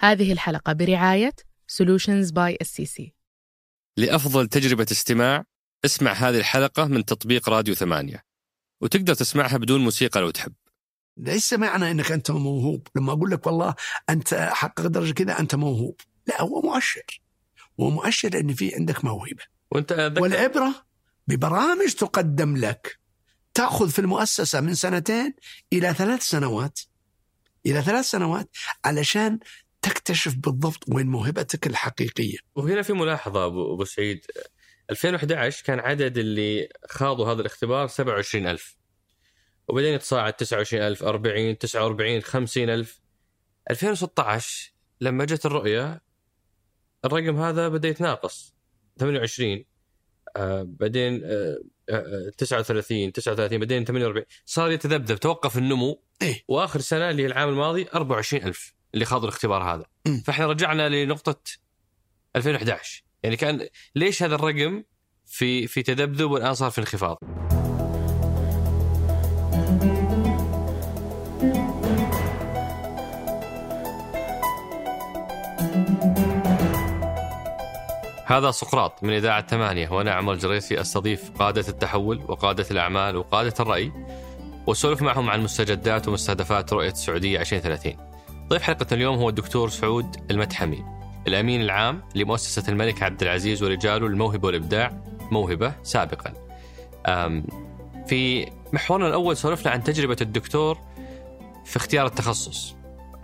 هذه الحلقة برعاية Solutions by SCC لأفضل تجربة استماع اسمع هذه الحلقة من تطبيق راديو ثمانية وتقدر تسمعها بدون موسيقى لو تحب. ليس معنى إنك أنت موهوب. لما أقول لك والله أنت حقق درجة كذا أنت موهوب. لا هو مؤشر. هو مؤشر ان في عندك موهبة. وأنت ذكر والعبرة ببرامج تقدم لك. تأخذ في المؤسسة من سنتين إلى ثلاث سنوات. إلى ثلاث سنوات علشان تكتشف بالضبط وين موهبتك الحقيقية. وهنا في ملاحظة أبو أبو سعيد. 2011 كان عدد اللي خاضوا هذا الاختبار 27000 وبعدين يتصاعد 29000 40 49 50000 2016 لما جت الرؤية الرقم هذا بدأ يتناقص. 28 آه بعدين آه آه 39 39 بعدين 48 صار يتذبذب توقف النمو. إيه. وآخر سنة اللي هي العام الماضي 24000 اللي خاضوا الاختبار هذا. فاحنا رجعنا لنقطة 2011 يعني كان ليش هذا الرقم في في تذبذب والآن صار في انخفاض؟ هذا سقراط من إذاعة ثمانية وأنا عمر الجريسي أستضيف قادة التحول وقادة الأعمال وقادة الرأي وأسولف معهم عن مستجدات ومستهدفات رؤية السعودية 2030 ضيف حلقة اليوم هو الدكتور سعود المتحمي الأمين العام لمؤسسة الملك عبد العزيز ورجاله للموهبة والإبداع موهبة سابقا. في محورنا الأول سولفنا عن تجربة الدكتور في اختيار التخصص.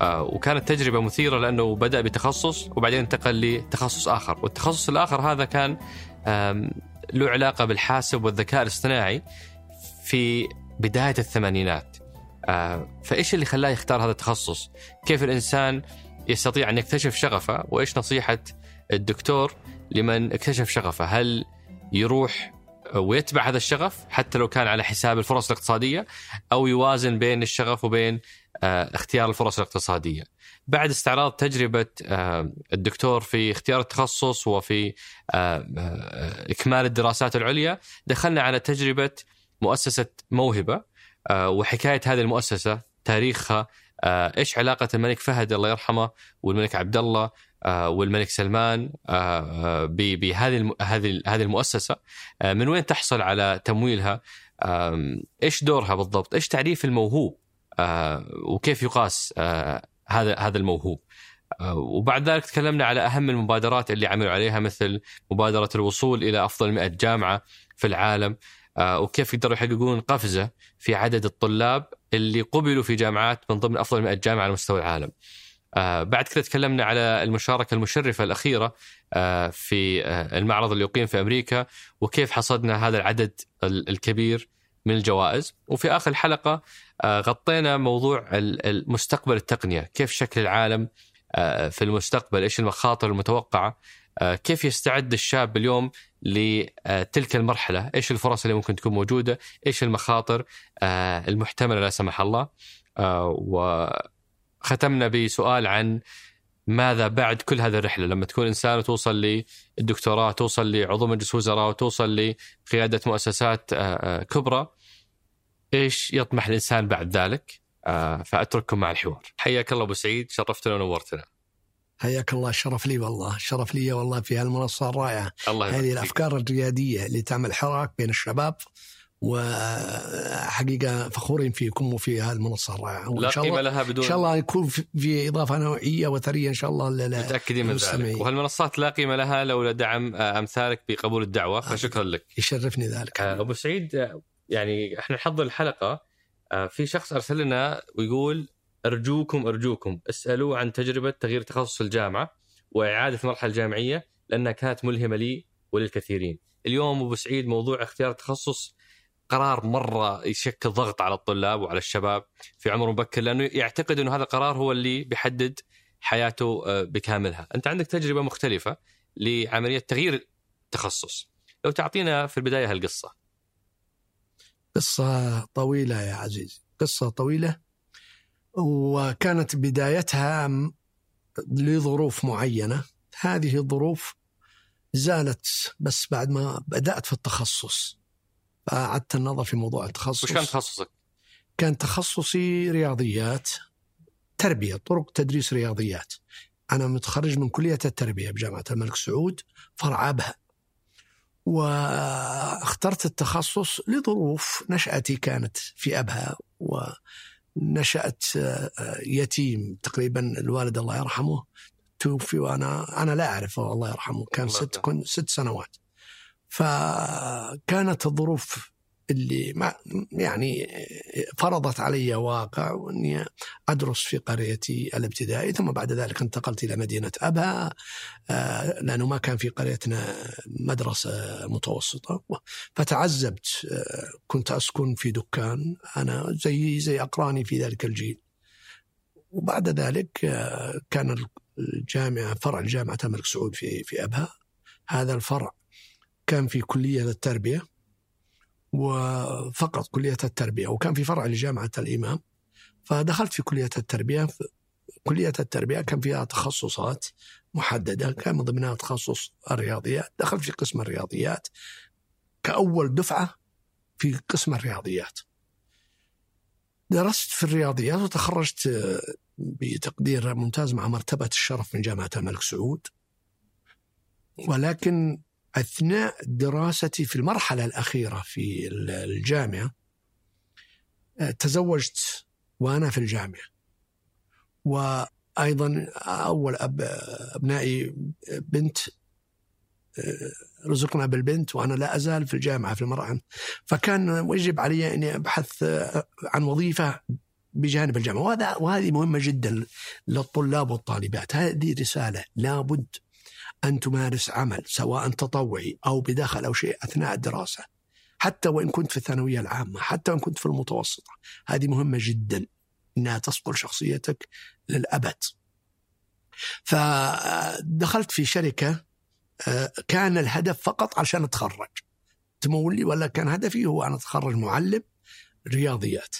آه، وكانت تجربة مثيرة لأنه بدأ بتخصص وبعدين انتقل لتخصص آخر. والتخصص الآخر هذا كان له علاقة بالحاسب والذكاء الاصطناعي في بداية الثمانينات. آه، فإيش اللي خلاه يختار هذا التخصص؟ كيف الإنسان يستطيع أن يكتشف شغفه؟ وإيش نصيحة الدكتور لمن اكتشف شغفه؟ هل يروح ويتبع هذا الشغف حتى لو كان على حساب الفرص الاقتصادية أو يوازن بين الشغف وبين آه، اختيار الفرص الاقتصادية؟ بعد استعراض تجربة آه، الدكتور في اختيار التخصص وفي إكمال الدراسات العليا دخلنا على تجربة مؤسسة موهبة. آه، وحكاية هذه المؤسسة تاريخها آه، إيش علاقة الملك فهد الله يرحمه والملك عبد الله آه، والملك سلمان بهذه هذه هذه المؤسسة. آه، من وين تحصل على تمويلها؟ إيش دورها بالضبط؟ إيش تعريف الموهوب؟ وكيف يقاس هذا هذا الموهوب؟ وبعد ذلك تكلمنا على أهم المبادرات اللي عملوا عليها مثل مبادرة الوصول إلى أفضل 100 جامعة في العالم. وكيف يقدروا يحققون قفزة في عدد الطلاب اللي قبلوا في جامعات من ضمن أفضل 100 جامعة على مستوى العالم. آه، بعد كذا تكلمنا على المشاركة المشرفة الأخيرة آه، في آه، المعرض اللي يقيم في أمريكا وكيف حصدنا هذا العدد ال- الكبير من الجوائز وفي آخر الحلقة آه، غطينا موضوع المستقبل التقنية كيف شكل العالم آه، في المستقبل إيش المخاطر المتوقعة آه، كيف يستعد الشاب اليوم لتلك المرحلة إيش الفرص اللي ممكن تكون موجودة إيش المخاطر آه، المحتملة لا سمح الله آه، وختمنا بسؤال عن ماذا بعد كل هذه الرحلة لما تكون إنسان وتوصل للدكتوراه توصل لعضو مجلس وزراء وتوصل لقيادة مؤسسات آه، آه، كبرى إيش يطمح الإنسان بعد ذلك؟ آه، فأترككم مع الحوار. حياك الله أبو سعيد شرفتنا ونورتنا. حياك الله شرف لي والله شرف لي والله في هالمنصة الرائعة الله هذه فيك. الأفكار الريادية اللي تعمل حراك بين الشباب وحقيقة فخورين فيكم وفي هالمنصة الرائعة لا الله لها بدون إن شاء الله يكون في- إضافة نوعية وثرية إن شاء الله متأكدين من ذلك. وهالمنصات لا قيمة لها لولا دعم آه، أمثالك بقبول الدعوة فشكرا لك. يشرفني ذلك آه، أبو سعيد آه، يعني إحنا نحضر الحلقة آه، في شخص أرسل لنا ويقول أرجوكم أرجوكم اسألوا عن تجربة تغيير تخصص الجامعة وإعادة المرحله الجامعية لأنها كانت ملهمة لي وللكثيرين. اليوم أبو سعيد موضوع اختيار التخصص قرار مرة يشكل ضغط على الطلاب وعلى الشباب في عمر مبكر لأنه يعتقد إنه هذا القرار هو اللي بيحدد حياته آه، بكاملها. أنت عندك تجربة مختلفة لعملية تغيير التخصص. لو تعطينا في البداية هالقصة. قصة طويلة يا عزيزي قصة طويلة وكانت بدايتها لظروف معينة. هذه الظروف زالت بس بعد ما بدأت في التخصص. فأعدت النظر في موضوع التخصص. وش كان تخصصك؟ كان تخصصي رياضيات تربية طرق تدريس رياضيات. أنا متخرج من كلية التربية بجامعة الملك سعود فرع أبها واخترت التخصص لظروف نشأتي كانت في أبها ونشأت يتيم تقريبا الوالد الله يرحمه توفي وأنا أنا لا أعرفه الله يرحمه كان ست كنت ست سنوات. فكانت الظروف اللي ما يعني فرضت علي واقع وإني أدرس في قريتي الابتدائي ثم بعد ذلك انتقلت إلى مدينة ابها آه، لأنه ما كان في قريتنا مدرسة متوسطة. فتعذبت. آه، كنت أسكن في دكان أنا زي زي أقراني في ذلك الجيل. وبعد ذلك آه، كان الجامعة فرع جامعه الملك سعود في في ابها هذا الفرع كان في كلية التربيه وفقط كلية التربية وكان في فرع لجامعة الإمام. فدخلت في كلية التربية كلية التربية كان فيها تخصصات محددة كان من ضمنها تخصص الرياضيات. دخلت في قسم الرياضيات كأول دفعة في قسم الرياضيات. درست في الرياضيات وتخرجت بتقدير ممتاز مع مرتبة الشرف من جامعة الملك سعود. ولكن أثناء دراستي في المرحلة الأخيرة في الجامعة آه، تزوجت وأنا في الجامعة. وأيضا أول أب أبنائي بنت آه، رزقنا بالبنت وأنا لا أزال في الجامعة في المرأة. فكان يجب علي أني أبحث آه، عن وظيفة بجانب الجامعة. وهذا وهذه مهمة جدا للطلاب والطالبات. هذه رسالة لابد أن تمارس عمل سواء تطوعي أو بداخل أو شيء أثناء الدراسة حتى وإن كنت في الثانوية العامة حتى وإن كنت في المتوسطة. هذه مهمة جدا أنها تصقل شخصيتك للأبد. فدخلت في شركة آه، كان الهدف فقط عشان أتخرج. تمولي ولا كان هدفي هو أن أتخرج معلم رياضيات.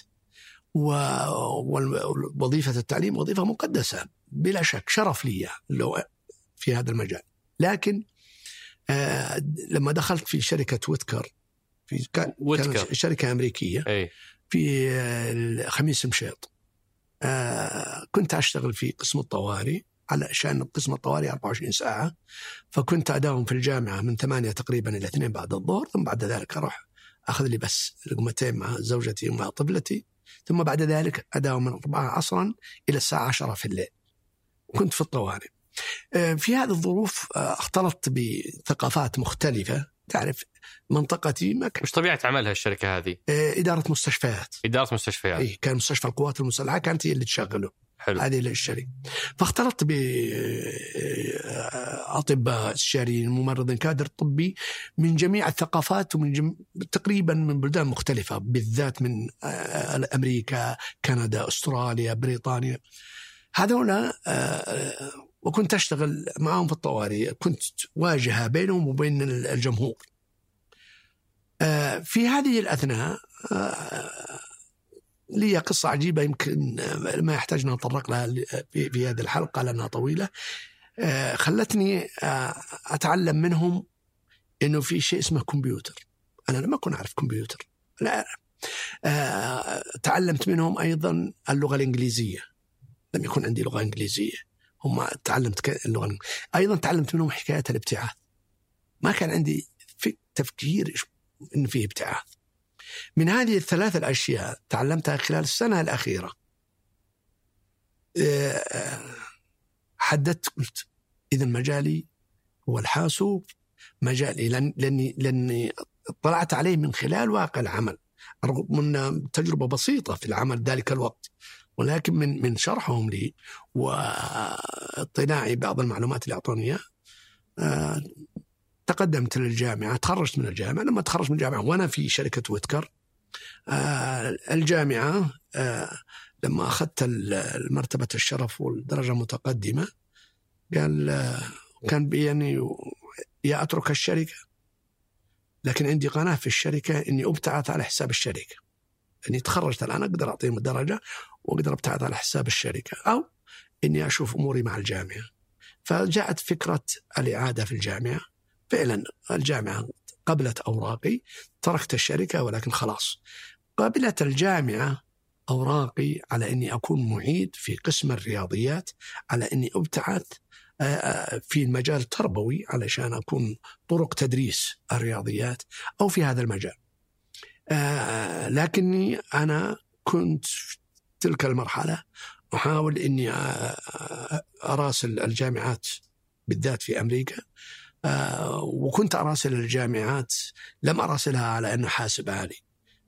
ووظيفة التعليم وظيفة مقدسة بلا شك شرف لي لو في هذا المجال. لكن آه لما دخلت في شركة ويتكر في كان كانت شركة أمريكية. أي. في آه خميس مشيط. آه كنت أشتغل في قسم الطوارئ على شأن قسم الطوارئ 24 ساعة. فكنت أداوم في الجامعة من 8 تقريبا إلى 2 بعد الظهر ثم بعد ذلك أروح أخذ لي بس لقمتين مع زوجتي ومع طفلتي. ثم بعد ذلك أداوم من 4 عصرا إلى الساعة 10 في الليل. كنت في الطوارئ. في هذه الظروف آه، اختلطت بثقافات مختلفة. تعرف منطقتي ما كان وش طبيعة عملها الشركة هذه؟ آه، إدارة مستشفيات. إدارة مستشفيات. إيه كان مستشفى القوات المسلحة كانت هي اللي تشغله. حلو. هذه الشركة فاختلطت بأطباء استشاريين ممرضين كادر طبي من جميع الثقافات ومن جم... تقريبا من بلدان مختلفة بالذات من أمريكا كندا أستراليا بريطانيا. هذولا وكنت أشتغل معهم في الطوارئ. كنت واجهة بينهم وبين الجمهور. آه، في هذه الأثناء آه، لي قصة عجيبة يمكن ما يحتاج أن لها في هذه الحلقة لأنها طويلة. آه، خلتني أتعلم منهم أنه في شيء اسمه كمبيوتر. أنا لم أكن أعرف كمبيوتر. لا. تعلمت منهم أيضا اللغة الإنجليزية. لم يكن عندي لغة إنجليزية. هم تعلمت اللغة. أيضا تعلمت منهم حكايه الابتعاث. ما كان عندي في تفكير انه فيه ابتعاث. من هذه الثلاث الأشياء تعلمتها خلال السنة الأخيرة. آه، حددت قلت اذا مجالي هو الحاسوب. مجالي لاني لاني اطلعت عليه من خلال واقع العمل. رغم أن تجربة بسيطة في العمل ذلك الوقت. ولكن من من شرحهم لي واطلاعي بعض المعلومات اللي أعطوني إياها آه، تقدمت للجامعة تخرجت من الجامعة. لما تخرجت من الجامعة وأنا في شركة ويتكر آه، الجامعة آه، لما أخذت مرتبه الشرف والدرجة المتقدمة قال كان بيني يا أترك الشركة لكن عندي قناة في الشركة إني أبتعث على حساب الشركة. اني تخرجت الآن أقدر أعطيهم الدرجة واقدر ابتعث على حساب الشركة أو إني أشوف أموري مع الجامعة. فجاءت فكرة الإعادة في الجامعة فعلا الجامعة قبلت أوراقي تركت الشركة ولكن خلاص قبلت الجامعة أوراقي على إني أكون معيد في قسم الرياضيات على إني أبتعث آه، آه، في المجال التربوي علشان أكون طرق تدريس الرياضيات أو في هذا المجال. آه، لكني أنا كنت تلك المرحلة أحاول إني أراسل الجامعات بالذات في أمريكا. وكنت أراسل الجامعات لم أراسلها على أنه حاسب آلي.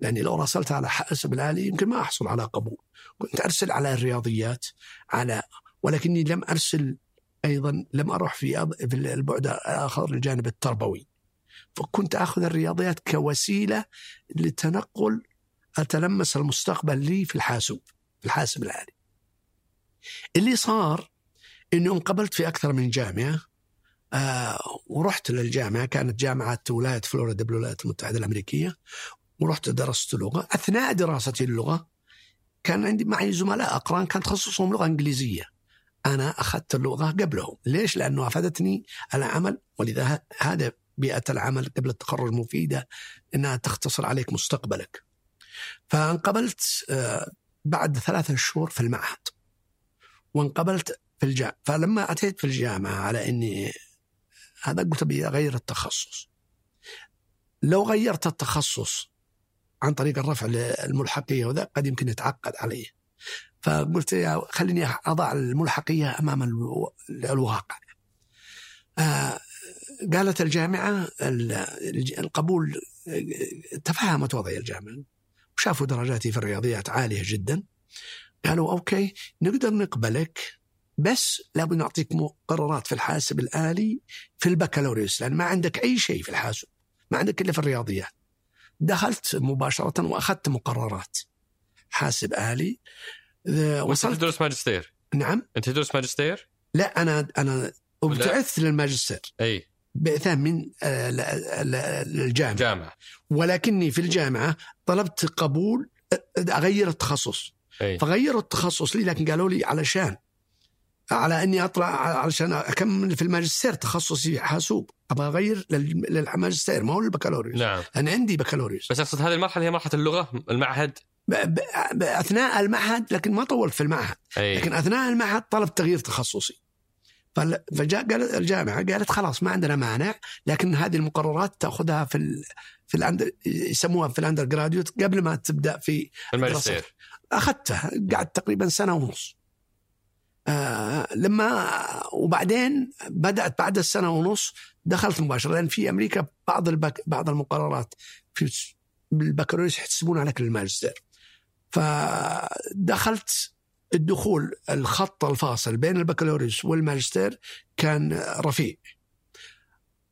لأني لو راسلتها على حاسب الآلي يمكن ما أحصل على قبول. كنت أرسل على الرياضيات على ولكني لم أرسل أيضا لم أروح في في البعد الآخر الجانب التربوي. فكنت آخذ الرياضيات كوسيلة لتنقل أتلمس المستقبل لي في الحاسوب. الحاسب الآلي اللي صار انه انقبلت في أكثر من جامعة آه ورحت للجامعة كانت جامعة ولاية فلوريدا بالولايات المتحدة الأمريكية ورحت درست لغة أثناء دراستي اللغة كان عندي معي زملاء أقران كان تخصصهم لغة إنجليزية أنا أخذت اللغة قبلهم، ليش؟ لأنه أفادتني العمل ولذا هذا بيئة العمل قبل التخرج مفيدة إنها تختصر عليك مستقبلك. فانقبلت آه، بعد ثلاثة شهور في المعهد. وانقبلت في الجامعة فلما أتيت في الجامعة على أني هذا قلت أبي أغير التخصص لو غيرت التخصص عن طريق الرفع للملحقية وذا قد يمكن يتعقد علي فقلت يا خليني أضع الملحقية أمام الواقع. آه قالت الجامعة القبول تفهمت وضعي الجامعة وشافوا درجاتي في الرياضيات عالية جدا. قالوا أوكي نقدر نقبلك بس لابد نعطيك مقررات في الحاسب الآلي في البكالوريوس لأن ما عندك أي شيء في الحاسب ما عندك إلا في الرياضيات. دخلت مباشرة وأخذت مقررات. حاسب آلي وصلت تدرس ماجستير؟ نعم. أنت تدرس ماجستير؟ لا أنا أنا ابتعثت للماجستير. أي. بعثة من آه، الجامعة. جامعة ولكني في الجامعة طلبت قبول أغير التخصص. أي. فغيروا التخصص لي لكن قالوا لي علشان على أني أطلع علشان أكمل في الماجستير تخصصي حاسوب. أبغى أغير للماجستير. ما هو البكالوريوس. نعم. أنا عندي بكالوريوس. بس أقصد هذه المرحلة هي مرحلة اللغة المعهد؟ أثناء المعهد لكن ما طولت في المعهد. أي. لكن أثناء المعهد طلبت تغيير تخصصي. فجاء قالت الجامعة قالت خلاص ما عندنا مانع لكن هذه المقررات تأخذها في ال في ال under يسموها في ال undergraduate قبل ما تبدأ في الماجستير. أخذتها قعدت تقريبا سنة ونص. آه لما وبعدين بدأت بعد السنة ونص دخلت مباشرة لأن في أمريكا بعض البك بعض المقررات في البكالوريوس يحسبونها لك للماجستير فدخلت الدخول الخط الفاصل بين البكالوريوس والماجستير كان رفيع.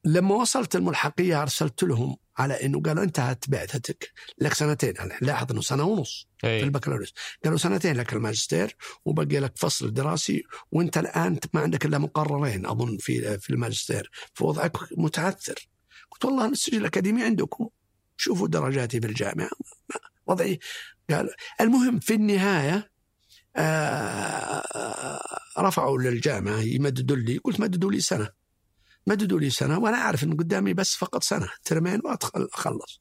لما وصلت الملحقية أرسلت لهم على أنه قالوا انتهت بعثتك لك سنتين لاحظ أنه سنة ونص أي. في البكالوريوس. قالوا سنتين لك الماجستير وبقي لك فصل دراسي وانت الآن ما عندك إلا مقررين أظن في في الماجستير. فوضعك متعثر. قلت والله السجل الأكاديمي عندكم. شوفوا درجاتي في الجامعة. وضعي قال المهم في النهاية رفعوا للجامعة يمددوا لي. قلت مددوا لي سنة. مددوا لي سنة وأنا أعرف أن قدامي بس فقط سنة ترمين وأدخل أخلص.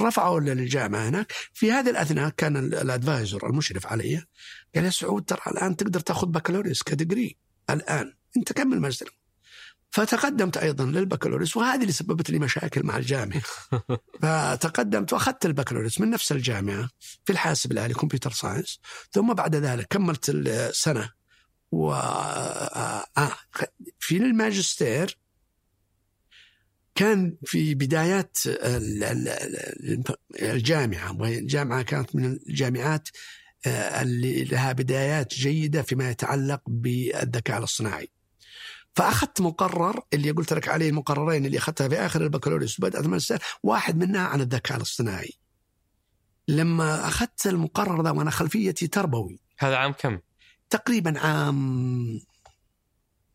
رفعوا للجامعة هناك. في هذه الأثناء كان الأدفايزر المشرف علي قال يا سعود ترى الآن تقدر تأخذ بكالوريوس كدجري الآن. أنت كمل ماجستير فتقدمت أيضا للبكالوريوس وهذه اللي سببت لي مشاكل مع الجامعة. فتقدمت وأخذت البكالوريوس من نفس الجامعة في الحاسب الآلي computer science. ثم بعد ذلك كملت السنة. و آه، آه، في الماجستير كان في بدايات الجامعة. والجامعة كانت من الجامعات آه، اللي لها بدايات جيدة فيما يتعلق بالذكاء الاصطناعي. فأخذت مقرر اللي قلت لك عليه المقررين اللي أخذتها في آخر البكالوريوس وبدات الماجستير واحد منها عن الذكاء الاصطناعي. لما أخذت المقرر ذا وأنا خلفيتي تربوي. هذا عام كم؟ تقريبا عام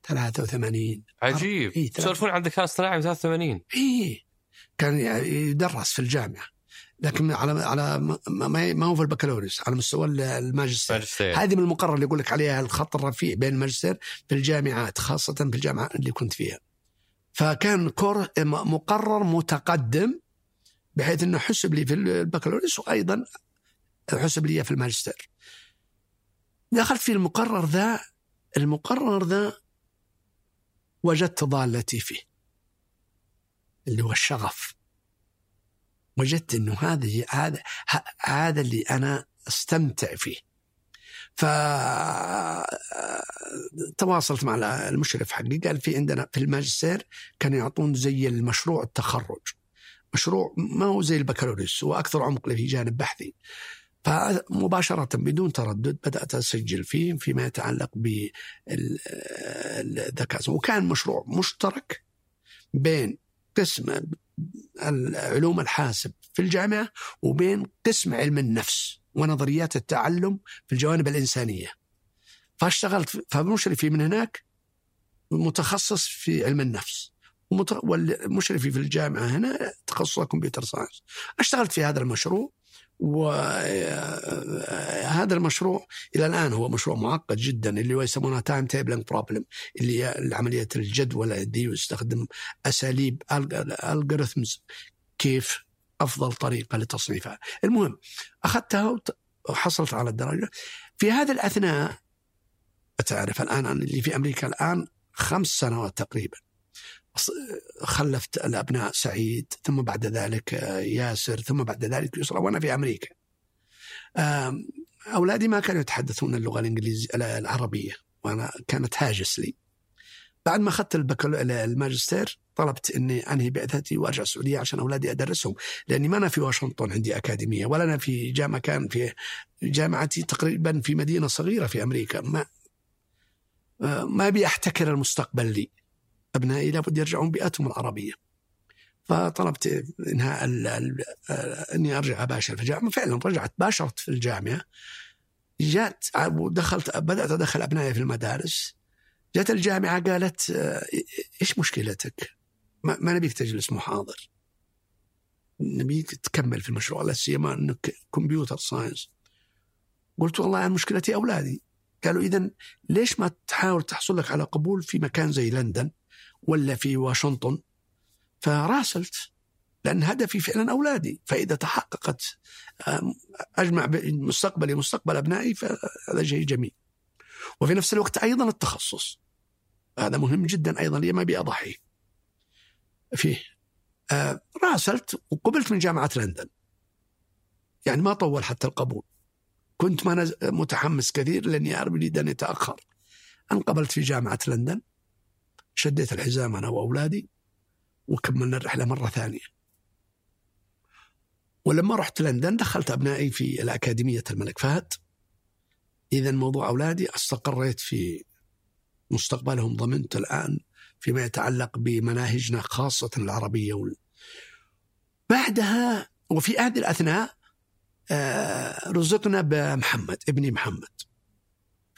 83 عجيب إيه تسولفون عن الذكاء الاصطناعي 83 اي كان يدرس في الجامعة لكن على على ما هو في البكالوريوس على مستوى الماجستير. ماجستير. هذه من المقرر اللي يقول لك عليها الخط الرفيع بين الماجستير في الجامعات خاصة في الجامعة اللي كنت فيها. فكان course مقرر متقدم بحيث إنه حسب لي في البكالوريوس وأيضا الحسبليه في الماجستير. دخلت في المقرر ذا المقرر ذا وجدت ضالتي فيه اللي هو الشغف. وجدت إنه هذه هذا هذا اللي أنا أستمتع فيه. ف تواصلت مع المشرف حقي قال في عندنا في الماجستير كانوا يعطون زي المشروع التخرج. مشروع ما هو زي البكالوريوس هو أكثر عمق في جانب بحثي. فمباشرة بدون تردد بدأت أسجل فيه فيما يتعلق بالذكاء وكان مشروع مشترك بين قسم علوم الحاسب في الجامعة وبين قسم علم النفس ونظريات التعلم في الجوانب الإنسانية. فاشتغلت فمشرفي من هناك متخصص في علم النفس. والمشرفي في الجامعة هنا تخصصه كمبيوتر ساينس. اشتغلت في هذا المشروع وهذا المشروع إلى الآن هو مشروع معقد جدا اللي هو يسمونها timetabling problem اللي هي عمليه الجدول دي يستخدم أساليب algorithms كيف أفضل طريقة لتصنيفها. المهم أخذتها وحصلت على الدرجة. في هذا الأثناء تعرف الآن اللي في أمريكا الآن خمس سنوات تقريبا خلفت الأبناء سعيد ثم بعد ذلك ياسر ثم بعد ذلك يسرى وأنا في أمريكا. أولادي ما كانوا يتحدثون اللغة الإنجليزية العربية وأنا كانت هاجس لي. بعد ما أخذت الماجستير طلبت إني أنهي بعثتي وأرجع السعودية عشان أولادي أدرسهم لأني ما أنا في واشنطن عندي أكاديمية ولا أنا في جامعة كان في جامعتي تقريبا في مدينة صغيرة في أمريكا ما ما أبي أحتكر المستقبل لي أبنائي لابد يرجعون بيئتهم العربية. فطلبت انهاء إني أرجع أباشر في الجامعة. فعلا رجعت باشرت في الجامعة. جات ودخلت بدأت أدخل أبنائي في المدارس. جت الجامعة قالت إيش مشكلتك؟ ما, ما نبيك تجلس محاضر. نبيك تكمل في المشروع لا سيما إنك كمبيوتر ساينس. قلت والله أنا مشكلتي أولادي. قالوا اذا ليش ما تحاول تحصل لك على قبول في مكان زي لندن؟ ولا في واشنطن. فراسلت لأن هدفي فعلا أولادي. فإذا تحققت أجمع مستقبلي مستقبل أبنائي فهذا شيء جميل. وفي نفس الوقت أيضا التخصص. هذا مهم جدا أيضا لي ما أبي أضحي. فيه راسلت وقبلت من جامعة لندن. يعني ما طول حتى القبول. كنت ما متحمس كثير لأني أريد أن يتأخر انقبلت في جامعة لندن. شديت الحزام أنا وأولادي وكملنا الرحلة مرة ثانية. ولما رحت لندن دخلت أبنائي في الأكاديمية الملك فهد. إذا موضوع أولادي استقريت في مستقبلهم ضمنت الآن فيما يتعلق بمناهجنا خاصة العربية وال... بعدها وفي هذه الأثناء آه، رزقنا بمحمد ابني محمد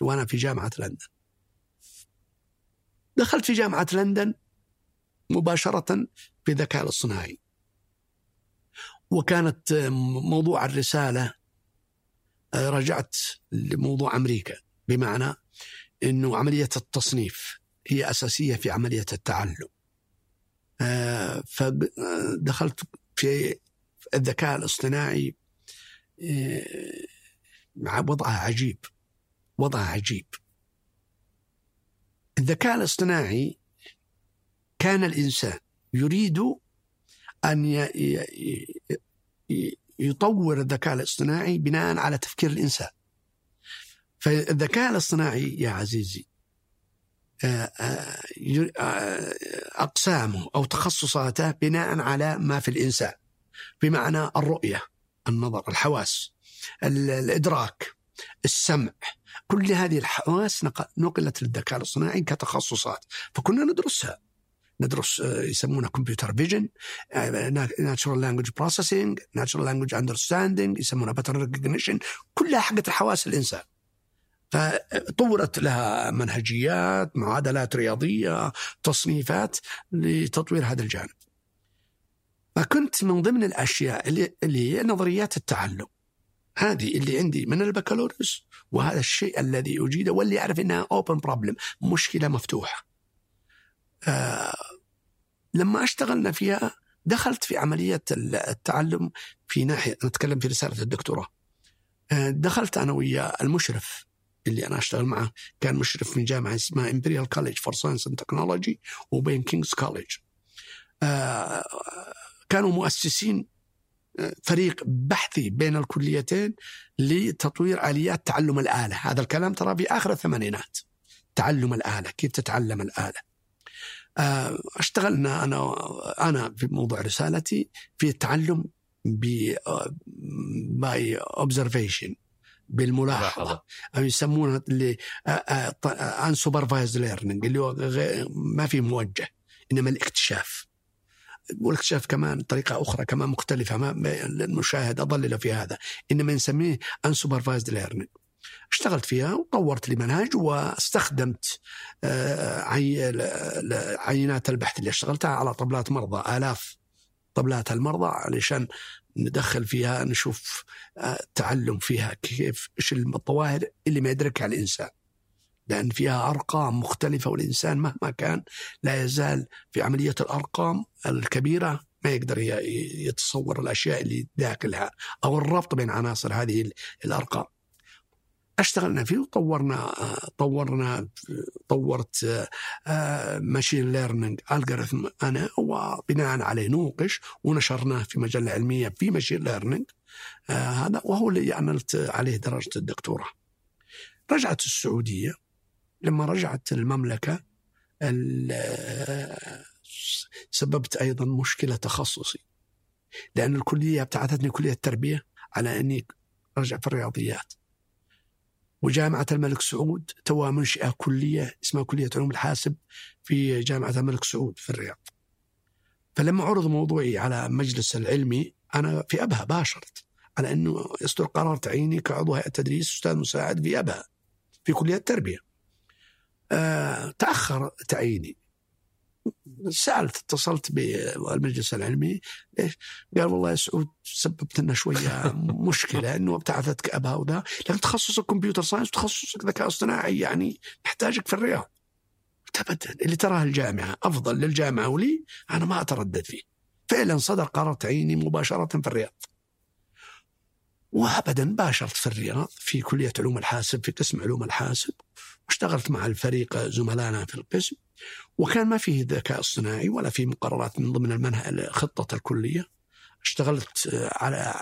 وأنا في جامعة لندن. دخلت في جامعة لندن مباشرة في الذكاء الاصطناعي. وكانت موضوع الرسالة آه، رجعت لموضوع أمريكا بمعنى أنه عملية التصنيف هي أساسية في عملية التعلم. آه، فدخلت في الذكاء الاصطناعي آه، وضعها عجيب وضعها عجيب. الذكاء الاصطناعي كان الإنسان يريد أن يطور الذكاء الاصطناعي بناء على تفكير الإنسان. فالذكاء الاصطناعي يا عزيزي آه، آه، آه، أقسامه أو تخصصاته بناء على ما في الإنسان بمعنى الرؤية، النظر، الحواس، الإدراك، السمع، كل هذه الحواس نقلت للذكاء الاصطناعي كتخصصات. فكنا ندرسها. ندرس آه، يسمونه computer vision natural language processing natural language understanding يسمونها pattern recognition كلها حقت حواس الإنسان. فطورت لها منهجيات معادلات رياضية تصنيفات لتطوير هذا الجانب. فكنت من ضمن الأشياء اللي هي نظريات التعلم. هذه اللي عندي من البكالوريوس وهذا الشيء الذي أجيده واللي أعرف أنها أوبن بروبلم مشكلة مفتوحة. آه لما اشتغلنا فيها دخلت في عملية التعلم في ناحية نتكلم في رسالة الدكتوراه آه، دخلت أنا ويا المشرف اللي أنا أشتغل معه كان مشرف من جامعة اسمها Imperial College for Science and Technology وبين King's College كانوا مؤسسين آه، فريق بحثي بين الكليتين لتطوير آليات تعلم الآلة، هذا الكلام ترى في آخر الثمانينات. تعلم الآلة، كيف تتعلم الآلة. آه، اشتغلنا أنا أنا في موضوع رسالتي في التعلم ب by observation بالملاحظة أو يسمونها اللي unsupervised learning اللي هو ما في موجه إنما الاكتشاف والاكتشاف كمان طريقة أخرى كمان مختلفة ما المشاهد أضلل في هذا. إنما نسميه supervised learning اشتغلت فيها وطورت لي منهج واستخدمت آه، عينات البحث اللي اشتغلتها على طبلات مرضى آلاف طبلات المرضى علشان ندخل فيها نشوف آه، تعلم فيها كيف إيش الظواهر اللي ما يدركها الإنسان. لأن فيها أرقام مختلفة والإنسان مهما كان لا يزال في عملية الأرقام الكبيرة ما يقدر يتصور الأشياء اللي داخلها أو الربط بين عناصر هذه الأرقام. أشتغلنا فيه وطورنا طورنا طورت machine learning algorithm أنا وبناء عليه نوقش ونشرناه في مجلة علمية في machine learning هذا وهو اللي عملت عليه درجة الدكتوراه. رجعت السعودية لما رجعت المملكة سببت أيضا مشكلة تخصصي. لأن الكلية ابتعثتني كلية التربية على أني أرجع في الرياضيات. وجامعة الملك سعود توها منشئة كلية اسمها كلية علوم الحاسب في جامعة الملك سعود في الرياض. فلما عرض موضوعي على مجلس العلمي أنا في أبها باشرت على أنه يصدر قرار تعييني كعضو هيئة تدريس أستاذ مساعد في أبها في كلية التربية. أه تأخر تعييني. سألت اتصلت بالمجلس العلمي ليش؟ قال والله يا سعود سببت لنا شوية مشكلة إنه ابتعثتك ابها وذا لكن تخصصك كمبيوتر ساينس وتخصصك ذكاء اصطناعي يعني نحتاجك في الرياض. أبدا اللي تراه الجامعة أفضل للجامعة ولي أنا ما أتردد فيه. فعلا صدر قرار تعييني مباشرة في الرياض. وابدا باشرت في الرياض في كلية علوم الحاسب في قسم علوم الحاسب. واشتغلت مع الفريق زملائنا في القسم وكان ما فيه ذكاء اصطناعي ولا في مقررات من ضمن المنهج خطة الكلية. اشتغلت على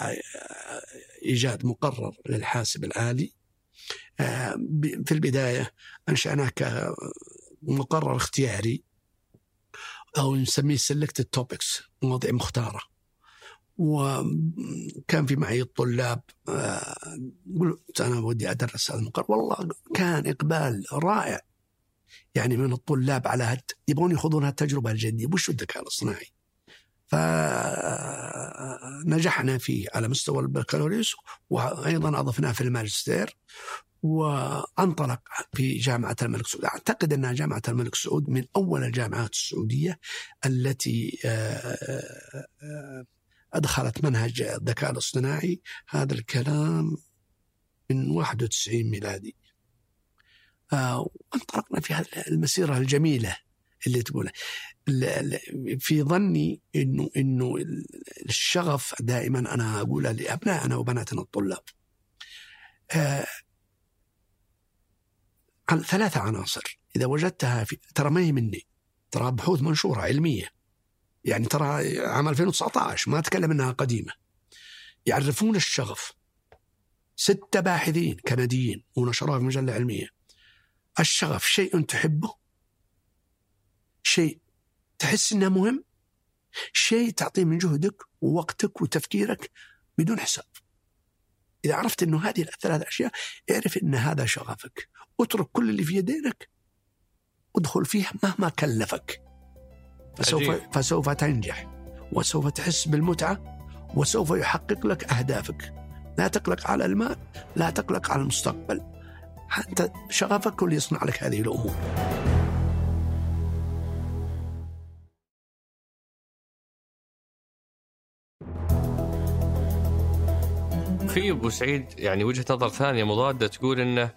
إيجاد مقرر للحاسب الآلي في البداية أنشأناه كمقرر اختياري أو نسميه selected topics مواضيع مختارة. وكان في معي الطلاب قلت أنا ودي أدرس هذا المقرر والله كان إقبال رائع. يعني من الطلاب على هت يبغون يخوضون هالتجربة الجديه وش الذكاء الاصطناعي فنجحنا فيه على مستوى البكالوريوس وأيضا أضفناه في الماجستير وأنطلق في جامعة الملك سعود، أعتقد انها جامعة الملك سعود من أول الجامعات السعودية التي آه، آه، أدخلت منهج الذكاء الاصطناعي هذا الكلام من 91 ميلادي. وانطلقنا في هذه المسيرة الجميلة اللي تقولها في ظني انه إنه الشغف دائما أنا اقولها لأبنائنا وبناتنا الطلاب. آه ثلاثة عناصر إذا وجدتها في ترى ما هي مني. ترى بحوث منشورة علمية. يعني ترى عام 2019 ما أتكلم أنها قديمة. يعرفون الشغف. ستة باحثين كنديين ونشروها في مجلة علمية. الشغف شيء تحبه؟ شيء تحس إنه مهم؟ شيء تعطيه من جهدك ووقتك وتفكيرك بدون حساب. إذا عرفت أنه هذه الثلاث أشياء اعرف أن هذا شغفك. اترك كل اللي في يدينك. ادخل فيه مهما كلفك. فسوف, فسوف تنجح وسوف تحس بالمتعة وسوف يحقق لك أهدافك. لا تقلق على المال لا تقلق على المستقبل. حتى شغفك هو اللي يصنع لك هذه الأمور. في أبو سعيد يعني وجهة نظر ثانية مضادة تقول انه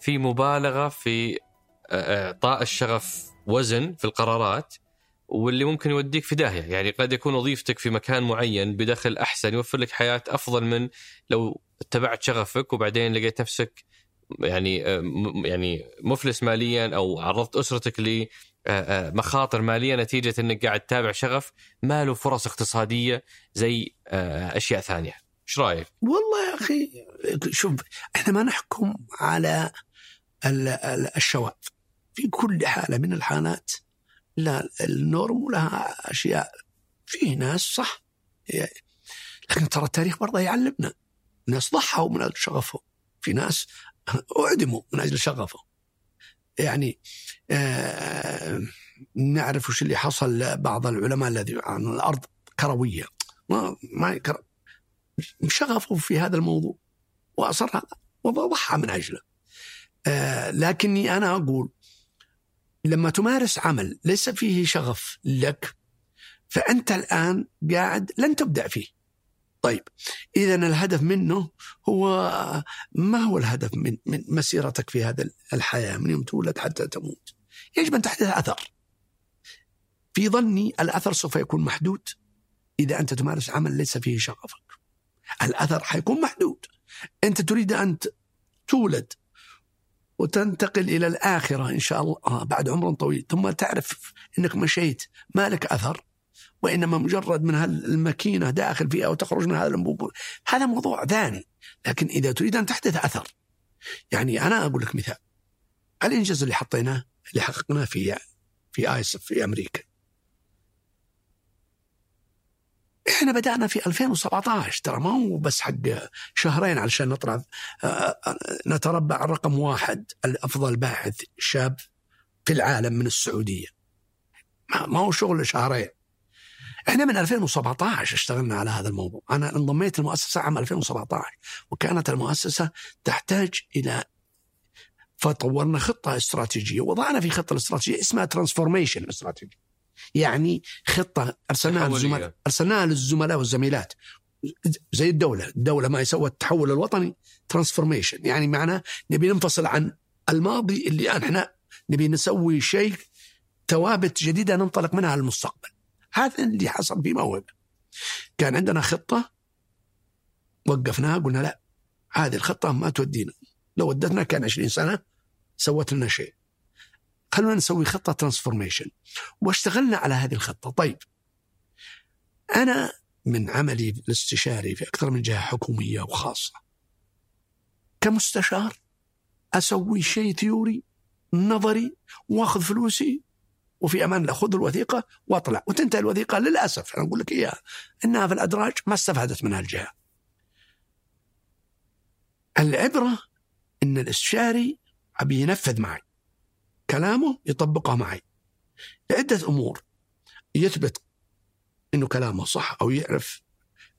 في مبالغة في اعطاء الشغف وزن في القرارات. واللي ممكن يوديك في داهية، يعني قد يكون وظيفتك في مكان معين بدخل أحسن يوفر لك حياة أفضل من لو اتبعت شغفك وبعدين لقيت نفسك يعني آه، يعني مفلس ماليا أو عرضت أسرتك ل آه، آه، مالية نتيجة إنك قاعد تتابع شغف ما له فرص اقتصادية زي أشياء ثانية. إيش رأيك؟ والله يا أخي شوف إحنا ما نحكم على ال- ال- الشواذ في كل حالة من الحالات لا النورم ولها أشياء في ناس صح. لكن ترى التاريخ برضه يعلمنا ناس ضحوا من أجل شغفهم. في ناس أعدموا من أجل شغفهم. يعني آه نعرف وش اللي حصل لبعض العلماء الذي عن الأرض كروية. ما ما شغفه في هذا الموضوع. وأصر هذا وضحى من أجله. آه لكني أنا أقول لما تمارس عمل ليس فيه شغف لك فأنت الآن قاعد لن تبدع فيه. طيب اذا الهدف منه هو ما هو الهدف من من مسيرتك في هذا الحياة من يوم تولد حتى تموت؟ يجب أن تحدث أثر. في ظني الأثر سوف يكون محدود. إذا أنت تمارس عمل ليس فيه شغفك الأثر حيكون محدود. أنت تريد ت- تولد وتنتقل إلى الآخرة إن شاء الله. آه بعد عمر طويل. ثم تعرف إنك مشيت. ما لك أثر؟ وإنما مجرد من هالماكينة داخل فيها وتخرج من هذا الانبوب هذا موضوع ثاني. لكن إذا تريد أن تحدث أثر. يعني أنا أقول لك مثال. الإنجاز اللي حطيناه اللي حققناه في في ايسف في أمريكا. إحنا بدأنا في 2017 ترى ما هو بس حق شهرين علشان نطلع آه، آه، نتربع رقم واحد الأفضل باحث شاب في العالم من السعودية. ما هو شغل شهرين. إحنا من 2017 اشتغلنا على هذا الموضوع. أنا انضميت المؤسسه عام 2017 وكانت المؤسسة تحتاج إلى فطورنا خطة استراتيجية وضعنا في خطة الاستراتيجيه اسمها ترانسفورميشن استراتيجي. يعني خطة ارسلناها. للزملاء ارسلناها للزملاء والزميلات. زي الدولة. الدولة ما يسوى التحول الوطني transformation يعني معناه نبي ننفصل عن الماضي اللي إحنا نبي نسوي شيء ثوابت جديدة ننطلق منها للمستقبل هذا اللي حصل في موهبه كان عندنا خطة وقفناها قلنا لا هذه الخطة ما تودينا. لو ودتنا كان 20 سنة سوت لنا شيء. خلونا نسوي خطة transformation واشتغلنا على هذه الخطة. طيب أنا من عملي الاستشاري في أكثر من جهة حكومية وخاصة. كمستشار أسوي شيء ثيوري نظري وأخذ فلوسي وفي أمان الله خذ الوثيقة وأطلع. وتنتهي الوثيقة للأسف. أنا أقول لك إياها إنها في الأدراج ما استفادت منها الجهة. العبرة إن الاستشاري ابي ينفذ معي. كلامه يطبقه معي. لعده أمور. يثبت إنه كلامه صح أو يعرف.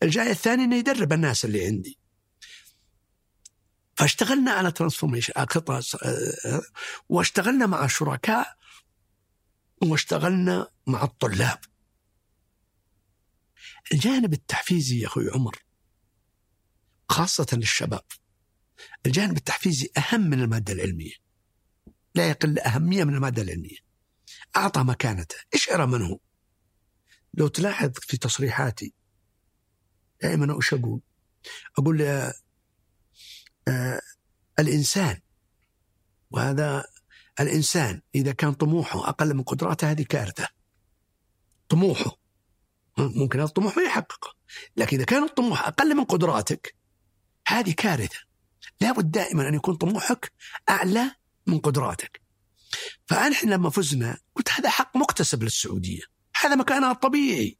الجاي الثاني إنه يدرب الناس اللي عندي. فاشتغلنا على ترانسفورميشن آه، واشتغلنا مع شركاء واشتغلنا مع الطلاب. الجانب التحفيزي يا أخوي عمر خاصة للشباب. الجانب التحفيزي أهم من المادة العلمية. لا يقل أهمية من المادة العلمية. أعطى مكانته اشعر من هو لو تلاحظ في تصريحاتي دائما وش أقول؟ أقول آه الإنسان وهذا الإنسان إذا كان طموحه أقل من قدراته هذه كارثة. طموحه. ممكن هذا الطموح ما يحققه. لكن إذا كان الطموح أقل من قدراتك هذه كارثة. لابد دائما أن يكون طموحك أعلى من قدراتك فنحن لما فزنا قلت هذا حق مكتسب للسعودية هذا مكانها الطبيعي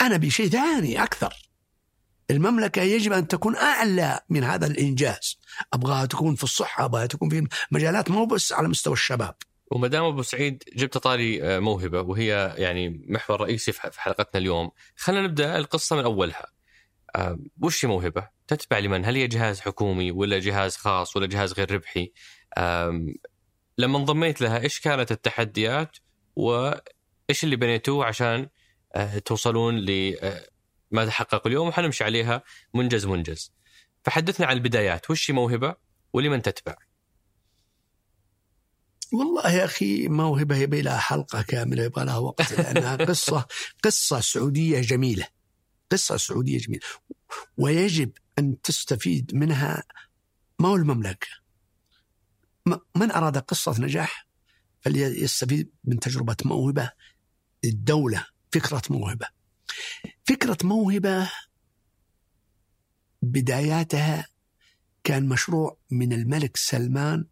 أنا بشيء ثاني أكثر المملكة يجب أن تكون أعلى من هذا الإنجاز أبغاها تكون في الصحة أبغاها تكون في مجالات مو بس على مستوى الشباب وما دام أبو سعيد جبت طاري آه، موهبة وهي يعني محور رئيسي في حلقتنا اليوم، خلينا نبدأ القصة من أولها. آه، وش موهبة؟ تتبع لمن؟ هل هي جهاز حكومي ولا جهاز خاص ولا جهاز غير ربحي؟ لما انضميت لها إيش كانت التحديات وايش اللي بنيتوه عشان آه، توصلون لما تحقق اليوم وحنمشي عليها منجز منجز. فحدثنا عن البدايات، وش موهبة ولمن تتبع؟ والله يا أخي موهبة يبي لها حلقة كاملة يبغى لها وقت لأنها قصة قصة سعودية جميلة قصة سعودية جميلة ويجب أن تستفيد منها ما هو المملكة م- من أراد قصة نجاح فليستفيد من تجربة موهبة. الدولة فكرة موهبة. فكرة موهبة بداياتها كان مشروع من الملك سلمان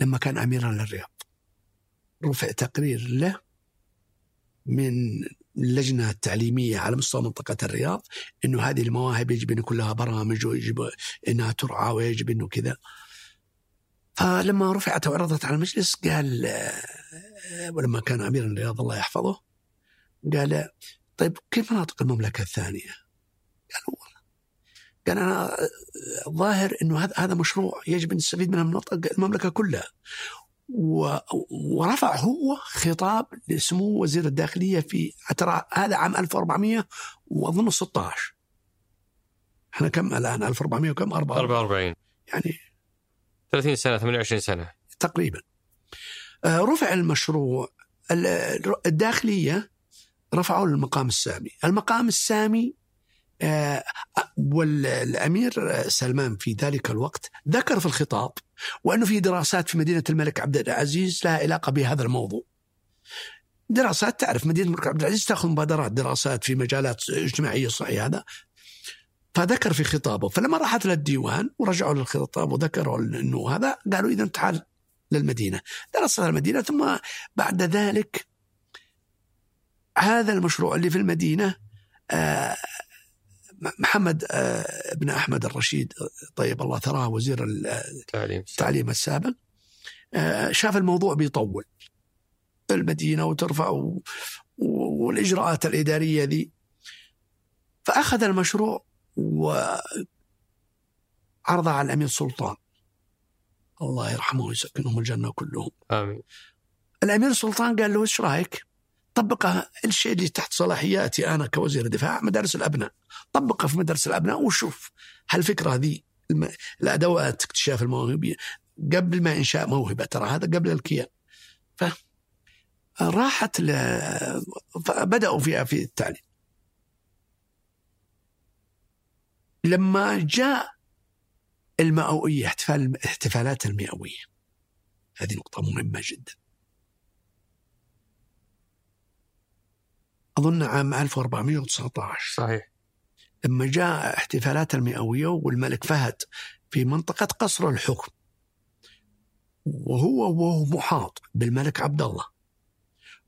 لما كان أميرا للرياض. رفع تقرير له من اللجنة التعليمية على مستوى منطقة الرياض أنه هذه المواهب يجب أن يكون لها برامج ويجب أنها ترعى ويجب أنه كذا. فلما رفعت وعرضت على المجلس قال ولما كان أميرا للرياض الله يحفظه قال طيب كيف مناطق المملكة الثانية؟ قال والله. قال أنا الظاهر أنه هذا مشروع يجب أن نستفيد منه مناطق المملكة كلها. ورفع هو خطاب لسمو وزير الداخلية في ترى هذا عام 1400 وأظن 16 إحنا كم الآن؟ 1400 وكم؟ 4 44 يعني 30 سنة 28 سنة. تقريبا. آه، رفع المشروع. ال- الداخلية رفعوا للمقام السامي. المقام السامي آه، والأمير سلمان في ذلك الوقت ذكر في الخطاب وأنه في دراسات في مدينة الملك عبد العزيز لها علاقة بهذا الموضوع. دراسات تعرف مدينة الملك عبد العزيز تأخذ مبادرات دراسات في مجالات اجتماعية صحيح هذا. فذكر في خطابه فلما راحت للديوان ورجعوا للخطاب وذكروا إنه هذا قالوا اذا تعال للمدينة. درس المدينة ثم بعد ذلك هذا المشروع اللي في المدينة آه، محمد آه، بن أحمد الرشيد طيب الله ثراه وزير تعليم التعليم السابق. آه، شاف الموضوع بيطول. المدينة وترفع والإجراءات الإدارية ذي. فأخذ المشروع وعرضه على الأمير سلطان. الله يرحمه ويسكنهم الجنة كلهم. آمين. الأمير سلطان قال له إيش رأيك؟ طبق الشيء اللي تحت صلاحياتي أنا كوزير الدفاع مدارس الأبناء. طبقه في مدارس الأبناء وشوف هالفكره هذه الم- الأدوات اكتشاف المواهب قبل ما إنشاء موهبة ترى هذا قبل الكيان. ف راحت ل... فبداوا فيها في التعليم. لما جاء المئوية احتفال احتفالات المئوية. هذه نقطة مهمة جدا. أظن عام 1419 صحيح. لما جاء احتفالات المئوية والملك فهد في منطقة قصر الحكم وهو وهو محاط بالملك عبد الله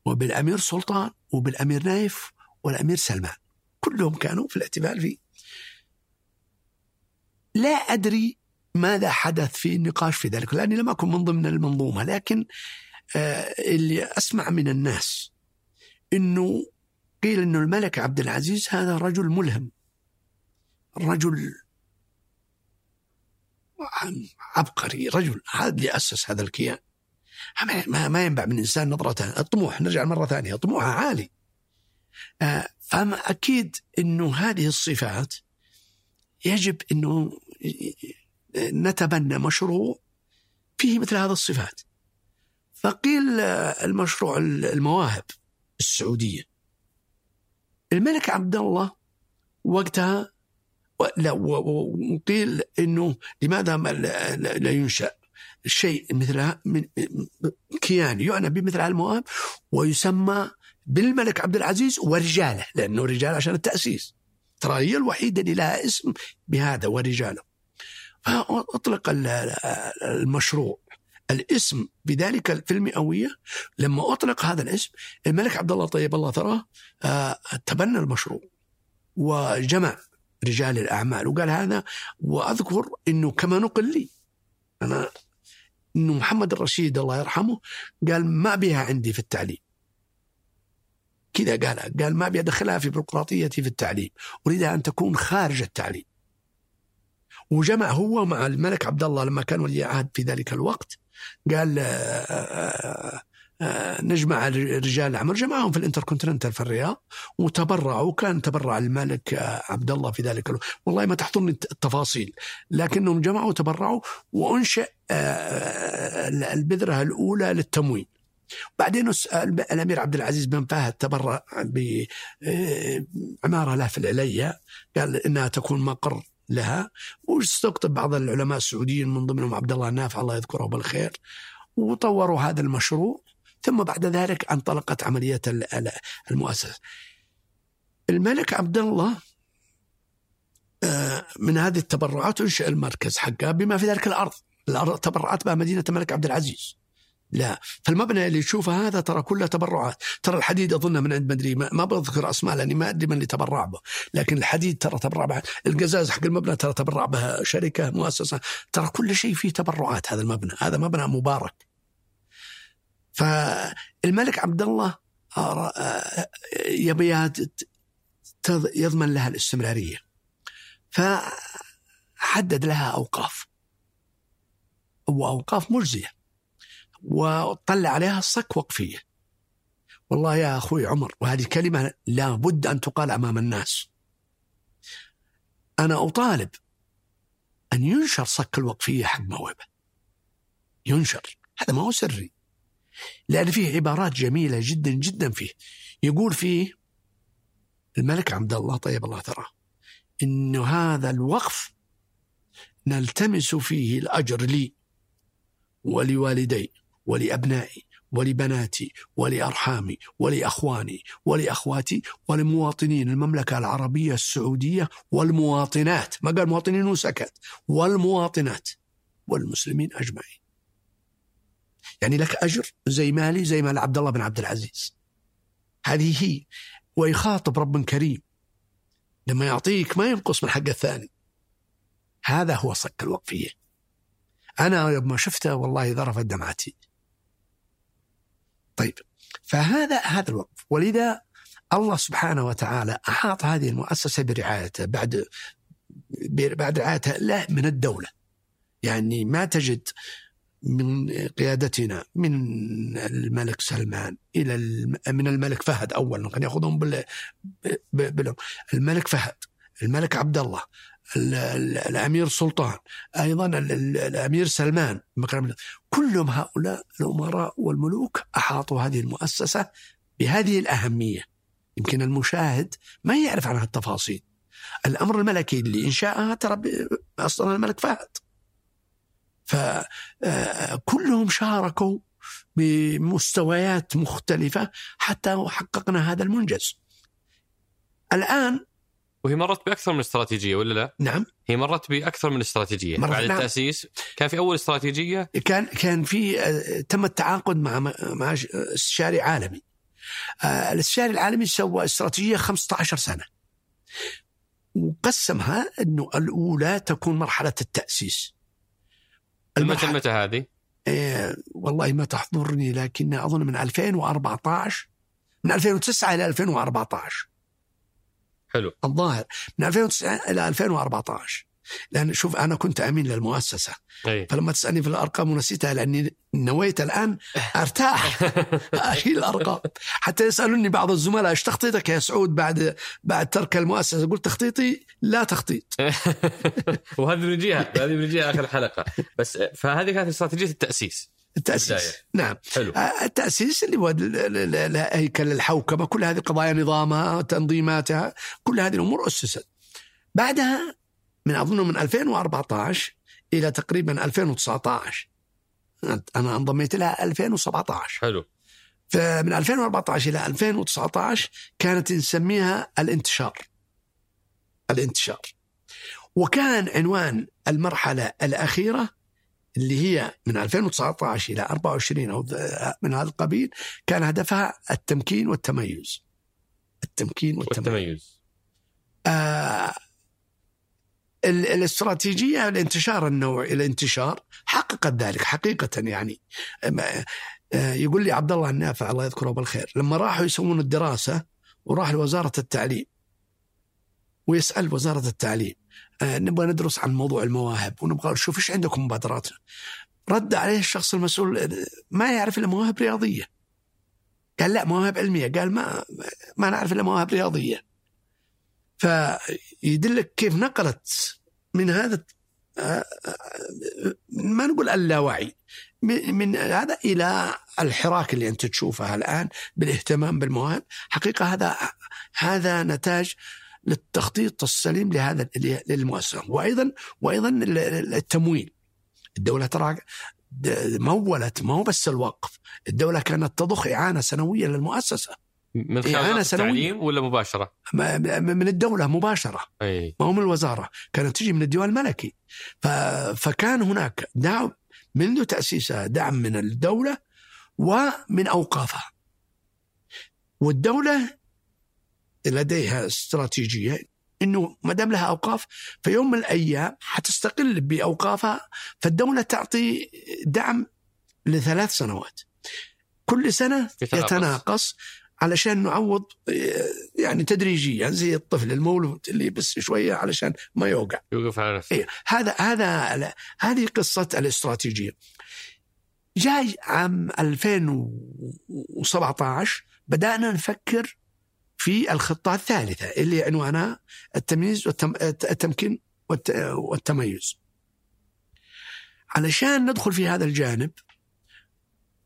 وبالأمير سلطان وبالأمير نايف والأمير سلمان. كلهم كانوا في الاحتفال فيه. لا أدري ماذا حدث في النقاش في ذلك لأني لم أكن من ضمن المنظومة لكن آه، اللي أسمع من الناس أنه قيل أنه الملك عبد العزيز هذا رجل ملهم. رجل عبقري رجل هذا اللي أسس هذا الكيان. ما- ما, ينبع من إنسان نظرة الطموح نرجع مرة ثانية. طموحه عالي. آه، فما أكيد أنه هذه الصفات يجب أنه نتبنى مشروع فيه مثل هذه الصفات. فقيل آه، المشروع المواهب السعودية. الملك عبد الله وقتها لا وقيل إنه لماذا ما لا, ينشأ شيء مثل من كيان يعنى بمثل هالمواهب ويسمى بالملك عبد العزيز ورجاله لأنه رجال عشان التأسيس. ترى هي الوحيدة اللي لها اسم بهذا ورجاله. فأطلق ال- المشروع. الاسم بذلك في المئويه لما أطلق هذا الاسم الملك عبد الله طيب الله ثراه آه، تبنى المشروع وجمع رجال الأعمال وقال هذا وأذكر إنه كما نقل لي أنا إنه محمد الرشيد الله يرحمه قال ما بها عندي في التعليم. كذا قال قال ما ابي ادخلها في بيروقراطيتي في التعليم أريدها أن تكون خارج التعليم. وجمع هو مع الملك عبد الله لما كان ولي عهد في ذلك الوقت قال آه، آه، آه، نجمع رجال العمل جمعهم في الانتركونتيننتال في الرياض وتبرعوا وكان تبرع الملك عبد الله في ذلك الوقت. والله ما تحضرني التفاصيل لكنهم جمعوا وتبرعوا وانشئ آه، البذرة الأولى للتموين. بعدين الأمير عبد العزيز بن فهد تبرع بعماره له في العليا قال إنها تكون مقر لها واستقطب بعض العلماء السعوديين من ضمنهم عبد الله النافع الله يذكره بالخير وطوروا هذا المشروع ثم بعد ذلك انطلقت عملية ال- ال- المؤسسة. الملك عبد الله آه، من هذه التبرعات انشئ المركز حقه بما في ذلك الأرض، الأرض تبرعت بها مدينة الملك عبد العزيز. لا. فالمبنى اللي تشوفه هذا ترى كله تبرعات. ترى الحديد أظن من عند مدري ما, ما بذكر أسماء لأني ما أدري من اللي تبرع به. لكن الحديد ترى تبرع به. القزاز حق المبنى ترى تبرع به. شركة مؤسسة. ترى كل شيء فيه تبرعات هذا المبنى. هذا مبنى مبارك. فالملك عبد الله آه، آه، تض- يضمن لها الاستمرارية. فحدد لها أوقاف. واوقاف مجزيه وطلع عليها صك وقفية. والله يا أخوي عمر وهذه كلمة لابد أن تقال أمام الناس. أنا أطالب أن ينشر صك الوقفية حق موهبة. ينشر. هذا ما هو سري. لأن فيه عبارات جميلة جدا جدا فيه. يقول فيه الملك عبد الله طيب الله ثراه انه هذا الوقف نلتمس فيه الأجر لي ولوالدي. ولأبنائي ولبناتي ولأرحامي ولأخواني ولأخواتي ولمواطنين المملكة العربية السعودية والمواطنات. ما قال مواطنين وسكت والمواطنات والمسلمين أجمعين. يعني لك أجر زي مالي زي مال عبد الله بن عبد العزيز. هذه هي. ويخاطب رب كريم. لما يعطيك ما ينقص من حق الثاني. هذا هو صك الوقفية. أنا يوم ما شفته والله ذرفت دمعتي طيب فهذا هذا الوقف. ولذا الله سبحانه وتعالى أحاط هذه المؤسسة برعايته بعد بعد رعايتها له من الدولة. يعني ما تجد من قيادتنا من الملك سلمان إلى من الملك فهد اولا خلينا ب- بال- الملك فهد الملك عبد الله ال- ال- الأمير سلطان أيضا ال- ال- الأمير سلمان كلهم هؤلاء الأمراء والملوك أحاطوا هذه المؤسسة بهذه الأهمية. يمكن المشاهد ما يعرف عنها التفاصيل. الأمر الملكي اللي انشاها ترى أصلا الملك فهد. فكلهم شاركوا بمستويات مختلفة حتى حققنا هذا المنجز. الآن وهي مرت بأكثر من استراتيجية ولا لا؟ نعم. هي مرت بأكثر من استراتيجية. مرت- بعد نعم. التأسيس كان في أول استراتيجية؟ كان كان في آه، تم التعاقد مع مع استشاري عالمي. آه، الاستشاري العالمي سوى استراتيجية 15 سنة. وقسمها أنه الأولى تكون مرحلة التأسيس. متى متى هذه؟ إيه والله ما تحضرني لكن أظن من 2014 من 2009 إلى 2014 حلو. الظاهر. من 2009 إلى 2014 لأن شوف أنا كنت أمين للمؤسسة. أي. فلما تسألني في الأرقام ونسيتها لأني نويت الآن أرتاح. أشيل الأرقام. حتى يسألوني بعض الزملاء إيش تخطيطك يا سعود بعد بعد ترك المؤسسة؟ قلت تخطيطي لا تخطيط. وهذه بنجيها هذه بنجيها آخر حلقه بس فهذه كانت استراتيجية التأسيس. التأسيس. بداية. نعم. حلو. آه، التأسيس اللي هو ال- ال- ال- الهيكل الحوكمة كل هذه قضايا نظامها تنظيماتها كل هذه الأمور أسست. بعدها من أظن من 2014 إلى تقريبا 2019 أنا انضميت لها 2017 حلو. فمن 2014 إلى 2019 كانت نسميها الانتشار. الانتشار. وكان عنوان المرحلة الأخيرة اللي هي من 2019 إلى 24 أو من هذا القبيل كان هدفها التمكين والتميز. التمكين والتميز. والتميز. آه ال- الاستراتيجية الانتشار النوعي الانتشار حققت ذلك حقيقة يعني. آه، يقول لي عبد الله النافع الله يذكره بالخير لما راحوا يسوون الدراسة وراح لوزارة التعليم ويسأل وزارة التعليم نبغى ندرس عن موضوع المواهب ونبغى نشوف إيش عندكم مبادرات رد عليه الشخص المسؤول آه، ما يعرف إلا مواهب رياضية. قال لا مواهب علمية. قال ما ما نعرف إلا مواهب رياضية. فيدلك كيف نقلت من هذا آه، آه، ما نقول اللاوعي من هذا إلى الحراك اللي أنت تشوفه الآن بالاهتمام بالمواهب. حقيقة هذا هذا نتاج للتخطيط السليم لهذا للمؤسسة. وأيضا وأيضا التمويل. الدولة ترى مولت ما هو بس الوقف. الدولة كانت تضخ إعانة سنوية للمؤسسة. من خلال إعانة سنوية. التعليم ولا مباشرة؟ ما- من الدولة مباشرة. أي. ما هو من الوزارة. كانت تجي من الديوان الملكي. ف... فكان هناك دعم منذ تأسيسها دعم من الدولة ومن أوقافها. والدولة لديها استراتيجية إنه ما دام لها أوقاف في يوم من الأيام حتستقل بأوقافها فالدولة تعطي دعم لثلاث سنوات. كل سنة يتناقص. يتناقص علشان نعوض آه، يعني تدريجيا زي الطفل المولود اللي بس شوية علشان ما يوقع. يوقف على نفسه. إيه هذا هذا هذه قصة الاستراتيجية. جاي عام 2017 بدأنا نفكر في الخطة الثالثة اللي عنوانها التمييز والتم... التمكين والت... والتميز. علشان ندخل في هذا الجانب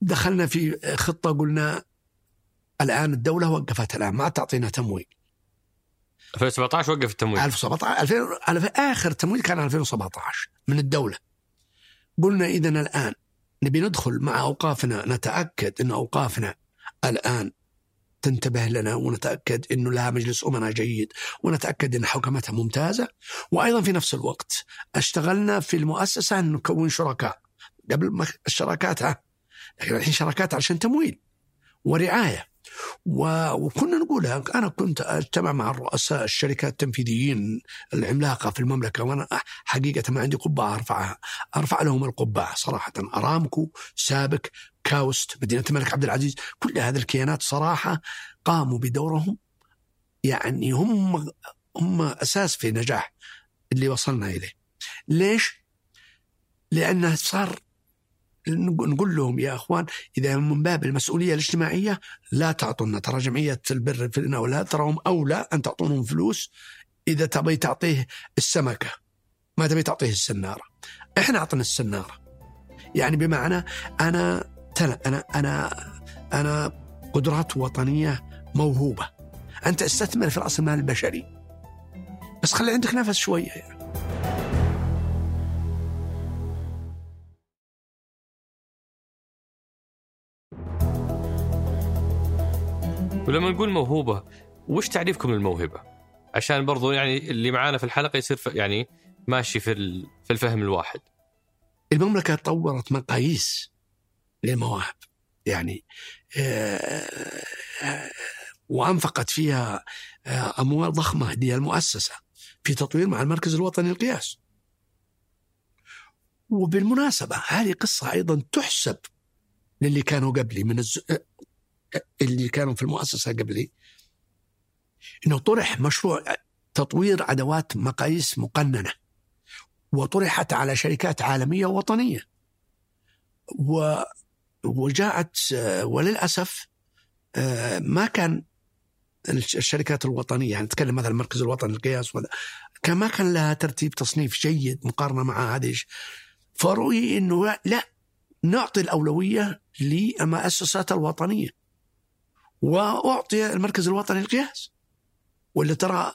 دخلنا في خطة قلنا الآن الدولة وقفت الآن ما تعطينا تمويل. 2017 وقف التمويل. 2017 2000 على آخر تمويل كان 2017 من الدولة. قلنا اذا الآن نبي ندخل مع أوقافنا نتأكد إن أوقافنا الآن تنتبه لنا ونتأكد إنه لها مجلس امناء جيد ونتأكد إن حكمتها ممتازة. وأيضا في نفس الوقت اشتغلنا في المؤسسة ان نكون شركاء. قبل الشراكات ها لكن الحين شراكات عشان تمويل ورعاية. وكنا نقولها أنا كنت أجتمع مع الرؤساء الشركات التنفيذيين العملاقة في المملكة وأنا حقيقة ما عندي قبعة أرفعها. أرفع لهم القبعة صراحة. أرامكو سابك كاوست مدينه الملك عبد العزيز. كل هذه الكيانات صراحة قاموا بدورهم. يعني هم هم أساس في نجاح اللي وصلنا إليه. ليش؟ لأنه صار نقول لهم يا أخوان إذا من باب المسؤولية الاجتماعية لا تعطونا ترى جمعية البر في الاولاد تراهم أولى أن تعطونهم فلوس إذا تبي تعطيه السمكة ما تبي تعطيه السنارة. إحنا اعطنا السنارة. يعني بمعنى أنا تل أنا أنا أنا قدرات وطنية موهوبة أنت أستثمر في رأس المال البشري بس خلي عندك نفس شوية يعني. ولما نقول موهوبة وش تعريفكم للموهبة؟ عشان برضو يعني اللي معانا في الحلقة يصير يعني ماشي في في الفهم الواحد. المملكة طورت مقاييس للمواهب. يعني آه، آه، وأنفقت فيها آه، أموال ضخمة للمؤسسة في تطوير مع المركز الوطني للقياس. وبالمناسبة هذه قصة أيضا تحسب للي كانوا قبلي من الز... اللي كانوا في المؤسسة قبلي إنه طرح مشروع تطوير أدوات مقاييس مقننة وطرحت على شركات عالمية ووطنية. و وجاءت آه، وللأسف آه، ما كان الش- الشركات الوطنية يعني نتكلم مثلا المركز الوطني للقياس وهذا كان ما كان لها ترتيب تصنيف جيد مقارنة مع هذه فرؤي إنه لا- نعطي الأولوية للمؤسسات الوطنية وأعطي المركز الوطني للقياس. واللي ترى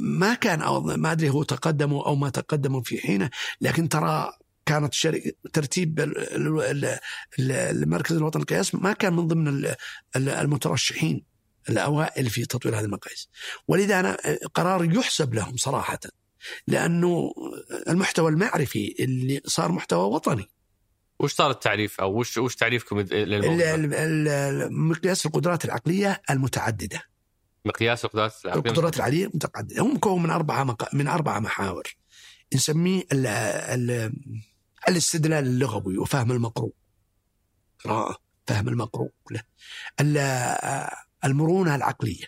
ما كان أو ما أدري هو تقدموا أو ما تقدموا في حينه لكن ترى كانت شركة ترتيب ال- ال- ال- ال- المركز الوطني للقياس ما كان من ضمن ال- ال- المترشحين الأوائل في تطوير هذه المقاييس. ولذا أنا قرار يحسب لهم صراحة لأنه المحتوى المعرفي اللي صار محتوى وطني. وش صار التعريف أو وش وش تعريفكم ال- مقياس القدرات العقلية المتعددة. مقياس القدرات العقلية القدرات العاليه متعدده هو مكون من أربعة مق... من أربعة محاور. نسميه ال... ال... الاستدلال اللغوي وفهم المقروء. قراءة فهم المقروء له. ال... المرونة العقلية.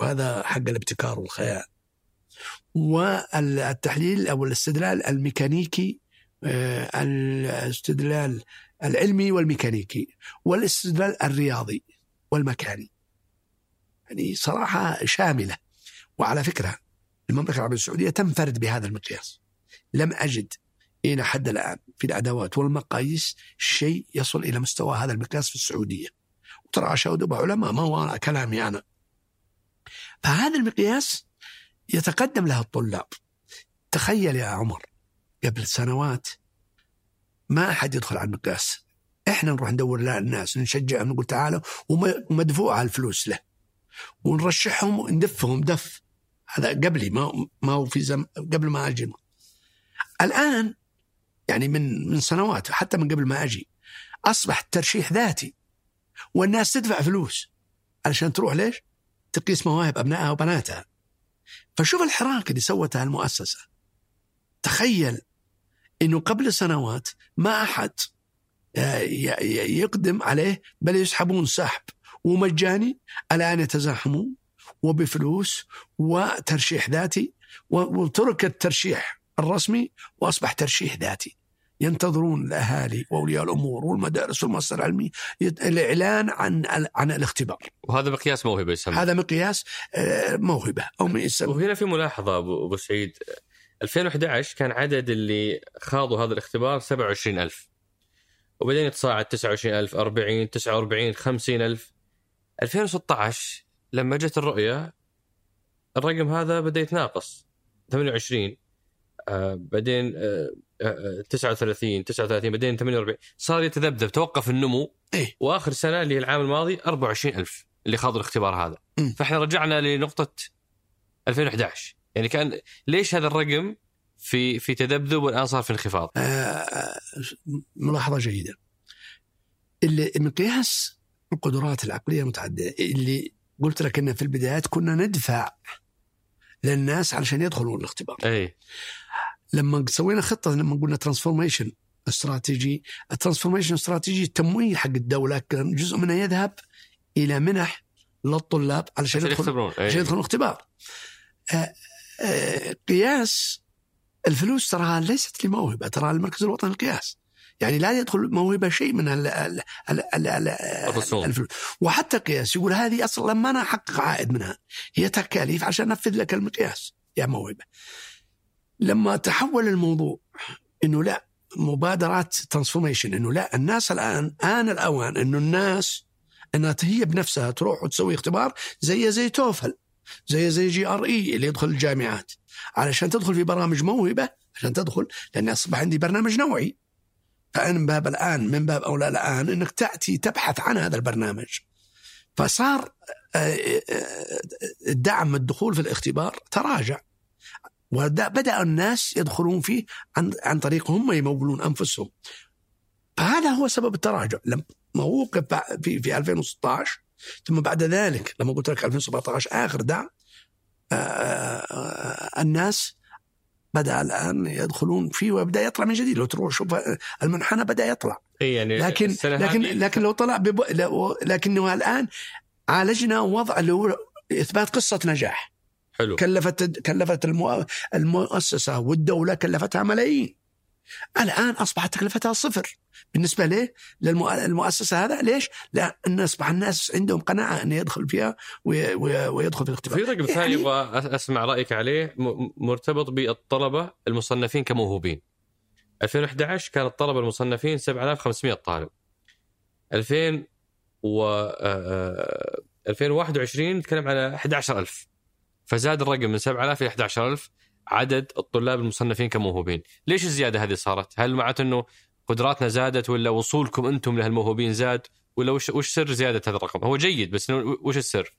وهذا حق الابتكار والخيال. والتحليل أو الاستدلال الميكانيكي آه، الاستدلال العلمي والميكانيكي والاستدلال الرياضي والمكاني. يعني صراحة شاملة. وعلى فكرة المملكة العربية السعودية تنفرد بهذا المقياس. لم أجد إلى حد الآن في الادوات والمقاييس شيء يصل إلى مستوى هذا المقياس في السعودية. وترى اشهد علماء ما هو كلامي أنا. فهذا المقياس يتقدم له الطلاب. تخيل يا عمر قبل سنوات ما أحد يدخل على المقياس إحنا نروح ندور له الناس نشجعهم نقول تعالوا ومدفوعه الفلوس له ونرشحهم وندفهم دف هذا قبلي ما ما هو في زم قبل ما أجي الآن يعني من من سنوات حتى من قبل ما أجي. أصبح الترشيح ذاتي والناس تدفع فلوس. علشان تروح ليش؟ تقيس مواهب أبنائها وبناتها. فشوف الحراك اللي سوتها المؤسسة. تخيل إنه قبل سنوات ما أحد آه، يقدم عليه بل يسحبون سحب. ومجاني الآن يتزاحمون وبفلوس وترشيح ذاتي وترك الترشيح. الرسمي وأصبح ترشيح ذاتي. ينتظرون الأهالي وأولياء الأمور والمدارس والمؤسسات العلميه الإعلان عن عن الاختبار. وهذا مقياس موهبة يسمى. هذا مقياس آه، موهبة أو وهنا في ملاحظة ابو سعيد 2011 كان عدد اللي خاضوا هذا الاختبار 27000 وبعدين يتصاعد 29000 40 49 50000 2016 لما جت الرؤية الرقم هذا بدأ يتناقص. 28 آه بعدين آه آه 39 39 بعدين 48 صار يتذبذب توقف النمو إيه؟ وآخر سنة اللي هي العام الماضي 24000 اللي خاضوا الاختبار هذا م. فإحنا رجعنا لنقطة 2011 يعني كان ليش هذا الرقم في في تذبذب والآن صار في انخفاض؟ آه ملاحظة جيدة. اللي مقياس القدرات العقلية المتعددة اللي قلت لك ان في البدايات كنا ندفع للناس علشان يدخلون الاختبار. اي لما سوينا خطة لما قلنا transformation strategy ال transformation strategy التمويل حق الدولة كان جزء منه يذهب إلى منح للطلاب علشان يدخلون عشان يدخلون الاختبار. آه آه قياس الفلوس تراها ليست لموهبة ترى المركز الوطني للقياس. يعني لا يدخل موهبة شيء من ال ال ال ال الفلوس. وحتى قياس يقول هذه أصلا ما أنا أحقق عائد منها هي تكاليف عشان أنفذ لك المقياس. يا موهبة. لما تحول الموضوع إنه لا مبادرات transformation إنه لا الناس الآن آن الأوان إنه الناس إنها هي بنفسها تروح وتسوي اختبار زي زي TOEFL زي زي GRE اللي يدخل الجامعات. علشان تدخل في برامج موهبة عشان تدخل لأن أصبح عندي برنامج نوعي. فأنا من باب الآن من باب أولى الآن إنك تأتي تبحث عن هذا البرنامج. فصار الدعم آه، آه، الدخول في الاختبار تراجع. وبدا الناس يدخلون فيه عن عن طريق هم يمولون أنفسهم. فهذا هو سبب التراجع. لما وقف في في 2016 ثم بعد ذلك لما قلت لك 2017 آخر دعم آه، آه، الناس بدأ الآن يدخلون فيه ويبدأ يطلع من جديد. لو تروح شوف المنحنى بدأ يطلع. اي يعني لكن لكن لكن لو طلع بب... لكنه الآن عالجنا وضع اللي إثبات قصة نجاح. حلو كلفت كلفت. المؤسسة والدولة كلفتها ملايين الآن أصبحت تكلفتها صفر بالنسبة ليه؟ للمؤسسه هذا ليش؟ لأن أصبح الناس عندهم قناعة إنه يدخل فيها ويدخل في الاختبار. في رقم ثاني يعني أبغى أسمع رأيك عليه مرتبط بالطلبة المصنفين كموهوبين. 2011 كان الطلبة المصنفين 7500 طالب. 2000 و 2021 نتكلم على 11000 فزاد الرقم من 7000 إلى 11000 عدد الطلاب المصنفين كموهوبين. ليش الزيادة هذه صارت؟ هل معناته إنه قدراتنا زادت ولا وصولكم أنتم لهالموهوبين زاد؟ ولا وش وش سر زيادة هذا الرقم؟ هو جيد بس وش السر؟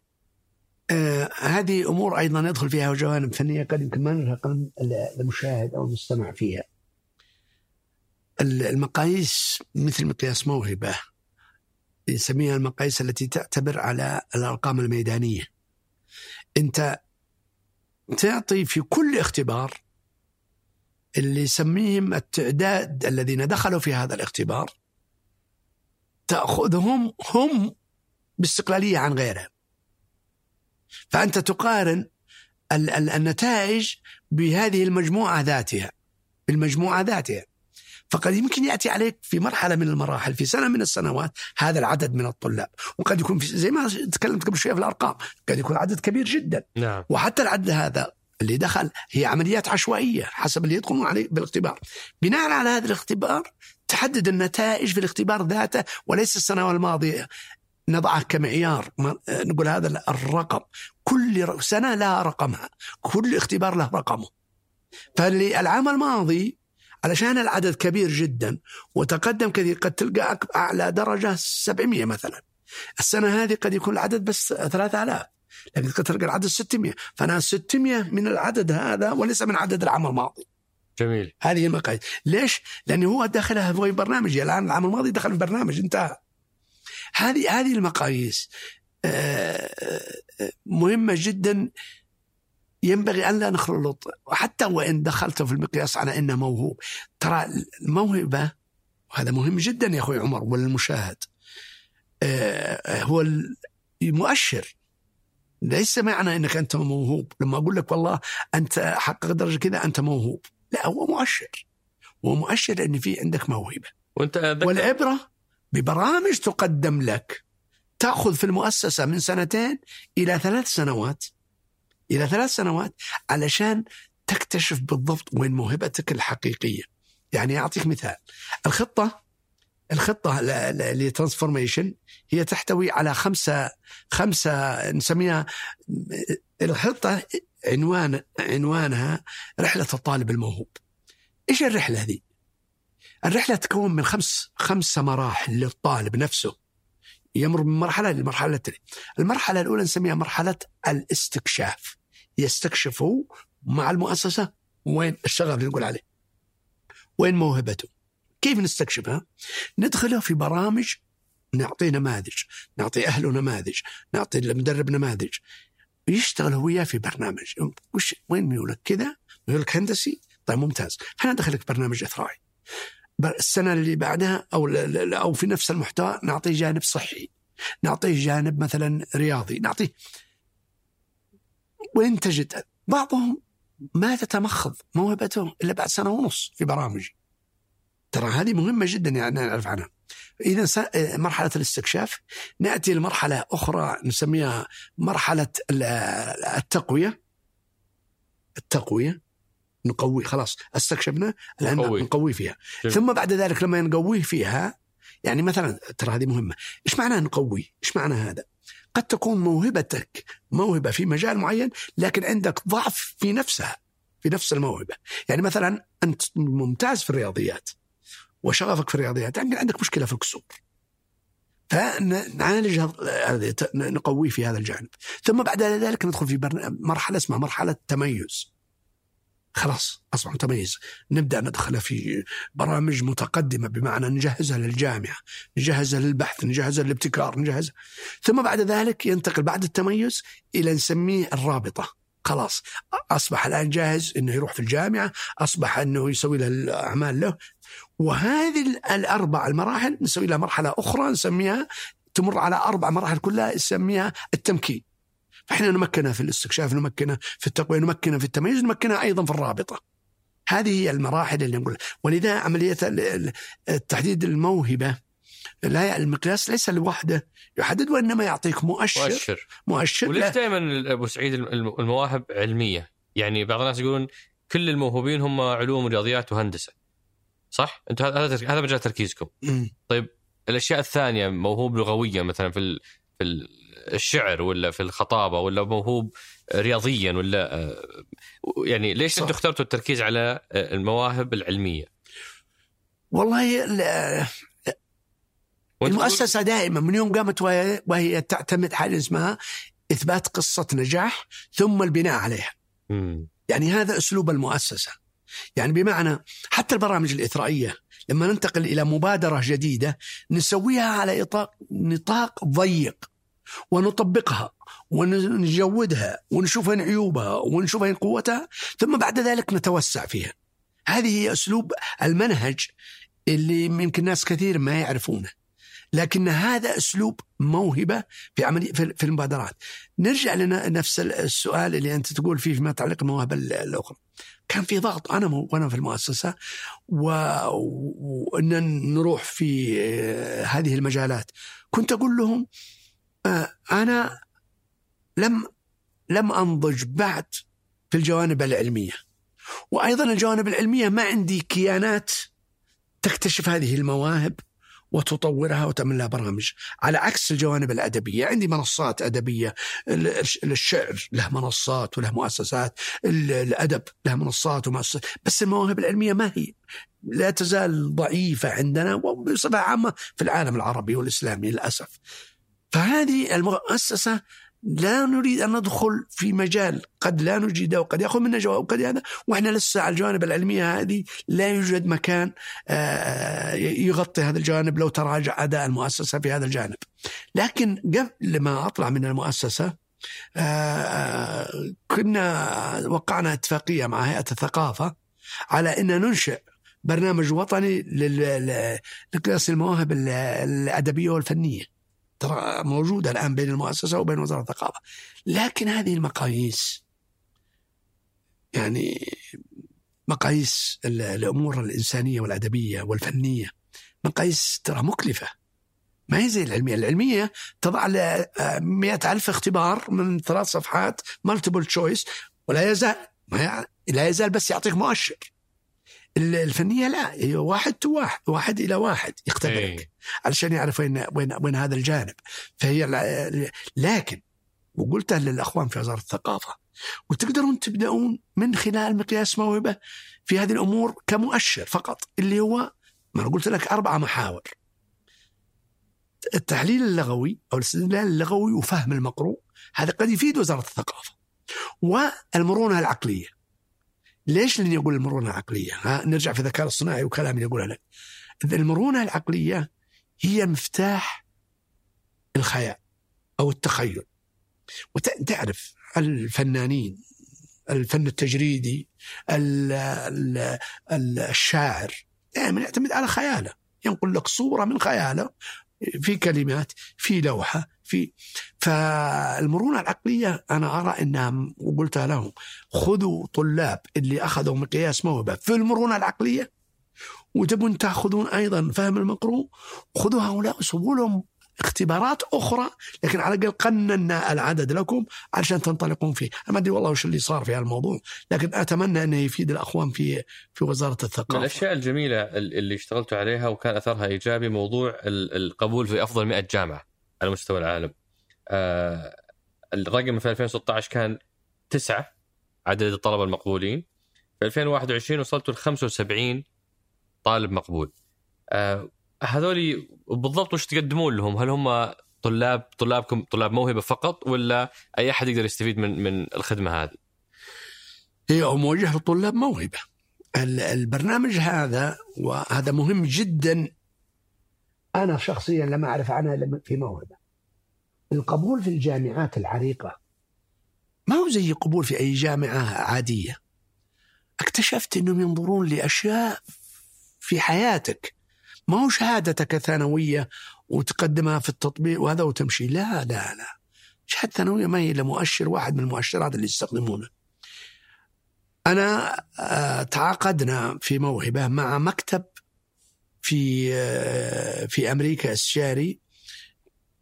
آه هذه أمور أيضا يدخل فيها جوانب فنية قد يمكن ما نلحق المشاهد أو المستمع فيها. المقاييس مثل مقياس موهبة نسميها المقاييس التي تعتبر على الأرقام الميدانية. أنت تعطي في كل اختبار اللي يسميهم التعداد الذين دخلوا في هذا الاختبار تأخذهم هم باستقلالية عن غيرهم. فأنت تقارن النتائج بهذه المجموعة ذاتها بالمجموعة ذاتها. فقد يمكن يأتي عليك في مرحلة من المراحل في سنة من السنوات هذا العدد من الطلاب. وقد يكون في زي ما تكلمت قبل شوية في الأرقام قد يكون عدد كبير جدا. نعم. وحتى العدد هذا اللي دخل هي عمليات عشوائية حسب اللي يدخلون عليه بالاختبار. بناء على هذا الاختبار تحدد النتائج في الاختبار ذاته وليس السنة الماضية. نضعه كمعيار نقول هذا الرقم. كل سنة لها رقمها كل اختبار له رقمه. فاللي العام الماضي علشان العدد كبير جدا وتقدم كثير قد تلقى أعلى درجة 700 مثلا. السنة هذه قد يكون العدد بس 3000 لكن قد تلقى العدد 600 فأنا 600 من العدد هذا وليس من عدد العام الماضي. جميل. هذه المقاييس. ليش؟ لأنه هو دخلها في برنامج. الآن العام الماضي دخل في برنامج انتهى. هذه هذه المقاييس آه، آه، مهمة جدا ينبغي أن لا نخلط وحتى وإن دخلت في المقياس على أنه موهوب. ترى الموهبة وهذا مهم جدا يا أخوي عمر وللمشاهد آه، هو المؤشر. ليس معنى إنك أنت موهوب. لما أقول لك والله أنت حقق درجة كذا أنت موهوب. لا هو مؤشر. هو مؤشر ان في عندك موهبة. وأنت ذكر والعبرة ببرامج تقدم لك. تأخذ في المؤسسة من سنتين إلى ثلاث سنوات إلى ثلاث سنوات علشان تكتشف بالضبط وين موهبتك الحقيقية. يعني أعطيك مثال. الخطة الخطة لترانسفورميشن هي تحتوي على خمسة خمسة نسميها الخطة عنوان عنوانها رحلة الطالب الموهوب. إيش الرحلة هذه؟ الرحلة تكون من خمس خمسه مراحل للطالب نفسه. يمر من مرحلة للمرحلة التاليه. المرحلة الأولى نسميها مرحلة الاستكشاف يستكشفوا مع المؤسسة وين الشغف اللي نقول عليه. وين موهبته؟ كيف نستكشفها؟ ندخله في برامج نعطيه نماذج، نعطي أهله نماذج، نعطي المدرب نماذج. يشتغل هو وياه في برنامج، وش وين ميولك كذا؟ ميولك هندسي؟ طيب ممتاز، خلينا ندخلك برنامج اثرائي. السنة اللي بعدها أو أو في نفس المحتوى نعطيه جانب صحي. نعطيه جانب مثلا رياضي، نعطيه وين تجد بعضهم ما تتمخض موهبته إلا بعد سنة ونص في برامج. ترى هذه مهمة جدا يعني نعرف عنها. إذا مرحلة الاستكشاف نأتي لمرحلة أخرى نسميها مرحلة التقوية التقوية نقوي خلاص استكشفنا الآن نقوي. نقوي فيها. جميل. ثم بعد ذلك لما نقويه فيها يعني مثلا ترى هذه مهمة. إيش معنى نقوي؟ إيش معنى هذا؟ قد تكون موهبتك موهبة في مجال معين لكن عندك ضعف في نفسها في نفس الموهبة. يعني مثلا أنت ممتاز في الرياضيات وشغفك في الرياضيات لكن عندك مشكلة في الكسور. فنعالج هذا نقويه في هذا الجانب. ثم بعد ذلك ندخل في مرحلة اسمها مرحلة تميز خلاص اصبح متميز نبدأ ندخله في برامج متقدمة بمعنى نجهزها للجامعة نجهزها للبحث نجهزها للابتكار نجهزها. ثم بعد ذلك ينتقل بعد التميز إلى نسميه الرابطة. خلاص أصبح الآن جاهز إنه يروح في الجامعة أصبح إنه يسوي له الأعمال له. وهذه ال- الأربع المراحل نسوي لها مرحلة أخرى نسميها تمر على أربع مراحل كلها نسميها التمكين. فإحنا نمكنها في الاستكشاف نمكنها في التقوية نمكنها في التميز نمكنها أيضا في الرابطة هذه هي المراحل اللي نقول ولذا ال- تحديد الموهبة لا المقياس ليس لوحده يحدد وإنما يعطيك مؤشر مؤشر مؤشر وليش دائما أبو سعيد الم- المواهب علمية؟ يعني بعض الناس يقولون كل الموهوبين هم علوم رياضيات وهندسة. صح؟ انت هذا هذا مجال تركيزكم. مم. الأشياء الثانية موهوب لغويا مثلا في في الشعر ولا في الخطابة ولا موهوب رياضيا ولا آه، يعني ليش. أنتم اخترتوا التركيز على آه، المواهب العلمية؟ والله المؤسسة دائما من يوم قامت وهي, وهي تعتمد حاجة اسمها إثبات قصة نجاح ثم البناء عليها مم. يعني هذا أسلوب المؤسسة يعني بمعنى حتى البرامج الإثرائية لما ننتقل إلى مبادرة جديدة نسويها على إطاق نطاق ضيق ونطبقها ونجودها ونشوف وين عيوبها ونشوف وين قوتها ثم بعد ذلك نتوسع فيها هذه هي أسلوب المنهج اللي يمكن ناس كثير ما يعرفونه لكن هذا أسلوب موهبة في عمليه في المبادرات. نرجع لنا نفس السؤال اللي أنت تقول فيه فيما يتعلق بالمواهب ال- الأخرى. كان في ضغط أنا وأنا في المؤسسة وإن نروح في آه، هذه المجالات. كنت أقول لهم أنا لم لم أنضج بعد في الجوانب العلمية. وأيضا الجوانب العلمية ما عندي كيانات تكتشف هذه المواهب وتطورها وتعمل لها برامج. على عكس الجوانب الأدبية عندي منصات أدبية. الشعر له منصات وله مؤسسات. الأدب له منصات ومؤسسات بس المواهب العلمية ما هي. لا تزال ضعيفة عندنا وبصفة عامة في العالم العربي والإسلامي للأسف. فهذه المؤسسة لا نريد أن ندخل في مجال قد لا نجيده وقد يأخذ منا جواب وقد هذا وإحنا لسه على الجوانب العلمية هذه لا يوجد مكان آه، يغطي هذا الجانب لو تراجع أداء المؤسسة في هذا الجانب. لكن قبل ما أطلع من المؤسسة آه، كنا وقعنا اتفاقية مع هيئة الثقافة على أن ننشئ برنامج وطني لقياس المواهب الأدبية والفنية. ترى موجودة الآن بين المؤسسة وبين وزارة الثقافة. لكن هذه المقاييس يعني مقاييس الأمور الإنسانية والأدبية والفنية مقاييس ترى مكلفة. ما هي زي العلمية. العلمية تضع مئة ألف اختبار من ثلاث صفحات multiple choice ولا يزال ما لا يزال بس يعطيك مؤشر. الفنية لا هي واحد تو واحد واحد إلى واحد يختبرك إيه. علشان يعرف وين وين وين هذا الجانب. فهي لكن وقلتها للأخوان في وزارة الثقافة وتقدرون تبدأون من خلال مقياس موهبة في هذه الأمور كمؤشر فقط اللي هو ما أنا قلت لك أربع محاور. التحليل اللغوي أو الاستدلال اللغوي وفهم المقروء هذا قد يفيد وزارة الثقافة. والمرونة العقلية. ليش لاني أقول المرونة العقلية؟ ها نرجع في الذكاء الصناعي وكلام اللي اقوله لك. المرونة العقلية هي مفتاح الخيال أو التخيل. وتعرف الفنانين الفن التجريدي الشاعر دائما يعتمد على خياله ينقل لك صورة من خياله في كلمات في لوحة في فالمرونة العقلية أنا أرى أنها وقلتها لهم خذوا طلاب اللي أخذوا مقياس موهبة في المرونة العقلية وتبون تأخذون أيضا فهم المقروء خذوا هؤلاء وسووا لهم اختبارات أخرى لكن على الأقل قننا العدد لكم علشان تنطلقون فيه، أنا ما أدري والله وش اللي صار في الموضوع، لكن أتمنى انه يفيد الأخوان في في وزارة الثقافة. من الأشياء الجميلة اللي اشتغلتوا عليها وكان أثرها إيجابي موضوع القبول في أفضل 100 جامعة. على مستوى العالم. آه الرقم في 2016 كان تسعة عدد الطلبة المقبولين. في 2021 وصلتوا ل 75 طالب مقبول. آه هذول بالضبط وش تقدمون لهم؟ هل هم طلاب طلابكم طلاب موهبة فقط ولا أي أحد يقدر يستفيد من من الخدمة هذه؟ هي موجهه لطلاب موهبة. البرنامج هذا وهذا مهم جدا أنا شخصيا لم أعرف عنها في موهبة. القبول في الجامعات العريقة ما هو زي قبول في أي جامعة عادية. اكتشفت إنهم ينظرون لأشياء في حياتك ما هو شهادتك ثانوية وتقدمها في التطبيق وهذا وتمشي لا لا لا شهادة ثانوية ما هي إلا مؤشر واحد من المؤشرات اللي يستخدمونه أنا آه، تعاقدنا في موهبة مع مكتب في آه، في أمريكا استشاري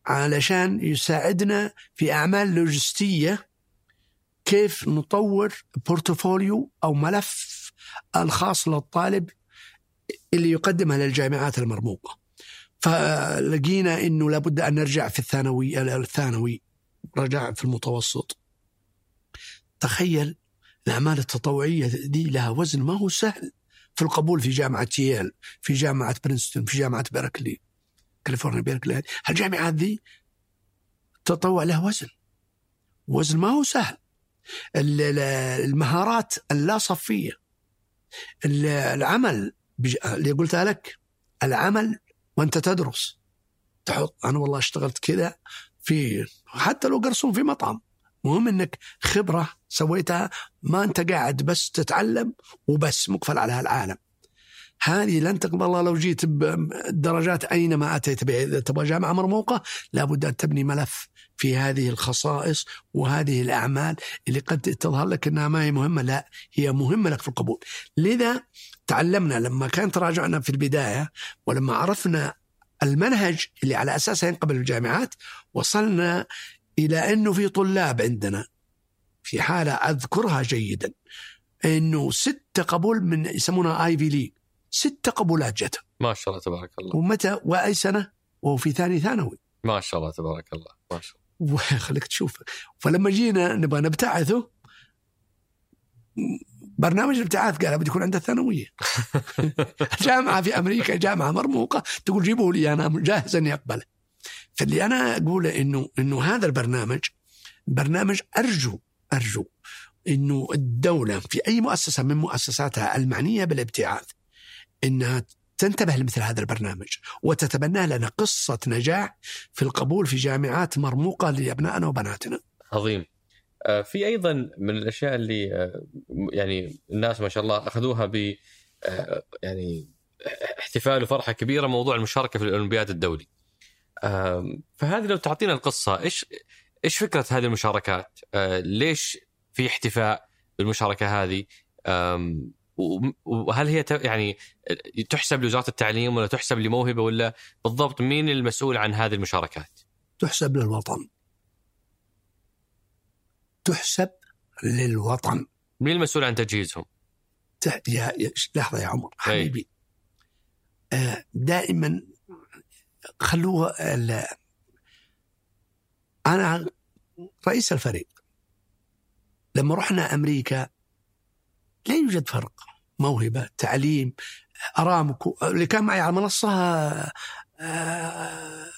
علشان يساعدنا في أعمال لوجستية كيف نطور بورتفوليو أو ملف الخاص للطالب اللي يقدمها للجامعات المرموقة. فلقينا إنه لابد أن نرجع في الثانوي الثانوي رجع في المتوسط. تخيل الأعمال التطوعية دي لها وزن ما هو سهل. في القبول في جامعة ييل في جامعة برينستون في جامعة بيركلي كاليفورنيا بيركلي هالجامعات ذي التطوع له وزن. وزن ما هو سهل. المهارات اللا صفيه العمل اللي قلتها لك العمل وأنت تدرس. تحط أنا والله اشتغلت كذا في حتى لو قرصون في مطعم. مهم إنك خبرة سويتها ما أنت قاعد بس تتعلم وبس مقفل على هالعالم. هذه لن تقبل الله لو جيت بدرجات أينما أتيت إذا تبغى جامعة مرموقة لابد أن تبني ملف في هذه الخصائص وهذه الأعمال اللي قد تظهر لك إنها ما هي مهمة لا هي مهمة لك في القبول. لذا تعلمنا لما كان تراجعنا في البداية ولما عرفنا المنهج اللي على أساسه ينقبل الجامعات وصلنا إلى أنه في طلاب عندنا في حالة أذكرها جيدا أنه ستة قبول من يسمونها آي في ليج ستة قبولات جت. ما شاء الله تبارك الله. ومتى؟ وأي سنة؟ وهو في ثاني ثانوي. ما شاء الله تبارك الله ما شاء الله. وخليك تشوف. فلما جينا نبغى نبتعثه برنامج الابتعاث قال بده يكون عنده الثانوية. جامعة في أمريكا جامعة مرموقة. تقول جيبوا لي أنا جاهز أني أقبله. فاللي أنا أقوله إنه إنه هذا البرنامج برنامج أرجو أرجو إنه الدولة في أي مؤسسة من مؤسساتها المعنية بالابتعاث إنها تنتبه لمثل هذا البرنامج وتتبنى لنا قصة نجاح في القبول في جامعات مرموقة لأبنائنا وبناتنا. عظيم آه، في أيضا من الأشياء اللي آه، يعني الناس ما شاء الله أخذوها ب آه، يعني احتفال وفرحة كبيرة موضوع المشاركة في الأولمبياد الدولي. فهذه لو تعطينا القصة إيش إيش فكرة هذه المشاركات؟ آه، ليش في احتفاء بالمشاركة هذه؟ وهل هي يعني تحسب لوزارة التعليم ولا تحسب لموهبة ولا بالضبط مين المسؤول عن هذه المشاركات؟ تحسب للوطن. تحسب للوطن. مين المسؤول عن تجهيزهم؟ يا- لحظة يا عمر حبيبي آه، دائما خلوها ال- أنا رئيس الفريق لما رحنا أمريكا لا يوجد فرق موهبة تعليم ارامكو اللي كان معي على المنصه آه،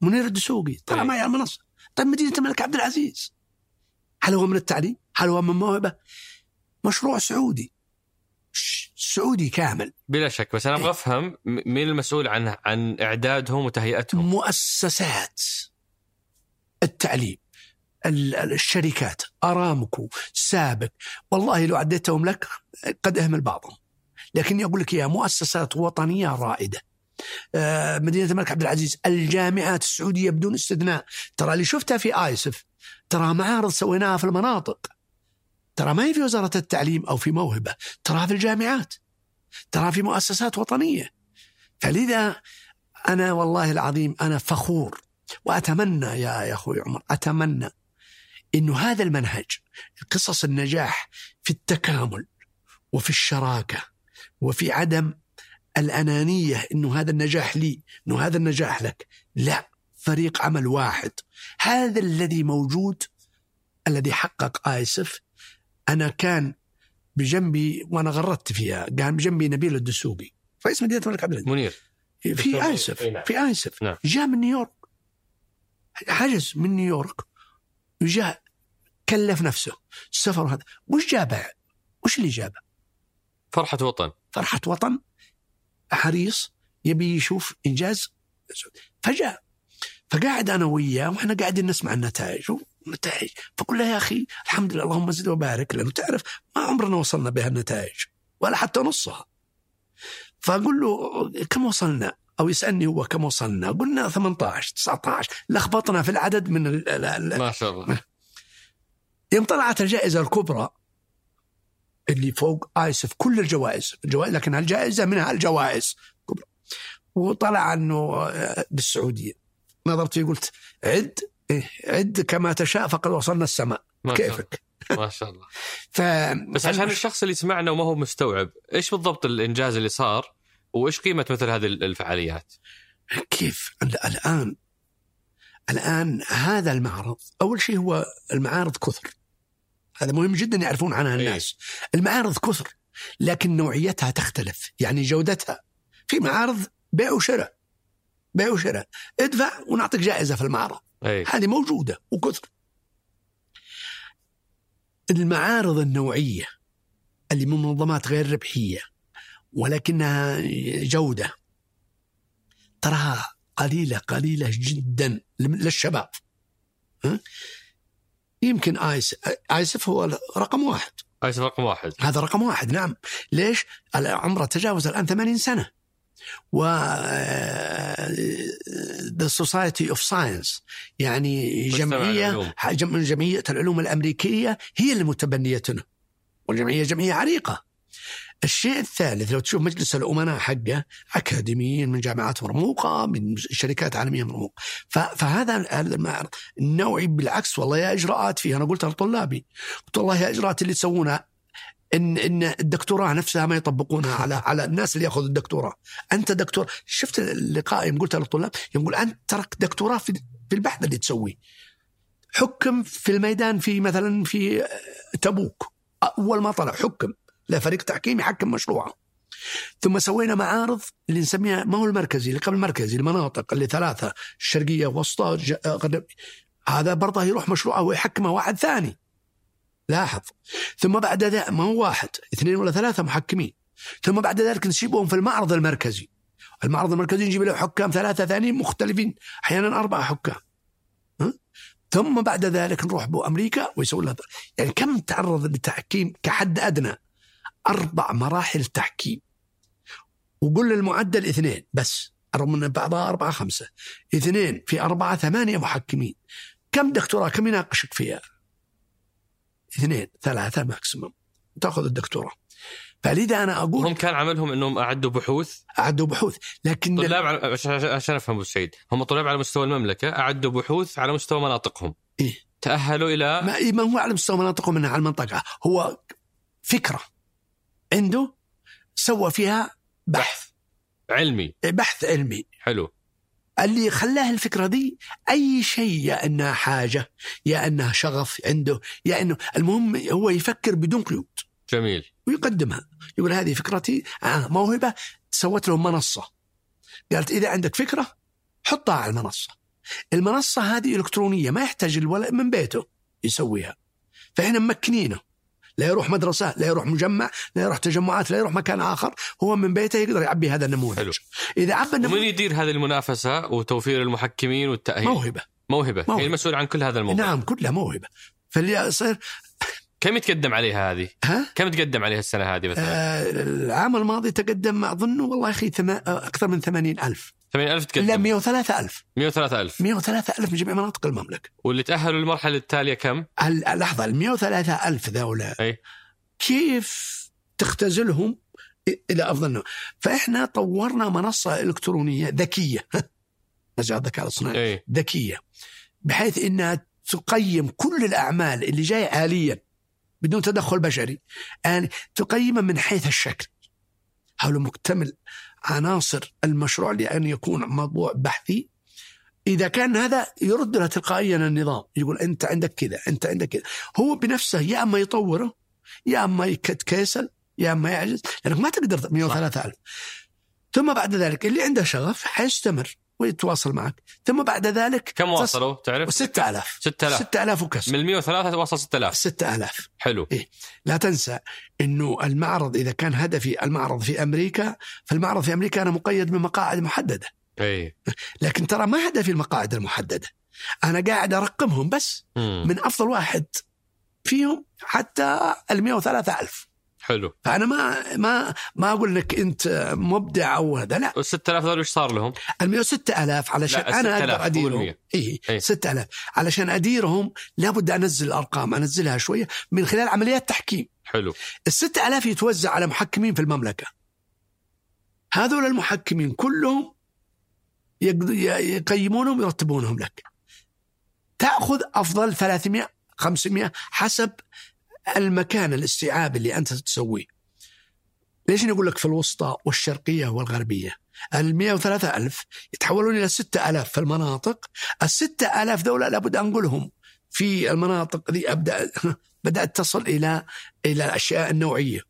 منير الدسوقي طلع طيب. معي على المنصه طيب مدينة الملك عبد العزيز هل هو من التعليم؟ هل هو من موهبه؟ مشروع سعودي سعودي كامل. بلا شك بس أنا أبغى افهم مين المسؤول عن عن إعدادهم وتهيئتهم؟ مؤسسات التعليم ال- ال- الشركات أرامكو سابق والله لو عديتهم لك قد أهمل بعضهم. لكن أقول لك يا مؤسسات وطنية رائدة. آه، مدينة الملك عبد العزيز الجامعات السعودية بدون استثناء. ترى اللي شفتها في آيسف ترى معارض سويناها في المناطق. ترى ما هي في وزارة التعليم أو في موهبة ترى في الجامعات ترى في مؤسسات وطنية. فلذا أنا والله العظيم أنا فخور وأتمنى يا أخوي عمر أتمنى انه هذا المنهج قصص النجاح في التكامل وفي الشراكة وفي عدم الأنانية إنه هذا النجاح لي إنه هذا النجاح لك. لا فريق عمل واحد. هذا الذي موجود الذي حقق ايسف أنا كان بجنبي وأنا غردت فيها كان بجنبي نبيل الدسوقي. رئيس مدينة الملك عبد العزيز. منير. في إي نعم. في ايسف نعم. جاء من نيويورك. حجز من نيويورك. وجاء كلف نفسه. السفر هذا. وش جابه؟ وش اللي جابه؟ فرحة وطن. فرحة وطن. حريص. يبي يشوف إنجاز. فجاء فقاعد أنا وياه وإحنا قاعدين نسمع النتائج. نتائج فقول له يا أخي الحمد لله اللهم زد وبارك لأنه تعرف ما عمرنا وصلنا بها النتائج ولا حتى نصها. فأقول له كم وصلنا؟ أو يسألني هو كم وصلنا؟ قلنا 18 19 لخبطنا في العدد من ال ال ال ما شاء الله. يوم طلعت الجائزة الكبرى اللي فوق آيسف كل الجوائز الجوائز لكن الجائزة منها الجوائز كبرى وطلع إنه آه، بالسعودية. نظرت فيه قلت عد إيه، عد كما تشاء فقد وصلنا السماء. ما كيفك؟ ما شاء الله. ف بس عشان الشخص اللي سمعنا وما هو مستوعب إيش بالضبط الإنجاز اللي صار؟ وإيش قيمة مثل هذه الفعاليات؟ كيف؟ ال- الآن الآن هذا المعرض أول شيء هو المعارض كثر. هذا مهم جدا يعرفون عنها إيه. الناس. المعارض كثر لكن نوعيتها تختلف. يعني جودتها. في معارض بيع وشراء. بيع وشراء. ادفع ونعطيك جائزة في المعرض. هذه موجودة وكثر. المعارض النوعية اللي من منظمات غير ربحية ولكنها جودة تراها قليلة قليلة جدا للشباب. ها؟ يمكن آيس آيسف هو رقم واحد. ايس رقم واحد. هذا رقم واحد نعم. ليش؟ عمره تجاوز الآن 80 سنة. و The Society of Science. يعني مجتمع جمعية العلوم. جم- جمعية العلوم الأمريكية هي اللي متبنيتنا والجمعية جمعية عريقة. الشيء الثالث لو تشوف مجلس الأمناء حقه أكاديميين من جامعات مرموقة من شركات عالمية مرموقة. فهذا هذا المعرض النوعي بالعكس والله يا إجراءات فيه أنا قلتها لطلابي. قلت والله يا إجراءات اللي تسوونها إن إن الدكتوراه نفسها ما يطبقونها على على الناس اللي يأخذوا الدكتوراه. أنت دكتور شفت اللقاء يوم قلتها للطلاب؟ يقول أنت ترك دكتوراه في في البحث اللي تسويه. حكم في الميدان في مثلا في تبوك. أول ما طلع حكم. لا فريق تحكيم يحكم مشروعه. ثم سوينا معارض اللي نسميها ما هو المركزي اللي قبل المركزي؟ المناطق اللي ثلاثة الشرقية وسطى هذا برضه يروح مشروعه ويحكمه واحد ثاني. لاحظ. ثم بعد ذلك ما هو واحد اثنين ولا ثلاثة محكمين. ثم بعد ذلك نسيبهم في المعرض المركزي. المعرض المركزي نجيب له حكام ثلاثة ثانيين مختلفين أحيانا أربعة حكام. ها؟ ثم بعد ذلك نروح بامريكا ويسوي لها يعني كم تعرض للتحكيم كحد أدنى؟ أربع مراحل تحكيم. وقل المعدل اثنين بس رغم إن بعضها أربعة خمسة. اثنين في أربعة ثمانية محكمين. كم دكتوراه كم يناقشك فيها؟ اثنين ثلاثة ماكسيموم تأخذ الدكتوراه فلذا أنا أقول هم كان عملهم إنهم أعدوا بحوث. أعدوا بحوث. لكن طلاب على عشان- أفهم أبو سعيد. هم طلاب على مستوى المملكة أعدوا بحوث على مستوى مناطقهم. إيه؟ تأهلوا إلى ما ما هو على مستوى مناطقه منها على المنطقة. هو فكرة عنده سوى فيها بحث. علمي. بحث علمي. حلو. اللي خلاه الفكرة دي أي شيء يا إنها حاجة يا إنها شغف عنده يا إنه المهم هو يفكر بدون قيود. جميل. ويقدمها. يقول هذه فكرتي آه موهبة سوت لهم منصة. قالت إذا عندك فكرة حطها على المنصة. المنصة هذه إلكترونية ما يحتاج الولد من بيته يسويها. فإحنا ممكنينه. لا يروح مدرسة لا يروح مجمع لا يروح تجمعات لا يروح مكان آخر هو من بيته يقدر يعبي هذا النموذج حلو. إذا عبى ومن النموذج يدير هذه المنافسة وتوفير المحكمين والتأهيل موهبة موهبة, موهبة. هي المسؤول عن كل هذا الموضوع نعم كلها موهبة فاللي يصير كم يتقدم عليها هذه؟ ها كم تقدم عليها السنة هذه مثلا؟ آه العام الماضي تقدم أظن والله يا أخي ثما آه، أكثر من 80 ألف 80000 لا تقدم 103 ألف. 103000 103 ألف. من جميع مناطق المملكة. واللي تأهلوا للمرحلة التالية كم؟ هل- لحظة ال 103 ألف ذولا. أي. كيف تختزلهم؟ إلى أفضل نوع. فإحنا طورنا منصة إلكترونية ذكية. مجال الذكاء الاصطناعي. أي. ذكية. بحيث إنها تقيم كل الأعمال اللي جاية حاليا بدون تدخل بشري. يعني تقيمها من حيث الشكل. حول مكتمل عناصر المشروع لأن يكون موضوع بحثي. إذا كان هذا يرد له تلقائيا النظام يقول أنت عندك كذا أنت عندك كذا. هو بنفسه يا أما يطوره يا أما يتكاسل يا أما يعجز. لأنك ما تقدر 103 ألف. ثم بعد ذلك اللي عنده شغف حيستمر. ويتواصل معك. ثم بعد ذلك كم وصلوا تعرف؟ 6000 6000 6000 وكسر. من ال 103 وصل 6000 6000 حلو. لا تنسى إنه المعرض إذا كان هدفي المعرض في أمريكا فالمعرض في أمريكا أنا مقيد بمقاعد محددة. اي لكن ترى ما هدفي المقاعد المحددة. أنا قاعد أرقمهم بس مم. من أفضل واحد فيهم حتى ال 103 ألف حلو. فأنا ما ما ما أقول لك أنت مبدع أو هذا لا. وال 6000 ذول إيش صار لهم؟ ال 106 ألاف علشان لا، أنا 6000 أقدر أديرهم. اي إيه. 6000 علشان أديرهم لابد أنزل الأرقام أنزلها شوية من خلال عمليات تحكيم. حلو. ال 6000 يتوزع على محكمين في المملكة. هذول المحكمين كلهم يقيمونهم ويرتبونهم لك. تأخذ أفضل 300 500 حسب المكان الاستيعاب اللي أنت تسويه. ليش نقول لك في الوسطى والشرقية والغربية؟ ال 103 ألف يتحولون إلى 6000 في المناطق. ال 6000 ذولا لابد أنقلهم في المناطق ذي أبدأ بدأت تصل إلى إلى الأشياء النوعية.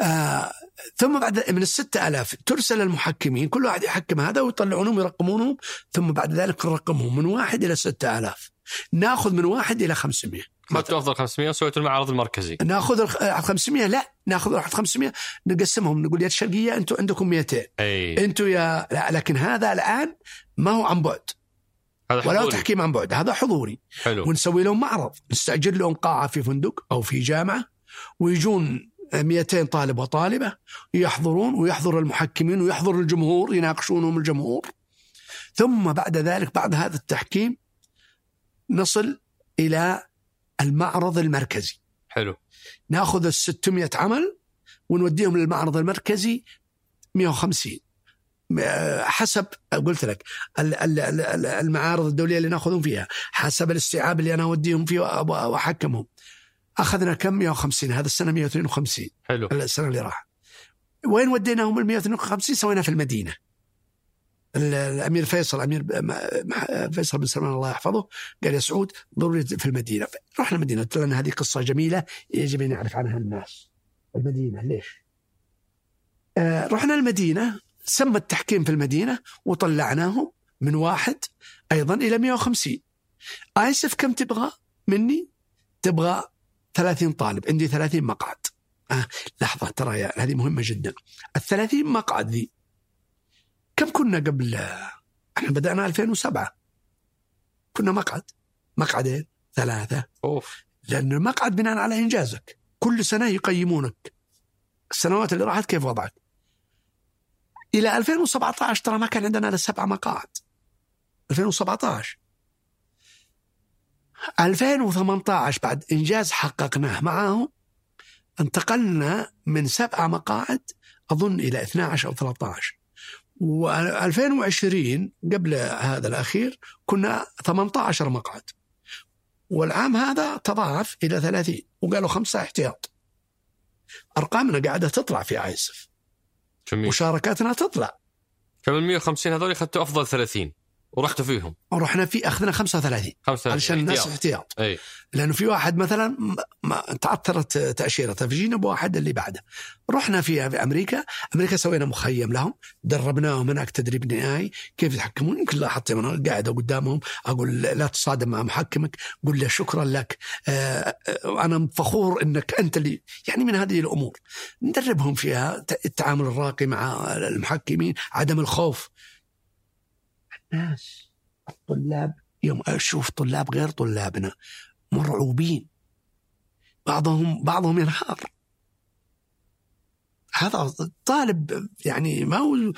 آه ثم بعد من الستة ألاف ترسل المحكمين كل واحد يحكم هذا ويطلعونهم ويرقمونهم ثم بعد ذلك نرقمهم من واحد إلى ستة ألاف ناخذ من واحد إلى 500 اخذتوا افضل 500 وسويتوا المعرض المركزي. ناخذ ال آه، 500 لا ناخذ واحد 500 نقسمهم نقول يا الشرقيه أنتم عندكم 200 أي. أنتم يا لا لكن هذا الآن ما هو عن بعد. هذا ولا حضوري. تحكيم عن بعد هذا حضوري. حلو. ونسوي لهم معرض نستأجر لهم قاعة في فندق أو في جامعة ويجون 200 طالب وطالبة يحضرون ويحضر المحكمين ويحضر الجمهور يناقشونهم الجمهور. ثم بعد ذلك بعد هذا التحكيم نصل إلى المعرض المركزي. حلو. ناخذ ال 600 عمل ونوديهم للمعرض المركزي 150 م- حسب قلت لك ال- ال- ال- المعارض الدولية اللي ناخذهم فيها حسب الاستيعاب اللي أنا أوديهم فيه وأحكمهم. أخذنا كم؟ 150 هذا السنة 152 حلو. السنة اللي راح وين وديناهم ال 152 سوينا في المدينة. ال- الأمير فيصل أمير فيصل بن سلمان الله يحفظه قال يا سعود ضروري في المدينة. رحنا المدينة. قلت لنا هذه قصة جميلة يجب أن يعرف عنها الناس. المدينة ليش؟ آه رحنا المدينة سمى التحكيم في المدينة وطلعناهم من واحد أيضا إلى 150 آيسف كم تبغى مني؟ تبغى 30 طالب عندي 30 مقعد. آه لحظة ترى هذه مهمة جدا. ال 30 مقعد ذي كم كنا قبل إحنا بدأنا 2007 كنا مقعد مقعدين ثلاثة. أوف. لأن المقعد بناء على إنجازك. كل سنة يقيمونك. السنوات اللي راحت كيف وضعك؟ إلى 2017 ترى ما كان عندنا إلا سبع مقاعد. 2017 2018 بعد إنجاز حققناه معاهم انتقلنا من سبع مقاعد أظن إلى 12 أو 13 و2020 قبل هذا الأخير كنا 18 مقعد. والعام هذا تضاعف إلى 30 وقالوا خمسة احتياط. أرقامنا قاعدة تطلع في عايسف جميل. مشاركاتنا تطلع. فمن 150 هذول اخذتوا أفضل 30 ورحتوا فيهم. ورحنا في أخذنا 35 خمسة علشان الناس احتياط. أي. لأنه في واحد مثلا ما تعثرت تاشيرته فجينا بواحد اللي بعده. رحنا فيها في أمريكا. أمريكا سوينا مخيم لهم. دربناهم هناك تدريب نهائي. كيف يتحكمون؟ يمكن لاحظت أنا قاعد قدامهم. أقول لا تصادم مع محكمك. قل له شكرا لك. آه، آه، أنا فخور إنك أنت اللي يعني من هذه الأمور. ندربهم فيها. التعامل الراقي مع المحكمين. عدم الخوف. الناس الطلاب يوم أشوف طلاب غير طلابنا مرعوبين. بعضهم بعضهم ينهار هذا طالب يعني ما هو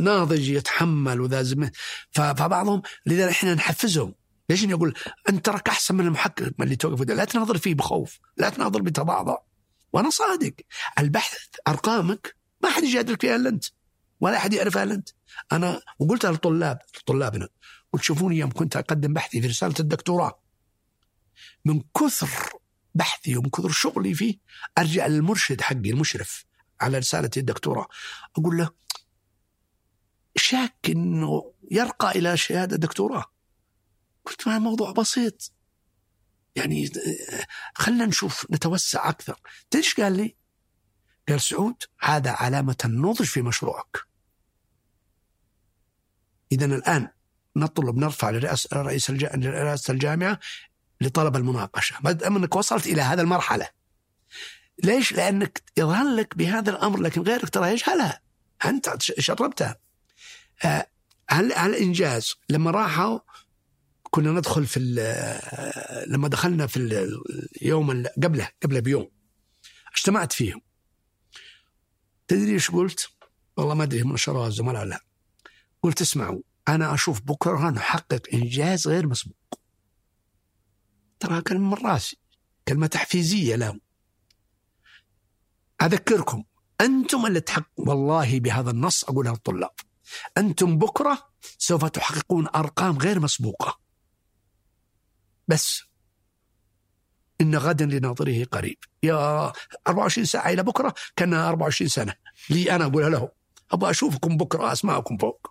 ناضج يتحمل وذا زم- ف- فبعضهم لذا إحنا نحفزهم. ليش يقول أنت تراك أحسن من المحقق اللي توقف. لا تناظر فيه بخوف. لا تناظر بتضعضع وأنا صادق. البحث أرقامك ما حد يجادلك فيها إلا أنت. ولا أحد يعرفها الا أنت. أنا وقلتها للطلاب طلابنا قلت شوفوني يوم كنت أقدم بحثي في رسالة الدكتوراه. من كثر بحثي ومن كثر شغلي فيه أرجع للمرشد حقي المشرف على رسالة الدكتوراه. أقول له شاك إنه يرقى إلى شهادة دكتوراه. قلت ما الموضوع بسيط. يعني آه، خلنا نشوف نتوسع أكثر. تدري قال لي؟ قال سعود هذا علامة النضج في مشروعك. اذا الآن نطلب نرفع لرئيس رئيس الج- رئاسة الجامعة لطلب المناقشة. ما أنك وصلت إلى هذه المرحلة. ليش؟ لأنك يظهر لك بهذا الأمر لكن غيرك ترى يجهلها. أنت شربتها. آه، هل هل الانجاز لما راحوا كنا ندخل في لما دخلنا في ال- اليوم ال- قبله قبله بيوم اجتمعت فيهم. تدري إيش قلت؟ والله ما أدري نشروها الزملاء لا قلت اسمعوا أنا أشوف بكرة نحقق إنجاز غير مسبوق. ترى كلمة من راسي كلمة تحفيزية لهم أذكركم أنتم اللي تحق والله بهذا النص أقولها للطلاب. أنتم بكرة سوف تحققون أرقام غير مسبوقة. بس إن غدا لناظره قريب. يا 24 ساعة إلى بكرة كانها 24 سنة. لي أنا أقولها لهم أبغى أشوفكم بكرة اسمعكم فوق.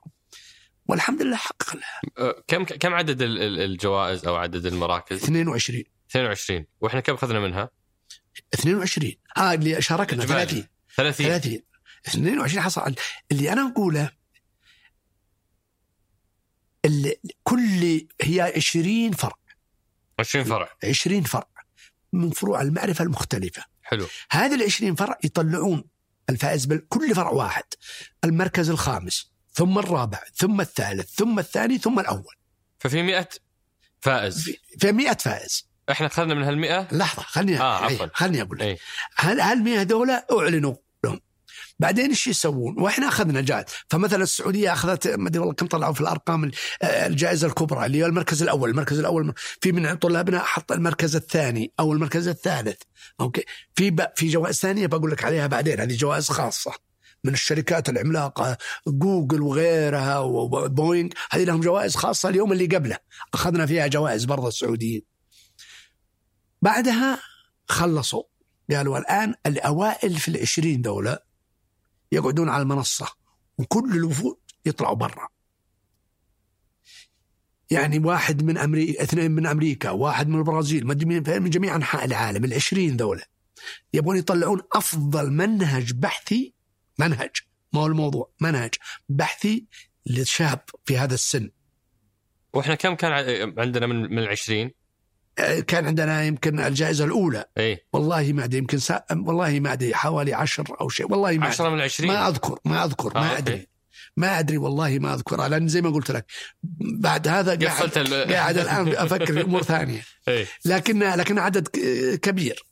والحمد لله حقق لها أه، كم كم عدد ال- ال- الجوائز أو عدد المراكز؟ 22 22 وإحنا كم أخذنا منها؟ 22 آه اللي شاركنا إجمالي. 30 30 30 22 حصل. اللي أنا أقوله اللي كل هي 20 فرع 20 فرع 20 فرع من فروع المعرفة المختلفة. حلو. هذه ال 20 فرع يطلعون الفائز بكل فرع واحد. المركز الخامس ثم الرابع ثم الثالث ثم الثاني ثم الأول. ففي 100 فائز. في- في 100 فائز. إحنا اخذنا من هال 100 لحظة خلني آه، أي، عفواً. خلني أقول لك. هل هل 100 هذول أعلنوا. بعدين إيش يسوون؟ وإحنا أخذنا جائزه، فمثلا السعودية أخذت ما أدري والله كم طلعوا في الأرقام ال- آه، الجائزة الكبرى اللي هو المركز الأول، المركز الأول في من طلابنا حط المركز الثاني أو المركز الثالث، أوكي؟ في. في جوائز ثانية بقول لك عليها بعدين، هذه جوائز خاصة من الشركات العملاقة جوجل وغيرها وبوينغ هذه لهم جوائز خاصة اليوم اللي قبله، أخذنا فيها جوائز برضه السعوديين. بعدها خلصوا قالوا الآن الأوائل في العشرين دولة يقعدون على المنصة وكل الوفود يطلعوا برا. يعني واحد من أمريكا اثنين من أمريكا واحد من البرازيل من جميع أنحاء العالم العشرين دولة يبغون يطلعون أفضل منهج بحثي منهج ما هو الموضوع منهج بحثي للشاب في هذا السن. وإحنا كم كان عندنا من من 20 كان عندنا يمكن الجائزة الأولى. اي والله ما أدري يمكن سا... والله ما أدري حوالي عشر أو شيء. والله ما 10 أدري. من العشرين ما أذكر ما أذكر آه، ما أوكي. أدري. ما أدري والله ما أذكر. لأن زي ما قلت لك بعد هذا قاعد ال- قاعد الآن أفكر في أمور ثانية. اي لكن لكن عدد كبير.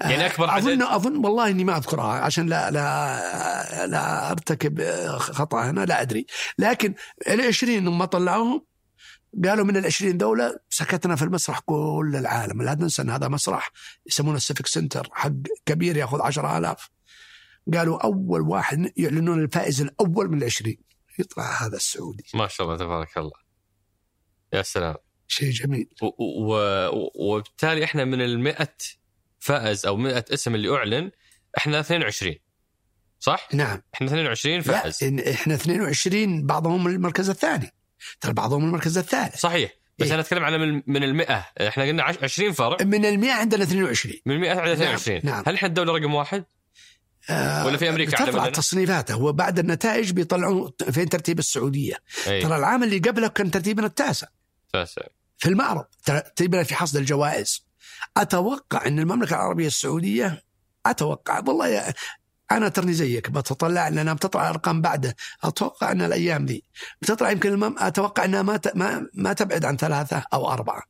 يعني اظن عدد؟ اظن والله إني ما أذكرها عشان لا لا لا أرتكب خطأ هنا لا أدري. لكن ال 20 لما طلعوهم قالوا من ال 20 دولة سكتنا في المسرح كل العالم. لا ننسى هذا مسرح يسمونه السيفيك سنتر حق كبير ياخذ 10000 قالوا أول واحد يعلنون الفائز الأول من ال 20 يطلع هذا السعودي. ما شاء الله تبارك الله. يا سلام. شيء جميل. و- و- وبالتالي إحنا من ال فائز أو 100 اسم اللي أعلن إحنا 22 صح؟ نعم. إحنا 22 لا فائز. إحنا 22 بعضهم المركز الثاني. ترى بعضهم المركز الثالث. صحيح. بس إيه. أنا أتكلم على من من ال 100 إحنا قلنا عش- 20 فرع من ال 100 عندنا 22 من ال 100 على 22 نعم. هل إحنا الدولة رقم واحد؟ آه، ولا في أمريكا أعلى تطلع؟ تصنيفاته هو بعد النتائج بيطلعون فين ترتيب السعودية. اي ترى العام اللي قبله كان ترتيبنا التاسع. تاسع. في المعرض. ترتيبنا في حصد الجوائز. أتوقع إن المملكة العربية السعودية أتوقع والله أنا ترني زيك بتطلع لانها بتطلع ارقام بعده. أتوقع إن الأيام ذي. بتطلع يمكن المم... أتوقع إنها ما ت... ما ما تبعد عن ثلاثة أو أربعة.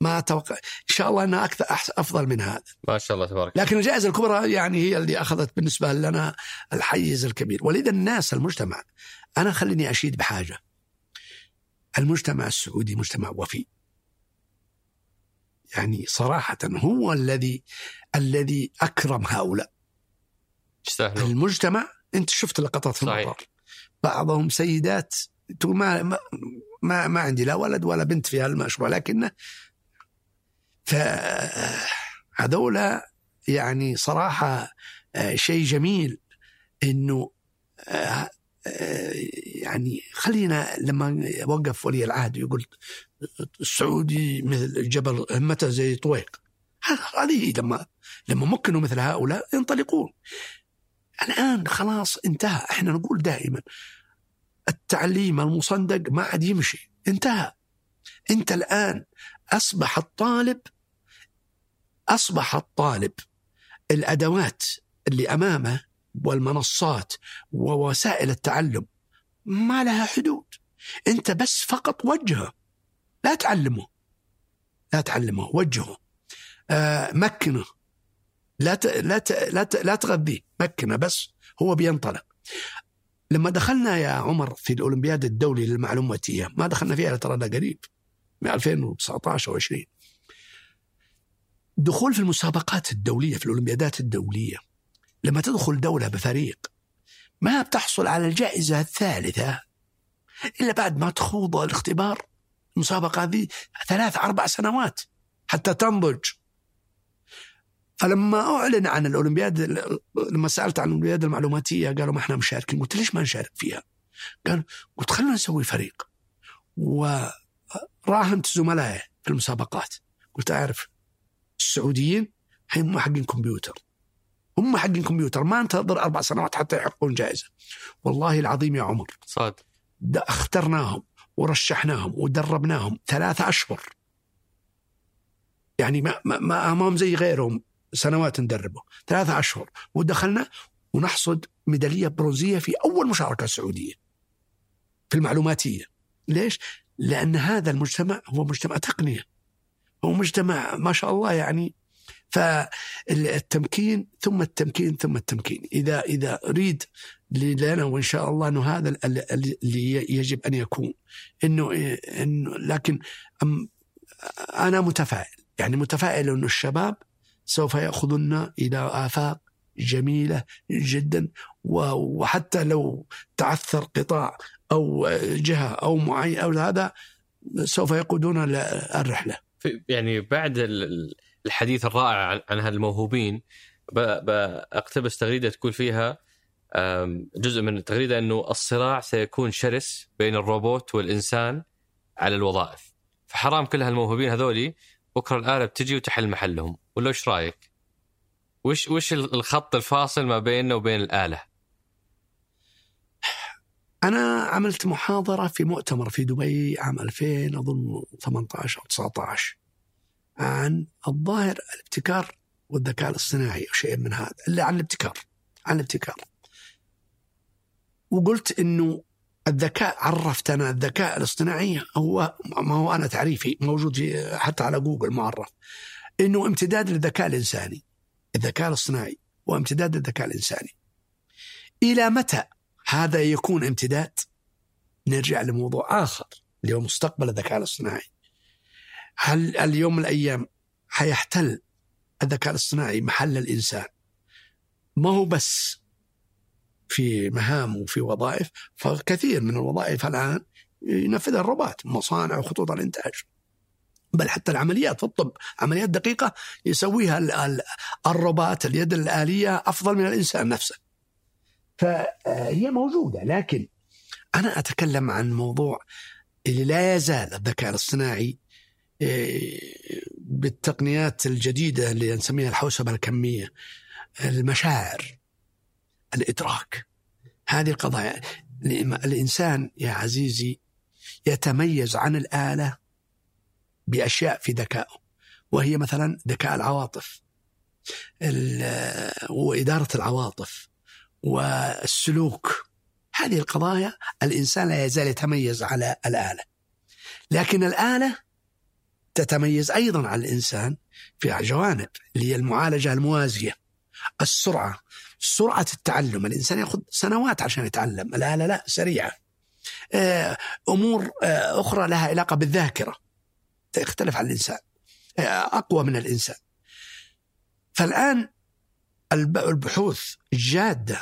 ما أتوقع. إن شاء الله إنها أكثر أحس... أفضل من هذا. ما شاء الله تبارك لكن الجائزة الكبرى يعني هي اللي أخذت بالنسبة لنا الحيز الكبير. ولذا الناس المجتمع أنا خليني أشيد بحاجة. المجتمع السعودي مجتمع وفي. يعني صراحة هو الذي الذي أكرم هؤلاء. يستاهلون المجتمع انت شفت لقطات في. المطار. بعضهم سيدات تقول ما ما ما, ما عندي لا ولد ولا بنت في هالمشروع لكنه فهذولا يعني صراحة آه، شيء جميل إنه آه، آه، يعني خلينا لما وقف ولي العهد يقول السعودي مثل جبل همته زي طويق. هذه لما لما مكنوا مثل هؤلاء ينطلقون. الآن خلاص انتهى. إحنا نقول دائما التعليم المصندق ما عاد يمشي. انتهى. أنت الآن أصبح الطالب أصبح الطالب الأدوات اللي أمامه والمنصات ووسائل التعلم ما لها حدود. أنت بس فقط وجهه. لا تعلمه. لا تعلمه. وجهه. آه مكنه. لا ت... لا ت... لا ت... لا تغذيه مكنة بس هو بينطلق. لما دخلنا يا عمر في الأولمبياد الدولي للمعلوماتيه ما دخلنا فيها ده قريب من 2019 أو 20 دخول في المسابقات الدولية في الأولمبيادات الدولية لما تدخل دولة بفريق ما بتحصل على الجائزة الثالثة إلا بعد ما تخوض الاختبار. المسابقة هذه ثلاث أربع سنوات حتى تنضج. فلما أعلن عن الأولمبياد لما سألت عن الأولمبياد المعلوماتية قالوا ما إحنا مشاركين. قلت ليش ما نشارك فيها؟ قال قلت خلينا نسوي فريق. وراهنت زملائي في المسابقات. قلت أعرف السعوديين هم حقين كمبيوتر. هم حقين كمبيوتر. ما أنتظر أربع سنوات حتى يحققون جائزة. والله العظيم يا عمر. صاد. اخترناهم ورشحناهم ودربناهم ثلاثة أشهر. يعني ما ما ما ما هم زي غيرهم. سنوات ندربه. ثلاثة أشهر. ودخلنا ونحصد ميدالية برونزية في أول مشاركة سعودية. في المعلوماتية. ليش؟ لأن هذا المجتمع هو مجتمع تقنية. هو مجتمع ما شاء الله يعني. فالتمكين ثم التمكين ثم التمكين. إذا إذا أريد لنا وإن شاء الله أنه هذا ال- ال- اللي يجب أن يكون. إنه إنه لكن أم أنا متفائل. يعني متفائل إنه الشباب سوف ياخذنا إلى آفاق جميلة جدا وحتى لو تعثر قطاع أو جهة أو معين أو هذا سوف يقودون ل- الرحلة. يعني بعد ال- ال- الحديث الرائع عن, هالموهوبين بأقتبس تغريدة تقول فيها جزء من التغريدة أنه الصراع سيكون شرس بين الروبوت والإنسان على الوظائف. فحرام كل هالموهوبين هذولي بكرة الآلة بتجي وتحل محلهم ولا وش رأيك؟ وش وش الخط الفاصل ما بيننا وبين الآلة؟ أنا عملت محاضرة في مؤتمر في دبي عام 2000 أظن 18 أو 19 عن الظاهر الابتكار والذكاء الاصطناعي أو شيء من هذا إلا عن الابتكار عن الابتكار وقلت إنه الذكاء عرفت أنا الذكاء الاصطناعي هو ما هو أنا تعريفي موجود في حتى على جوجل معرف إنه امتداد للذكاء الإنساني الذكاء الاصطناعي هو امتداد للذكاء الإنساني. إلى متى هذا يكون امتداد؟ نرجع لموضوع آخر اللي هو مستقبل الذكاء الاصطناعي. هل اليوم من الأيام حيحتل الذكاء الاصطناعي محل الإنسان؟ ما هو بس في مهام وفي وظائف فكثير من الوظائف الآن ينفذها الروبوت مصانع وخطوط الإنتاج. بل حتى العمليات في الطب عمليات دقيقة يسويها ال- ال- الروبوت اليد الآلية أفضل من الإنسان نفسه. فهي موجودة لكن أنا أتكلم عن موضوع اللي لا يزال الذكاء الاصطناعي إيه، بالتقنيات الجديدة اللي نسميها الحوسبة الكمية المشاعر. الإدراك. هذه القضايا. الإنسان يا عزيزي يتميز عن الآلة بأشياء في ذكائه وهي مثلا ذكاء العواطف ال- وإدارة العواطف والسلوك. هذه القضايا الإنسان لا يزال يتميز على الآلة. لكن الآلة تتميز أيضا على الإنسان في جوانب اللي هي المعالجة الموازية السرعة سرعة التعلم. الإنسان يأخذ سنوات عشان يتعلم. الآلة لا سريعة. آه، أمور آه، أخرى لها علاقة بالذاكرة. تختلف عن الإنسان. آه، أقوى من الإنسان. فالآن الب- البحوث الجادة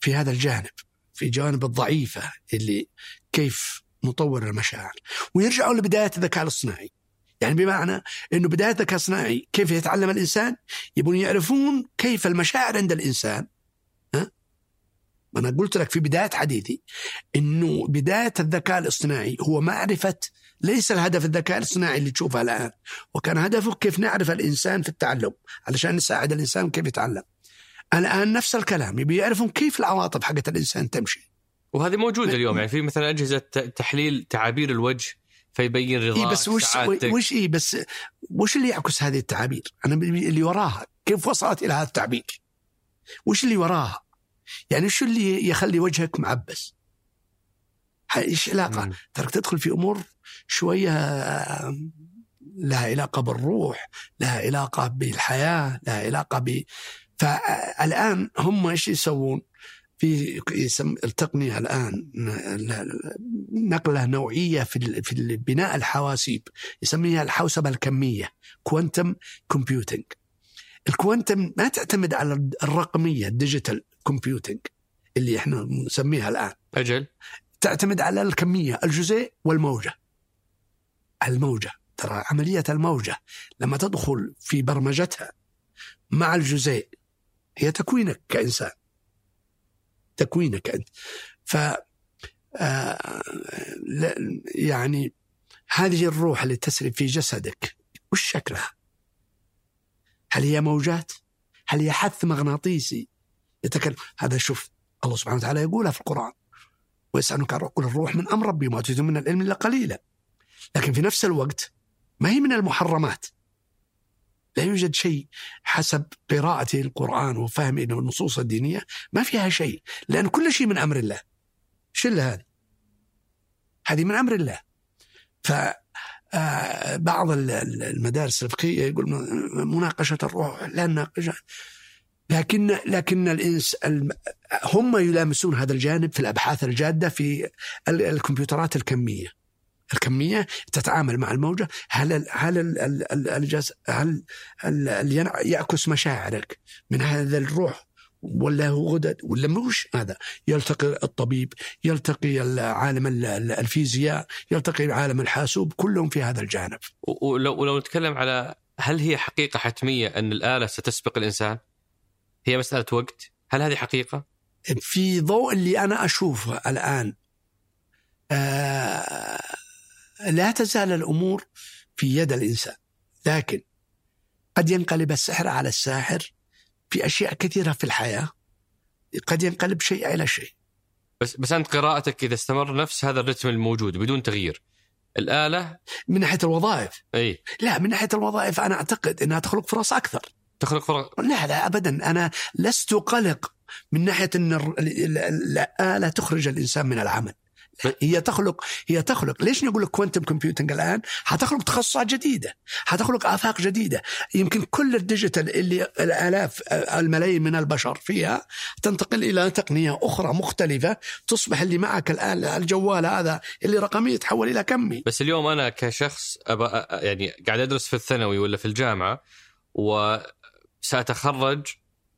في هذا الجانب في جوانب الضعيفة اللي كيف نطور المشاعر. ويرجعوا لبداية الذكاء الاصطناعي. يعني بمعنى إنه بداية الذكاء الاصطناعي كيف يتعلم الإنسان؟ يبون يعرفون كيف المشاعر عند الإنسان. ها؟ أنا قلت لك في بداية حديثي إنه بداية الذكاء الاصطناعي هو معرفة ليس الهدف الذكاء الاصطناعي اللي تشوفه الآن. وكان هدفه كيف نعرف الإنسان في التعلم علشان نساعد الإنسان كيف يتعلم. الآن نفس الكلام يبي يعرفون كيف العواطف حقت الإنسان تمشي. وهذه موجودة م- اليوم يعني في مثلا أجهزة ت- تحليل تعابير الوجه فيبين رضاك إيه بس وش سعادتك. وش إيه بس وش اللي يعكس هذه التعابير؟ أنا اللي وراها كيف وصلت إلى هذا التعبير؟ وش اللي وراها؟ يعني شو اللي يخلي وجهك معبس؟ إيش علاقة؟ ترى تدخل في أمور شوية لها علاقة بالروح، لها علاقة بالحياة، لها علاقة ب فالآن هم إيش يسوون؟ في يسم التقنية الآن نقلة نوعية في في بناء الحواسيب يسميها الحوسبة الكمية quantum computing ال quantum ما تعتمد على الرقمية ال digital computing اللي إحنا نسميها الآن. أجل. تعتمد على الكمية الجزيء والموجة. الموجة ترى عملية الموجة لما تدخل في برمجتها مع الجزيء هي تكوينك كإنسان. تكوينك أنت ف آه، يعني هذه الروح اللي تسري في جسدك وش شكلها؟ هل هي موجات؟ هل هي حث مغناطيسي؟ يتكلم هذا شوف الله سبحانه وتعالى يقولها في القرآن ويسألك قل الروح من أمر ربي وما أوتيتم من العلم إلا قليلا لكن في نفس الوقت ما هي من المحرمات لا يوجد شيء حسب قراءتي للقرآن وفهمي للنصوص الدينية ما فيها شيء لأن كل شيء من أمر الله. إلا هذه هذه من أمر الله. ف آه، بعض ال- ال- المدارس الفقهية يقول م- مناقشة الروح لا نناقشها. لكن لكن الإنس هم يلامسون هذا الجانب في الأبحاث الجادة في ال- الكمبيوترات الكمية. الكمية تتعامل مع الموجة هل ال هل ال ال ال الجس هل ال يعكس مشاعرك من هذا الروح ولا هو غدد ولا مش هذا يلتقي الطبيب يلتقي عالم ال- ال- الفيزياء يلتقي عالم الحاسوب كلهم في هذا الجانب ولو ولو نتكلم على هل هي حقيقة حتمية أن الآلة ستسبق الإنسان؟ هي مسألة وقت؟ هل هذه حقيقة؟ في ضوء اللي أنا أشوفه الآن آه لا تزال الأمور في يد الإنسان لكن قد ينقلب السحر على الساحر في أشياء كثيرة في الحياة قد ينقلب شيء إلى شيء. بس بس أنت قراءتك إذا استمر نفس هذا الرتم الموجود بدون تغيير. الآلة؟ من ناحية الوظائف. إي. لا من ناحية الوظائف أنا أعتقد إنها تخلق فرص أكثر. تخلق فرق لا لا ابدا. أنا لست قلق من ناحية إن الاله تخرج الإنسان من العمل. هي تخلق هي تخلق. ليش نقول لك quantum computing الآن؟ حتخلق تخصصات جديدة حتخلق آفاق جديدة. يمكن كل ال digital اللي الآلاف الملايين من البشر فيها تنتقل إلى تقنية أخرى مختلفة تصبح اللي معك الآن الجوال هذا اللي رقمي يتحول إلى كمي. بس اليوم أنا كشخص يعني قاعد أدرس في الثانوي ولا في الجامعة وسأتخرج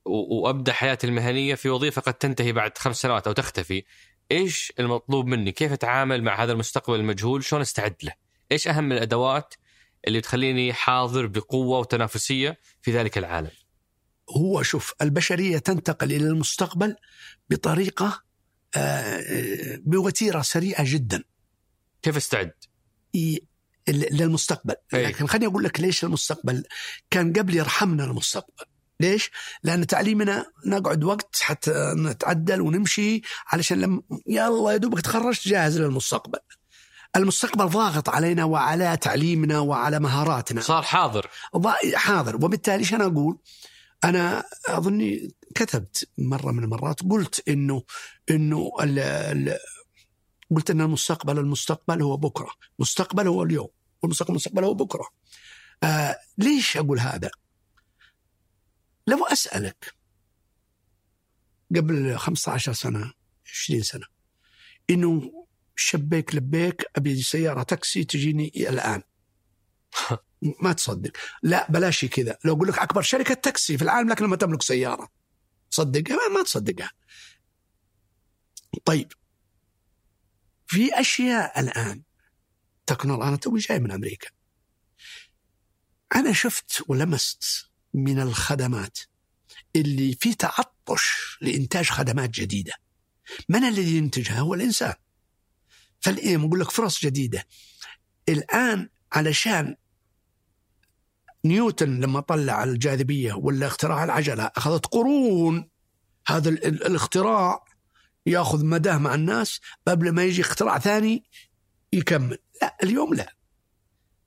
وأبدأ حياتي المهنية في وظيفة قد تنتهي بعد خمس سنوات أو تختفي. إيش المطلوب مني؟ كيف أتعامل مع هذا المستقبل المجهول؟ شلون أستعد له؟ إيش أهم الأدوات اللي تخليني حاضر بقوة وتنافسية في ذلك العالم؟ هو شوف البشرية تنتقل إلى المستقبل بطريقة آه، بوتيرة سريعة جدا كيف أستعد؟ للمستقبل أي. لكن خليني أقول لك ليش المستقبل كان قبل يرحمنا المستقبل ليش؟ لأن تعليمنا نقعد وقت حتى نتعدل ونمشي علشان لما يلا يا دوبك تخرجت جاهز للمستقبل. المستقبل ضاغط علينا وعلى تعليمنا وعلى مهاراتنا. صار حاضر حاضر وبالتالي إيش أنا أقول؟ أنا أظني كتبت مرة من المرات قلت انه إنه ال ال قلت إن المستقبل المستقبل هو بكرة، مستقبل هو اليوم، والمستقبل المستقبل هو بكرة. آه ليش أقول هذا؟ لو أسألك قبل 15 سنة 20 سنة إنه شبيك لبيك أبي سيارة تاكسي تجيني الآن؟ ما تصدق. لا بلاش كذا. لو أقول لك أكبر شركة تاكسي في العالم لكن لما تملك سيارة. تصدقها ما, ما تصدقها طيب. في أشياء الآن تكنولوجيا أنا توي جاي من أمريكا. أنا شفت ولمست من الخدمات اللي في تعطش لإنتاج خدمات جديدة. من الذي ينتجها؟ هو الإنسان. فالإيه بقول لك فرص جديدة. الآن علشان نيوتن لما طلع الجاذبية ولا اختراع العجلة أخذت قرون هذا ال- ال- الاختراع يأخذ مداة مع الناس قبل ما يجي اختراع ثاني يكمل. لا اليوم لا.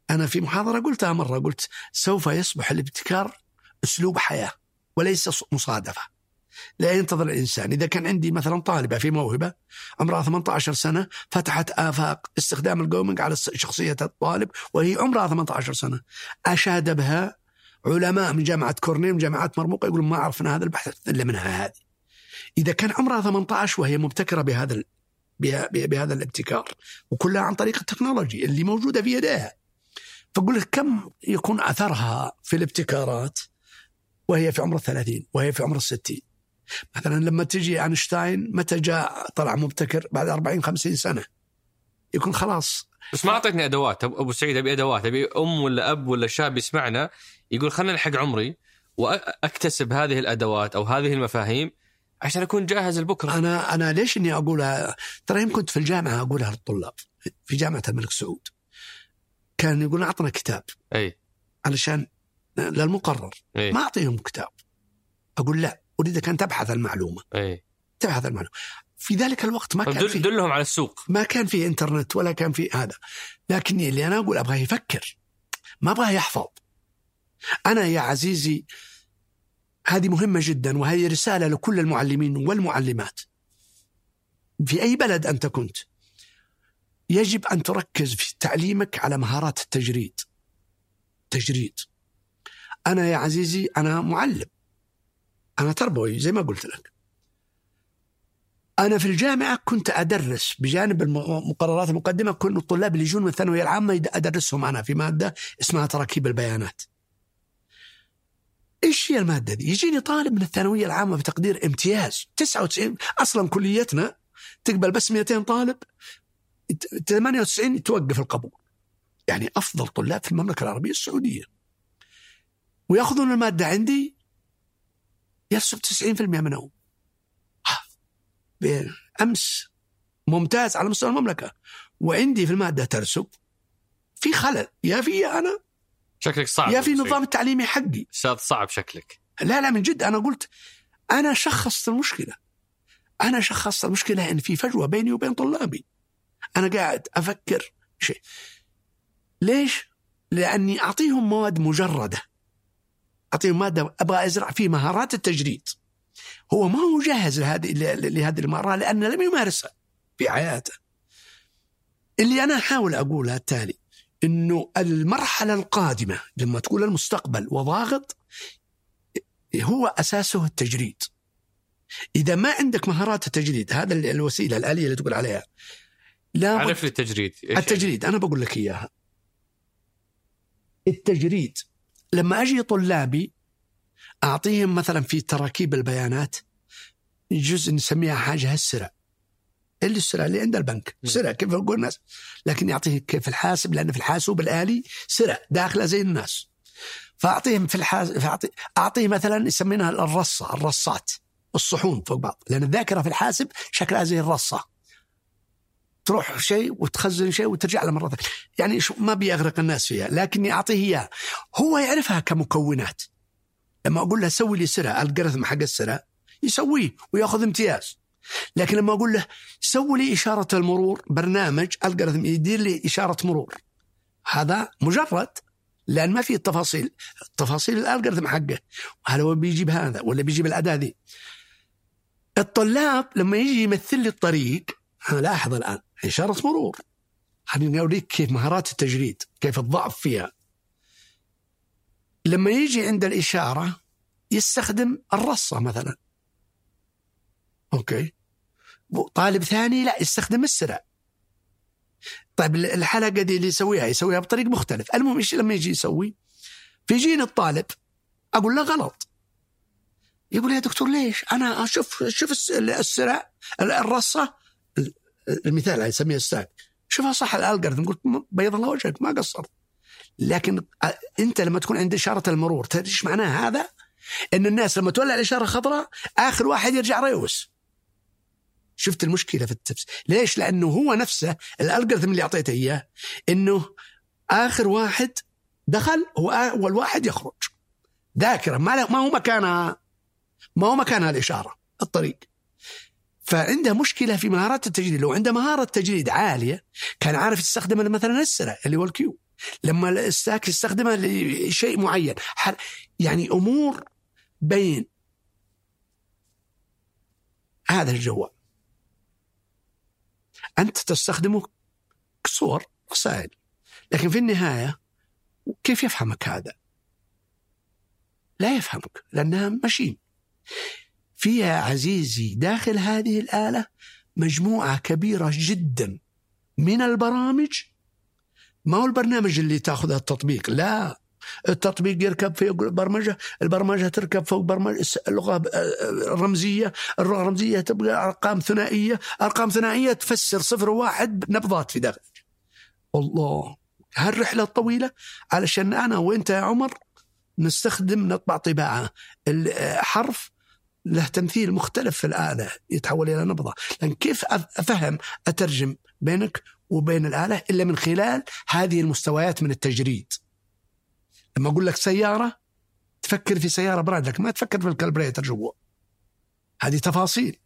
أنا في محاضرة قلتها مرة قلت سوف يصبح الابتكار أسلوب حياة وليس مصادفة. لا ينتظر الإنسان. إذا كان عندي مثلا طالبة في موهبة عمرها 18 سنة فتحت آفاق استخدام الجومنج على شخصية الطالب وهي عمرها 18 سنة. أشاد بها علماء من جامعة كورنيل من جامعات مرموقة يقولون ما عرفنا هذا البحث الا منها هذه. إذا كان عمرها 18 وهي مبتكرة بهذا بهذا الابتكار وكلها عن طريق ال technology اللي موجودة في يديها. فقول لك كم يكون أثرها في الابتكارات؟ وهي في عمر الثلاثين وهي في عمر الستين. مثلا لما تجي أينشتاين متى جاء طلع مبتكر بعد 40 50 سنة؟ يكون خلاص. بس ما أعطيتني أدوات. أبو أبو سعيد أبي أدوات. أبي أم ولا أب ولا شاب يسمعنا يقول خلينا نلحق عمري وأكتسب هذه الأدوات أو هذه المفاهيم عشان أكون جاهز لبكرة. أنا أنا ليش إني أقولها؟ ترى يمكن كنت في الجامعة أقولها للطلاب. في جامعة الملك سعود. كان يقولون أعطنا كتاب. أي. علشان للمقرر. اي ما أعطيهم كتاب. أقول لا اريدك أن تبحث المعلومة. اي تبحث المعلومة. في ذلك الوقت ما كان دل في دلهم على السوق. ما كان في إنترنت ولا كان في هذا. لكن اللي أنا أقول أبغاه يفكر. ما أبغاه يحفظ. أنا يا عزيزي هذه مهمة جدا وهذه رسالة لكل المعلمين والمعلمات. في أي بلد أنت كنت يجب أن تركز في تعليمك على مهارات التجريد. تجريد. أنا يا عزيزي أنا معلم. أنا تربوي زي ما قلت لك. أنا في الجامعة كنت أدرس بجانب المقررات المقدمة كل الطلاب اللي يجون من الثانوية العامة أدرسهم أنا في مادة اسمها تراكيب البيانات. إيش هي المادة دي؟ يجيني طالب من الثانوية العامة بتقدير امتياز. 99 أصلا كليتنا تقبل بس 200 طالب 98 توقف القبول. يعني أفضل طلاب في المملكة العربية السعودية. وياخذون المادة عندي؟ يرسب 90% منهم. امس ممتاز على مستوى المملكة. وعندي في المادة ترسب. في خلل. يا في أنا. شكلك صعب. يا في النظام التعليمي حقي. أستاذ صعب شكلك. لا لا من جد. أنا قلت أنا شخصت المشكلة. أنا شخصت المشكلة إن في فجوة بيني وبين طلابي. أنا قاعد أفكر شيء. ليش؟ لأني أعطيهم مواد مجردة. اعطيهم مادة أبغى أزرع فيه مهارات التجريد. هو ما هو جاهز لهذه لهذه المهارة لأنه لم يمارسها في حياته. اللي أنا أحاول اقولها التالي إنه المرحلة القادمة لما تقول المستقبل وضاغط هو أساسه التجريد. إذا ما عندك مهارات التجريد هذا الوسيلة الآلية اللي تقول عليها. لا عرف لي التجريد التجريد أنا بقول لك إياها. التجريد لما أجي طلابي أعطيهم مثلا في تراكيب البيانات جزء نسميها حاجة السرع اللي السرعه اللي عند البنك. سرع كيف يقول الناس؟ لكن يعطيه كيف الحاسب لأن في الحاسوب الآلي سرع داخلة زي الناس. فأعطيهم في الحاسب فأعطي... اعطيه مثلا يسمينها الرصة الرصات الصحون فوق بعض. لأن الذاكرة في الحاسب شكلها زي الرصة. تروح شيء وتخزن شيء وترجع له مرة ثانية. يعني ما بيغرق الناس فيها لكني أعطيه اياه هو يعرفها كمكونات. لما أقول له سوي لي سرعه algorithm حق السرعه يسويه ويأخذ امتياز. لكن لما أقول له سوي لي إشارة المرور برنامج algorithm يدير لي إشارة مرور. هذا مجرد لأن ما في التفاصيل. تفاصيل ال algorithm حقه. هل هو بيجيب هذا ولا بيجيب الأداة دي الطلاب لما يجي يمثل لي الطريق لاحظ الآن إشارة مرور. خليني أوريك كيف مهارات التجريد كيف الضعف فيها. لما يجي عند الإشارة يستخدم الرصة مثلا. أوكي. طالب ثاني لا يستخدم السرع. طيب الحلقة دي اللي يسويها يسويها بطريق مختلف. المهم إيش لما يجي يسوي؟ فيجيني الطالب أقول له غلط. يقول يا دكتور ليش؟ أنا أشوف شوف السرع الرصة المثال اللي يسميه ال stack شوفها صح ال algorithm قلت بيض الله وجهك ما قصرت. لكن أنت لما تكون عند إشارة المرور تدري إيش معناه هذا؟ إن الناس لما تولع الإشارة خضراء آخر واحد يرجع ريوس. شفت المشكلة في التفس ليش؟ لأنه هو نفسه ال algorithm اللي أعطيته إياه إنه آخر واحد دخل هو اول واحد يخرج. ذاكرة ما ما هو مكانها. ما هو مكانها الإشارة الطريق. فعنده مشكلة في مهارات التجريد لو عنده مهارة تجريد عالية كان عارف يستخدم مثلا السرا اللي هو ال queue. لما ال stack يستخدمها لشيء معين. يعني أمور بين هذا الجوال. أنت تستخدمه كصور رسائل. لكن في النهاية كيف يفهمك هذا؟ لا يفهمك لأنها ماشين. فيها عزيزي داخل هذه الآلة مجموعة كبيرة جدا من البرامج. ما هو البرنامج اللي تأخذ التطبيق؟ لا التطبيق يركب فوق البرمجة، البرمجة تركب فوق برمجة اللغة الرمزيه، اللغة الرمزية تبقى أرقام ثنائية، أرقام ثنائية تفسر صفر وواحد نبضات في داخل. الله هالرحلة الطويلة علشان أنا وأنت يا عمر نستخدم نطبع طباعة. الحرف له تمثيل مختلف في الآلة يتحول إلى نبضة. لكن كيف أفهم أترجم بينك وبين الآلة إلا من خلال هذه المستويات من التجريد؟ لما أقول لك سيارة تفكر في سيارة brand لكن ما تفكر في الكالبريتر جوا هذه تفاصيل.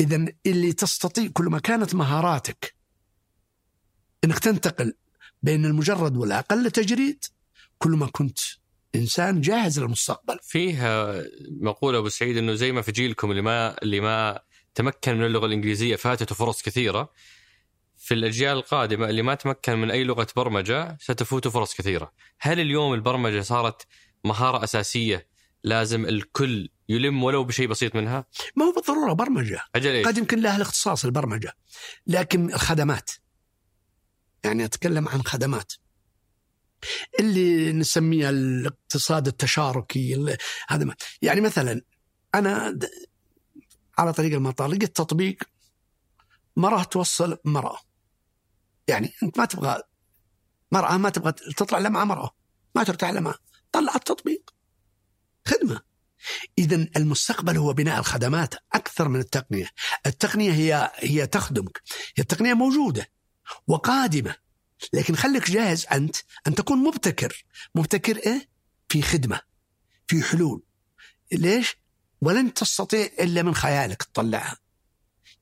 إذا اللي تستطيع كل ما كانت مهاراتك أنك تنتقل بين المجرد والأقل تجريد كل ما كنت إنسان جاهز للمستقبل. فيه مقولة أبو سعيد إنه زي ما في جيلكم اللي ما اللي ما تمكن من اللغة الإنجليزية فاتته فرص كثيرة في الأجيال القادمة اللي ما تمكن من أي لغة برمجة ستفوته فرص كثيرة. هل اليوم البرمجة صارت مهارة أساسية لازم الكل يلم ولو بشيء بسيط منها؟ ما هو بالضرورة برمجة أجل إيش؟ قد يمكن لها الاختصاص البرمجة لكن الخدمات يعني أتكلم عن خدمات اللي نسميها الاقتصاد التشاركي ال- هذا يعني مثلا أنا على طريق المطار لقيت تطبيق مرأة توصل مرأة يعني أنت ما تبغى مرأة ما تبغى تطلع إلا مع مرأة. ما ترتاح إلا طلع التطبيق خدمة. إذا المستقبل هو بناء الخدمات أكثر من التقنية. التقنية هي هي تخدمك. هي التقنية موجودة وقادمة. لكن خليك جاهز أنت أن تكون مبتكر مبتكر إيه؟ في خدمة في حلول ليش؟ ولن تستطيع إلا من خيالك تطلعها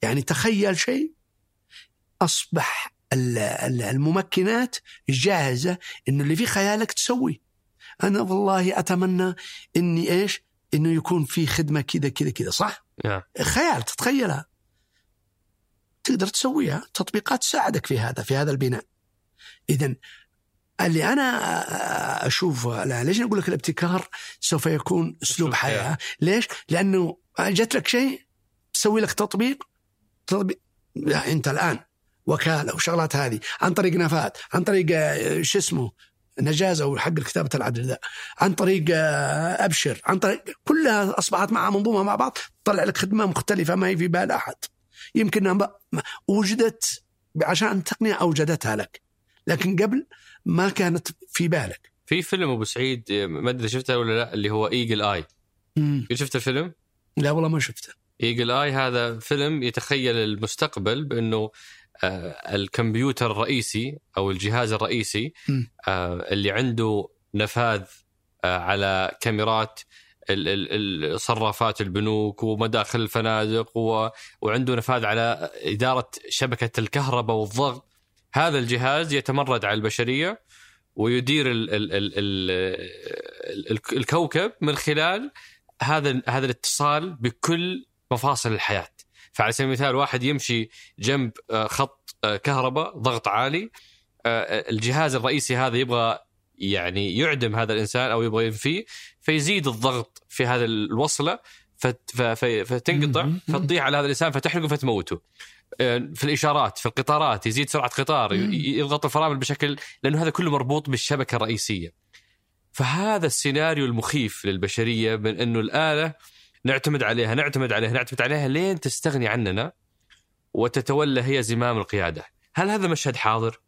يعني تخيل شيء أصبح ال- ال- الممكنات جاهزة إنه اللي في خيالك تسوي أنا والله أتمنى إني إيش إنه يكون في خدمة كذا كذا كذا صح؟ نعم. خيال تتخيلها تقدر تسويها تطبيقات تساعدك في هذا في هذا البناء إذا اللي أنا أشوف لا ليش نقول لك الابتكار سوف يكون حياة حياة. ليش؟ لأنه جت لك شيء تسوي لك تطبيق تطبيق لا أنت الآن وكالة وشغلات هذه عن طريق نفاذ عن طريق آه، شو اسمه ناجز وحق كتابة العدل ذا عن طريق آه، أبشر عن طريق كلها أصبحت مع منظومة مع بعض تطلع لك خدمة مختلفة ما هي في بال أحد يمكن وجدت عشان التقنية أوجدتها لك لكن قبل ما كانت في بالك في فيلم أبو سعيد ما أدري شفته ولا لا اللي هو Eagle Eye مم. شفت الفيلم؟ لا والله ما شفته ايجل اي هذا فيلم يتخيل المستقبل بأنه آه، الكمبيوتر الرئيسي أو الجهاز الرئيسي. آه، اللي عنده نفاذ آه، على كاميرات صرافات البنوك ومداخل الفنادق و- وعنده نفاذ على إدارة شبكة الكهرباء والضغط هذا الجهاز يتمرد على البشرية ويدير ال ال ال ال ال الكوكب من خلال هذا هذا الاتصال بكل مفاصل الحياة. فعلى سبيل المثال واحد يمشي جنب آه، خط آه، كهرباء ضغط عالي آه، الجهاز الرئيسي هذا يبغى يعني يعدم هذا الإنسان أو يبغى ينفيه فيزيد الضغط في هذه الوصلة فتنقطع. فتطيح على هذا الإنسان فتحرقه فتموته. آه، في الإشارات في القطارات يزيد سرعة قطار يضغط الفرامل بشكل لأنه هذا كله مربوط بالشبكة الرئيسية. فهذا السيناريو المخيف للبشرية من إنه الآلة نعتمد عليها نعتمد عليها نعتمد عليها لين تستغني عننا وتتولى هي زمام القيادة. هل هذا مشهد حاضر؟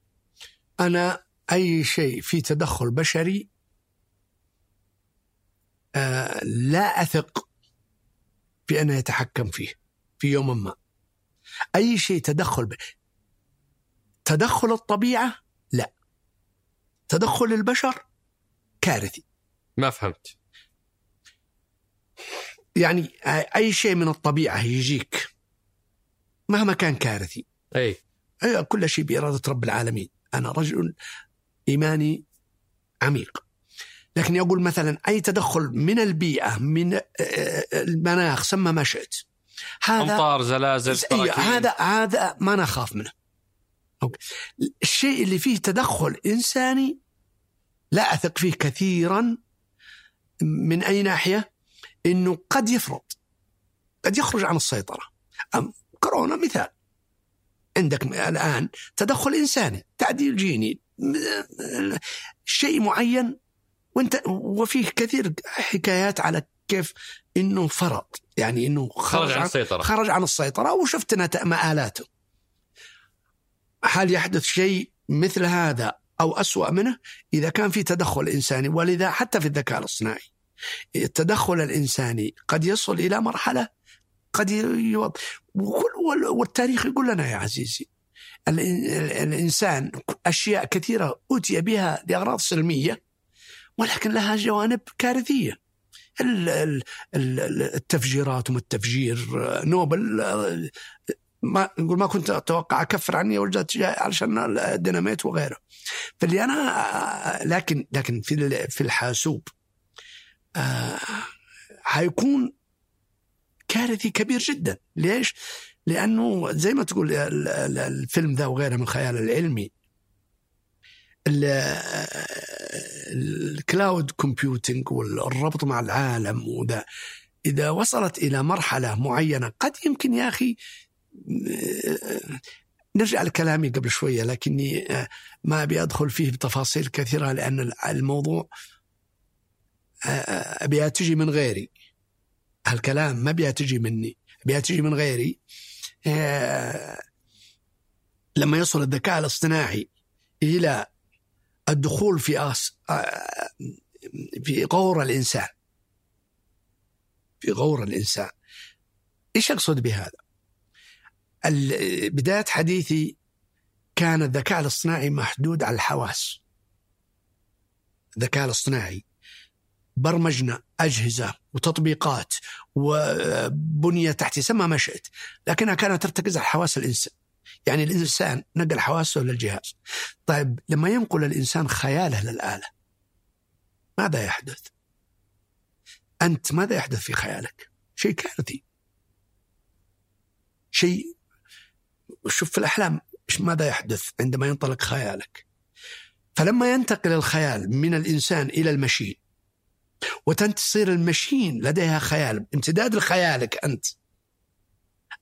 أنا أي شيء في تدخل بشري آه لا أثق في أنه يتحكم فيه في يوم ما. أي شيء تدخل ب... تدخل الطبيعة؟ لا. تدخل البشر؟ كارثي. ما فهمت. يعني أي شيء من الطبيعة يجيك مهما كان كارثي. أي. أي كل شيء بإرادة رب العالمين. أنا رجل إيماني عميق. لكن يقول مثلا أي تدخل من البيئة من آه، المناخ سمى ما شئت. هذا أمطار زلازل براكين. هذا هذا ما نخاف منه. أوكي. الشيء اللي فيه تدخل إنساني لا أثق فيه كثيرا من أي ناحية؟ أنه قد يفرط. قد يخرج عن السيطرة. أم كورونا مثال. عندك الآن تدخل إنساني تعديل جيني شيء معين وانت وفيه كثير حكايات على كيف إنه فرط يعني إنه خرج عن عن- السيطرة. خرج عن السيطرة وشفت مآلاته هل يحدث شيء مثل هذا أو أسوأ منه؟ إذا كان في تدخل إنساني ولذا حتى في الذكاء الاصطناعي. التدخل الإنساني قد يصل إلى مرحلة قد ي... وال- وال- والتاريخ يقول لنا يا عزيزي ال- ال- الإنسان أشياء كثيرة أتي بها لأغراض سلمية ولكن لها جوانب ال- التفجيرات وما التفجير نوبل ما نقول ما كنت أتوقع اكفر عني وجدت علشان الديناميت وغيره. فاللي أنا لكن لكن في في الحاسوب آه، حيكون كارثي كبير جدا. ليش؟ لأنه زي ما تقول ال- ال- الفيلم ذا وغيره من الخيال العلمي ال- ال cloud computing والربط مع العالم وذا. إذا وصلت إلى مرحلة معينة قد يمكن يا أخي نرجع لكلامي قبل شوية لكني ما أبي أدخل فيه بتفاصيل كثيرة لأن الموضوع ابيها تجي من غيري. هالكلام ما ابيها تجي مني ابيها تجي من غيري. آه، لما يصل الذكاء الاصطناعي إلى الدخول في. آه، في غور الإنسان. في غور الإنسان. إيش أقصد بهذا؟ بداية حديثي كان الذكاء الاصطناعي محدود على الحواس. الذكاء الاصطناعي. برمجنا أجهزة وتطبيقات وبنية تحتية سمى ما شئت. لكنها كانت ترتكز على حواس الإنسان. يعني الإنسان نقل حواسه للجهاز طيب لما ينقل الإنسان خياله للآلة ماذا يحدث؟ أنت ماذا يحدث في خيالك؟ شيء كارثي شيء شوف في الأحلام إيش ماذا يحدث عندما ينطلق خيالك فلما ينتقل الخيال من الإنسان إلى المشين وتصير المشين لديها خيال امتداد لخيالك أنت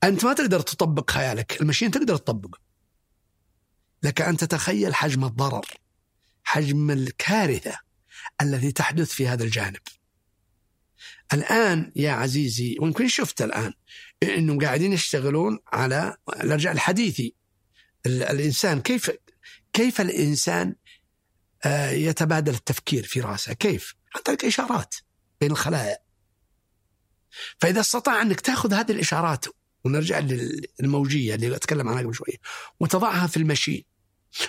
أنت ما تقدر تطبق خيالك المشين تقدر تطبقه. لك أن تتخيل حجم الضرر حجم الكارثة التي تحدث في هذا الجانب. الآن يا عزيزي ويمكن شفت الآن إنهم قاعدين يشتغلون على الأرجاء الحديثي ال- الإنسان كيف كيف الإنسان آه، يتبادل التفكير في رأسه؟ كيف؟ عن طريق إشارات بين الخلايا فإذا استطاع أنك تأخذ هذه الإشارات ونرجع للموجية اللي أتكلم عنها قبل شوية. وتضعها في المشين.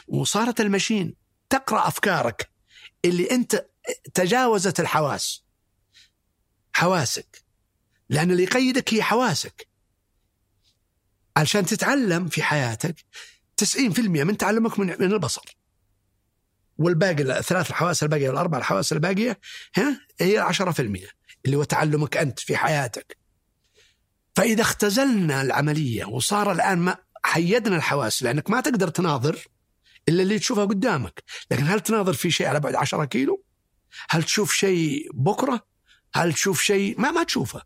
وصارت المشين تقرأ أفكارك اللي أنت تجاوزت الحواس. حواسك. لأن اللي يقيدك هي حواسك. علشان تتعلم في حياتك 90% من تعلمك من من البصر. والباقي الثلاث الحواس الباقية والأربع الحواس الباقية ها هي 10% اللي هو تعلمك أنت في حياتك. فإذا اختزلنا العملية وصار الآن ما حيدنا الحواس لأنك ما تقدر تناظر إلا اللي تشوفه قدامك. لكن هل تناظر في شيء على بعد 10 كيلو؟ هل تشوف شيء بكرة؟ هل تشوف شيء؟ ما ما تشوفه.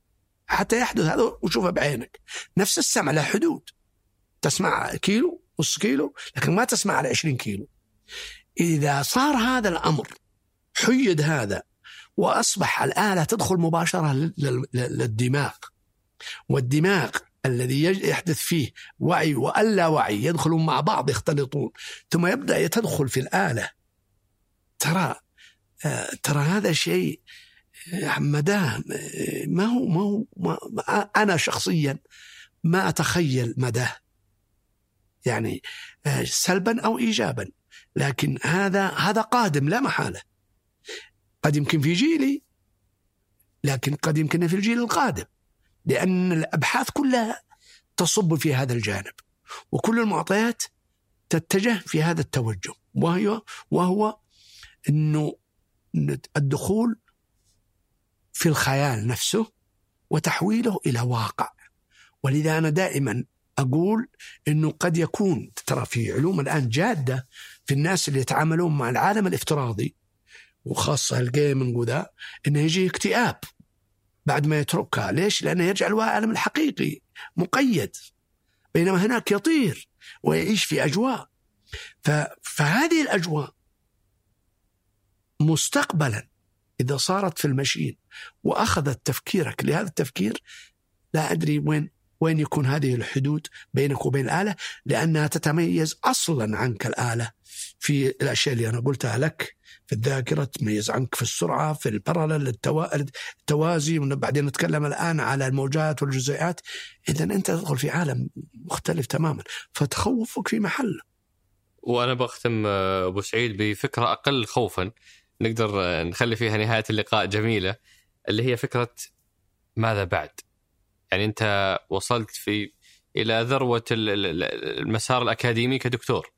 حتى يحدث هذا وتشوفه بعينك. نفس السمع له حدود. تسمع كيلو نص كيلو لكن ما تسمع على 20 كيلو. إذا صار هذا الأمر حيد هذا وأصبح الآلة تدخل مباشرة لل- لل- للدماغ. والدماغ الذي يحدث فيه وعي واللا وعي يدخلون مع بعض يختلطون ثم يبدأ تدخل في الآلة. ترى آه، ترى هذا شيء آه، مداه آه، ما هو ما هو ما أنا شخصيا ما أتخيل مداه. يعني سلبا أو ايجابا لكن هذا هذا قادم لا محالة. قد يمكن في جيلي لكن قد يمكن في الجيل القادم. لأن الأبحاث كلها تصب في هذا الجانب وكل المعطيات تتجه في هذا التوجه وهي وهو أنه الدخول في الخيال نفسه وتحويله إلى واقع. ولذا أنا دائما أقول أنه قد يكون ترى في علوم الآن جادة في الناس اللي يتعاملون مع العالم الافتراضي وخاصة الجيمنج وذا أنه يجي اكتئاب. بعد ما يتركها. ليش؟ لأنه يرجع العالم الحقيقي مقيد. بينما هناك يطير ويعيش في أجواء. ف... فهذه الأجواء مستقبلا إذا صارت في المشين وأخذت تفكيرك لهذا التفكير لا أدري وين وين يكون هذه الحدود بينك وبين الآلة؟ لأنها تتميز أصلا عنك الآلة في الأشياء اللي أنا قلتها لك في الذاكرة تميز عنك في السرعة في البارلل التوا... التوازي بعدين نتكلم الآن على الموجات والجزيئات. إذا أنت تدخل في عالم مختلف تماما فتخوفك في محله وأنا بختم آه، أبو سعيد بفكرة أقل خوفا. نقدر آه، نخلي فيها نهاية اللقاء جميلة اللي هي فكرة ماذا بعد؟ يعني أنت وصلت في إلى ذروة ال- ال- ال- المسار الأكاديمي كدكتور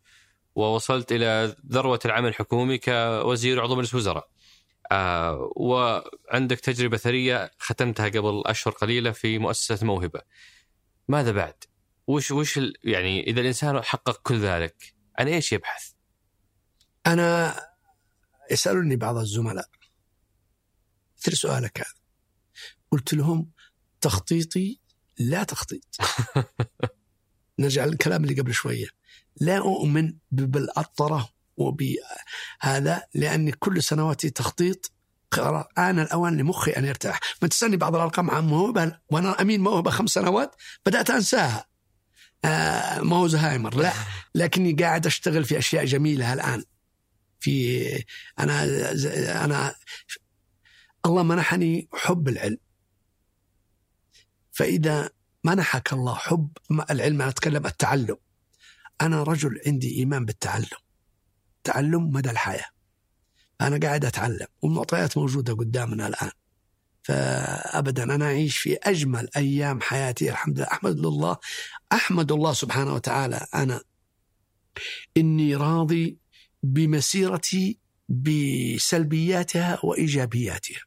ووصلت إلى ذروة العمل الحكومي كوزير وعضو مجلس وزراء. آه وعندك تجربة ثرية ختمتها قبل أشهر قليلة في مؤسسة موهبة. ماذا بعد؟ وش وش يعني إذا الإنسان حقق كل ذلك عن إيش يبحث؟ أنا يسألني بعض الزملاء مثل سؤالك هذا قلت لهم تخطيطي لا تخطيط. نرجع للكلام اللي قبل شوية. لا أؤمن بالأطرة وبهذا لأن كل سنواتي تخطيط قرار آن الأوان لمخي أن يرتاح. ما تسألني بعض الأرقام عن موهبة وأنا أمين موهبة خمس سنوات بدأت أنساها. آه ما هو زهايمر. لا لكني قاعد أشتغل في أشياء جميلة الآن. في أنا أنا الله منحني حب العلم. فإذا منحك الله حب العلم أنا أتكلم التعلم. أنا رجل عندي إيمان بالتعلم. تعلم مدى الحياة. أنا قاعد أتعلم والمعطيات موجودة قدامنا الآن. فأبدا أنا أعيش في أجمل أيام حياتي الحمد لله. أحمد الله أحمد الله سبحانه وتعالى. أنا إني راضي بمسيرتي بسلبياتها وإيجابياتها.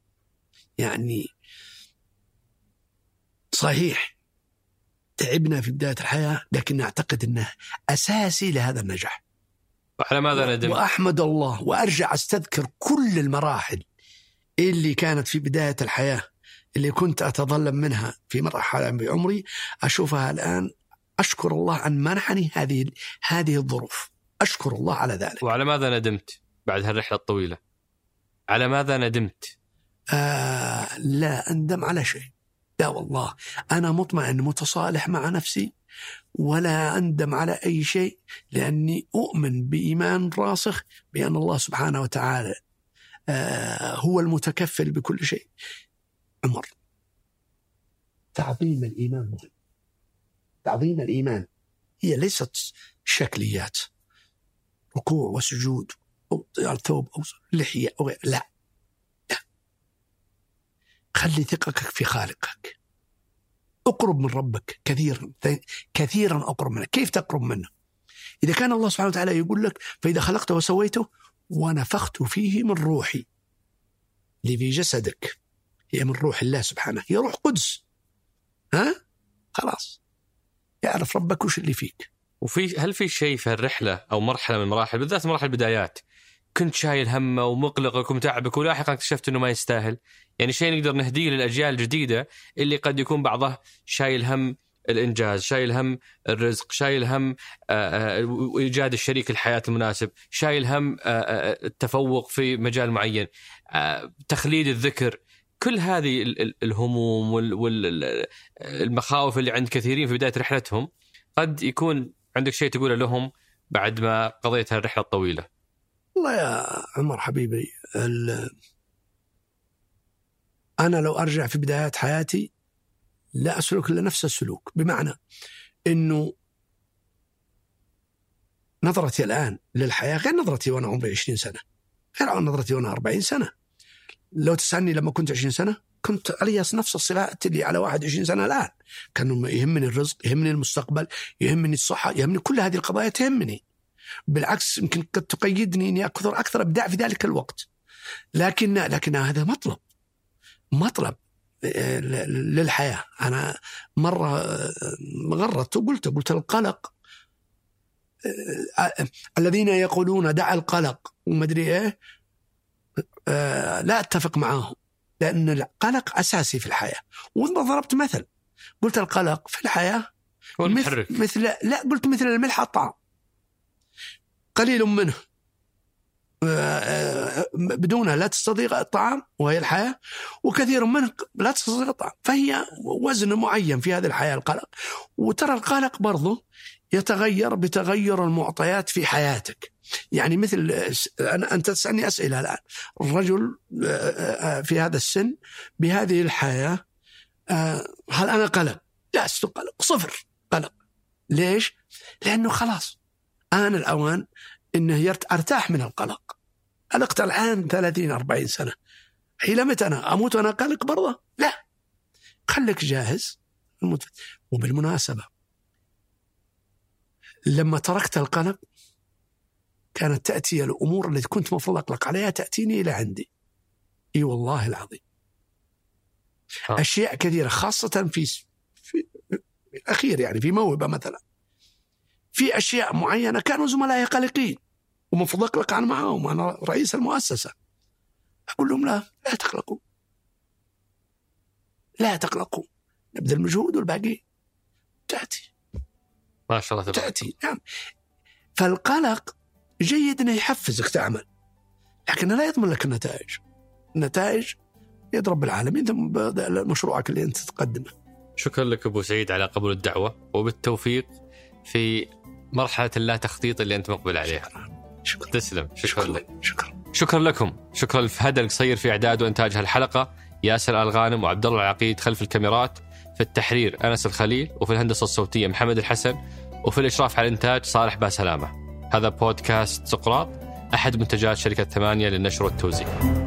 يعني صحيح تعبنا في بداية الحياة لكن أعتقد أنه أساسي لهذا النجاح على ماذا ندم؟ وأحمد الله وأرجع أستذكر كل المراحل اللي كانت في بداية الحياة اللي كنت أتظلم منها في مرحلة بعمري أشوفها الآن أشكر الله أن منحني هذه هذه الظروف أشكر الله على ذلك وعلى ماذا ندمت بعد هالرحلة الطويلة؟ على ماذا ندمت؟ آه لا أندم على شيء لا والله أنا مطمئن متصالح مع نفسي ولا أندم على أي شيء لأني أؤمن بإيمان راسخ بأن الله سبحانه وتعالى آه هو المتكفل بكل شيء. عمر تعظيم الإيمان مهم. تعظيم الإيمان هي ليست شكليات ركوع وسجود أو ثوب أو لحية أو لا. خلي ثقتك في خالقك. اقرب من ربك كثيرا كثيرا أقرب منه كيف تقرب منه؟ إذا كان الله سبحانه وتعالى يقول لك فإذا خلقته وسويته ونفخت فيه من روحي. اللي في جسدك هي من روح الله سبحانه. هي روح قدس. ها؟ خلاص. يعرف ربك وش اللي فيك. وفي هل في شيء في الرحله أو مرحلة من المراحل بالذات مراحل البدايات كنت شايل همه ومقلقك ومتعبك ولاحقا اكتشفت إنه ما يستاهل يعني شيء نقدر نهديه للأجيال الجديدة اللي قد يكون بعضه شايل هم الإنجاز، شايل هم الرزق، شايل هم آه، آه، ايجاد الشريك الحياة المناسب، شايل هم آه، التفوق في مجال معين، تخليد الذكر، كل هذه ال- ال- الهموم والمخاوف اللي عند كثيرين في بداية رحلتهم قد يكون عندك شيء تقوله لهم بعد ما قضيت هالرحله الطويلة. والله يا عمر حبيبي أنا لو أرجع في بدايات حياتي لا أسلك إلا نفس السلوك بمعنى أنه نظرتي الآن للحياة غير نظرتي وأنا عمري 20 سنة غير نظرتي وأنا 40 سنة. لو تسألني لما كنت 20 سنة كنت علي نفس الصفات اللي على 21 سنة الآن. كان يهمني الرزق يهمني المستقبل يهمني الصحة يهمني كل هذه القضايا تهمني. بالعكس يمكن قد تقيدني إني أكثر أكثر أبداع في ذلك الوقت. لكن لكن هذا مطلب. مطلب آه، للحياة، أنا مرة آه، غرت وقلت قلت القلق آه، الذين يقولون دع القلق ومدري إيه لا أتفق معاهم. لأن القلق أساسي في الحياة، وضربت مثل قلت القلق في الحياة هو مثل, لا قلت مثل الملح الطعام. قليل منه. آه، آه، بدونها لا تستطيع الطعام وهي الحياة وكثير منه لا تستطيع الطعام. فهي وزن معين في هذه الحياة القلق. وترى القلق برضه يتغير بتغير المعطيات في حياتك. يعني مثل أنت تسألني أسئلة الآن. الرجل آه، في هذا السن بهذه الحياة هل أنا قلق؟ لا قلق صفر قلق. ليش؟ لأنه خلاص آن الأوان أنه. أرتاح من القلق. قلقت الآن 30 40 سنة. إلى متى أنا؟ أموت وأنا قلق برضه؟ لا. خليك جاهز. وبالمناسبة لما تركت القلق كانت تأتي الأمور التي كنت مفروض أقلق عليها تأتيني إلى عندي. إي والله العظيم. أشياء كثيرة خاصة في في الأخير يعني في موهبة مثلا. في أشياء معينة كانوا زملائي قلقين. ومفروض اقلق أنا معاهم أنا رئيس المؤسسة. أقول لهم لا لا تقلقوا. لا تقلقوا. نبذل مجهود والباقي. تأتي. ما شاء الله تبارك تأتي. نعم. فالقلق جيد إنه يحفزك تعمل. لكنه لا يضمن لك النتائج. النتائج يد رب العالمين ثم مشروعك اللي أنت تقدمه. شكرا لك أبو سعيد على قبول الدعوة وبالتوفيق في مرحلة اللا تخطيط اللي أنت مقبل عليها. شكرا. تسلم. شكرا لك. شكرا. شكرا لكم. شكرا لفهد القصير في إعداد وانتاج هالحلقه ياسر الغانم وعبد الله العقيد خلف الكاميرات. في التحرير أنس الخليل وفي الهندسة الصوتية محمد الحسن. وفي الإشراف على الإنتاج صالح باسلامة. هذا بودكاست سقراط أحد منتجات شركة ثمانية للنشر والتوزيع.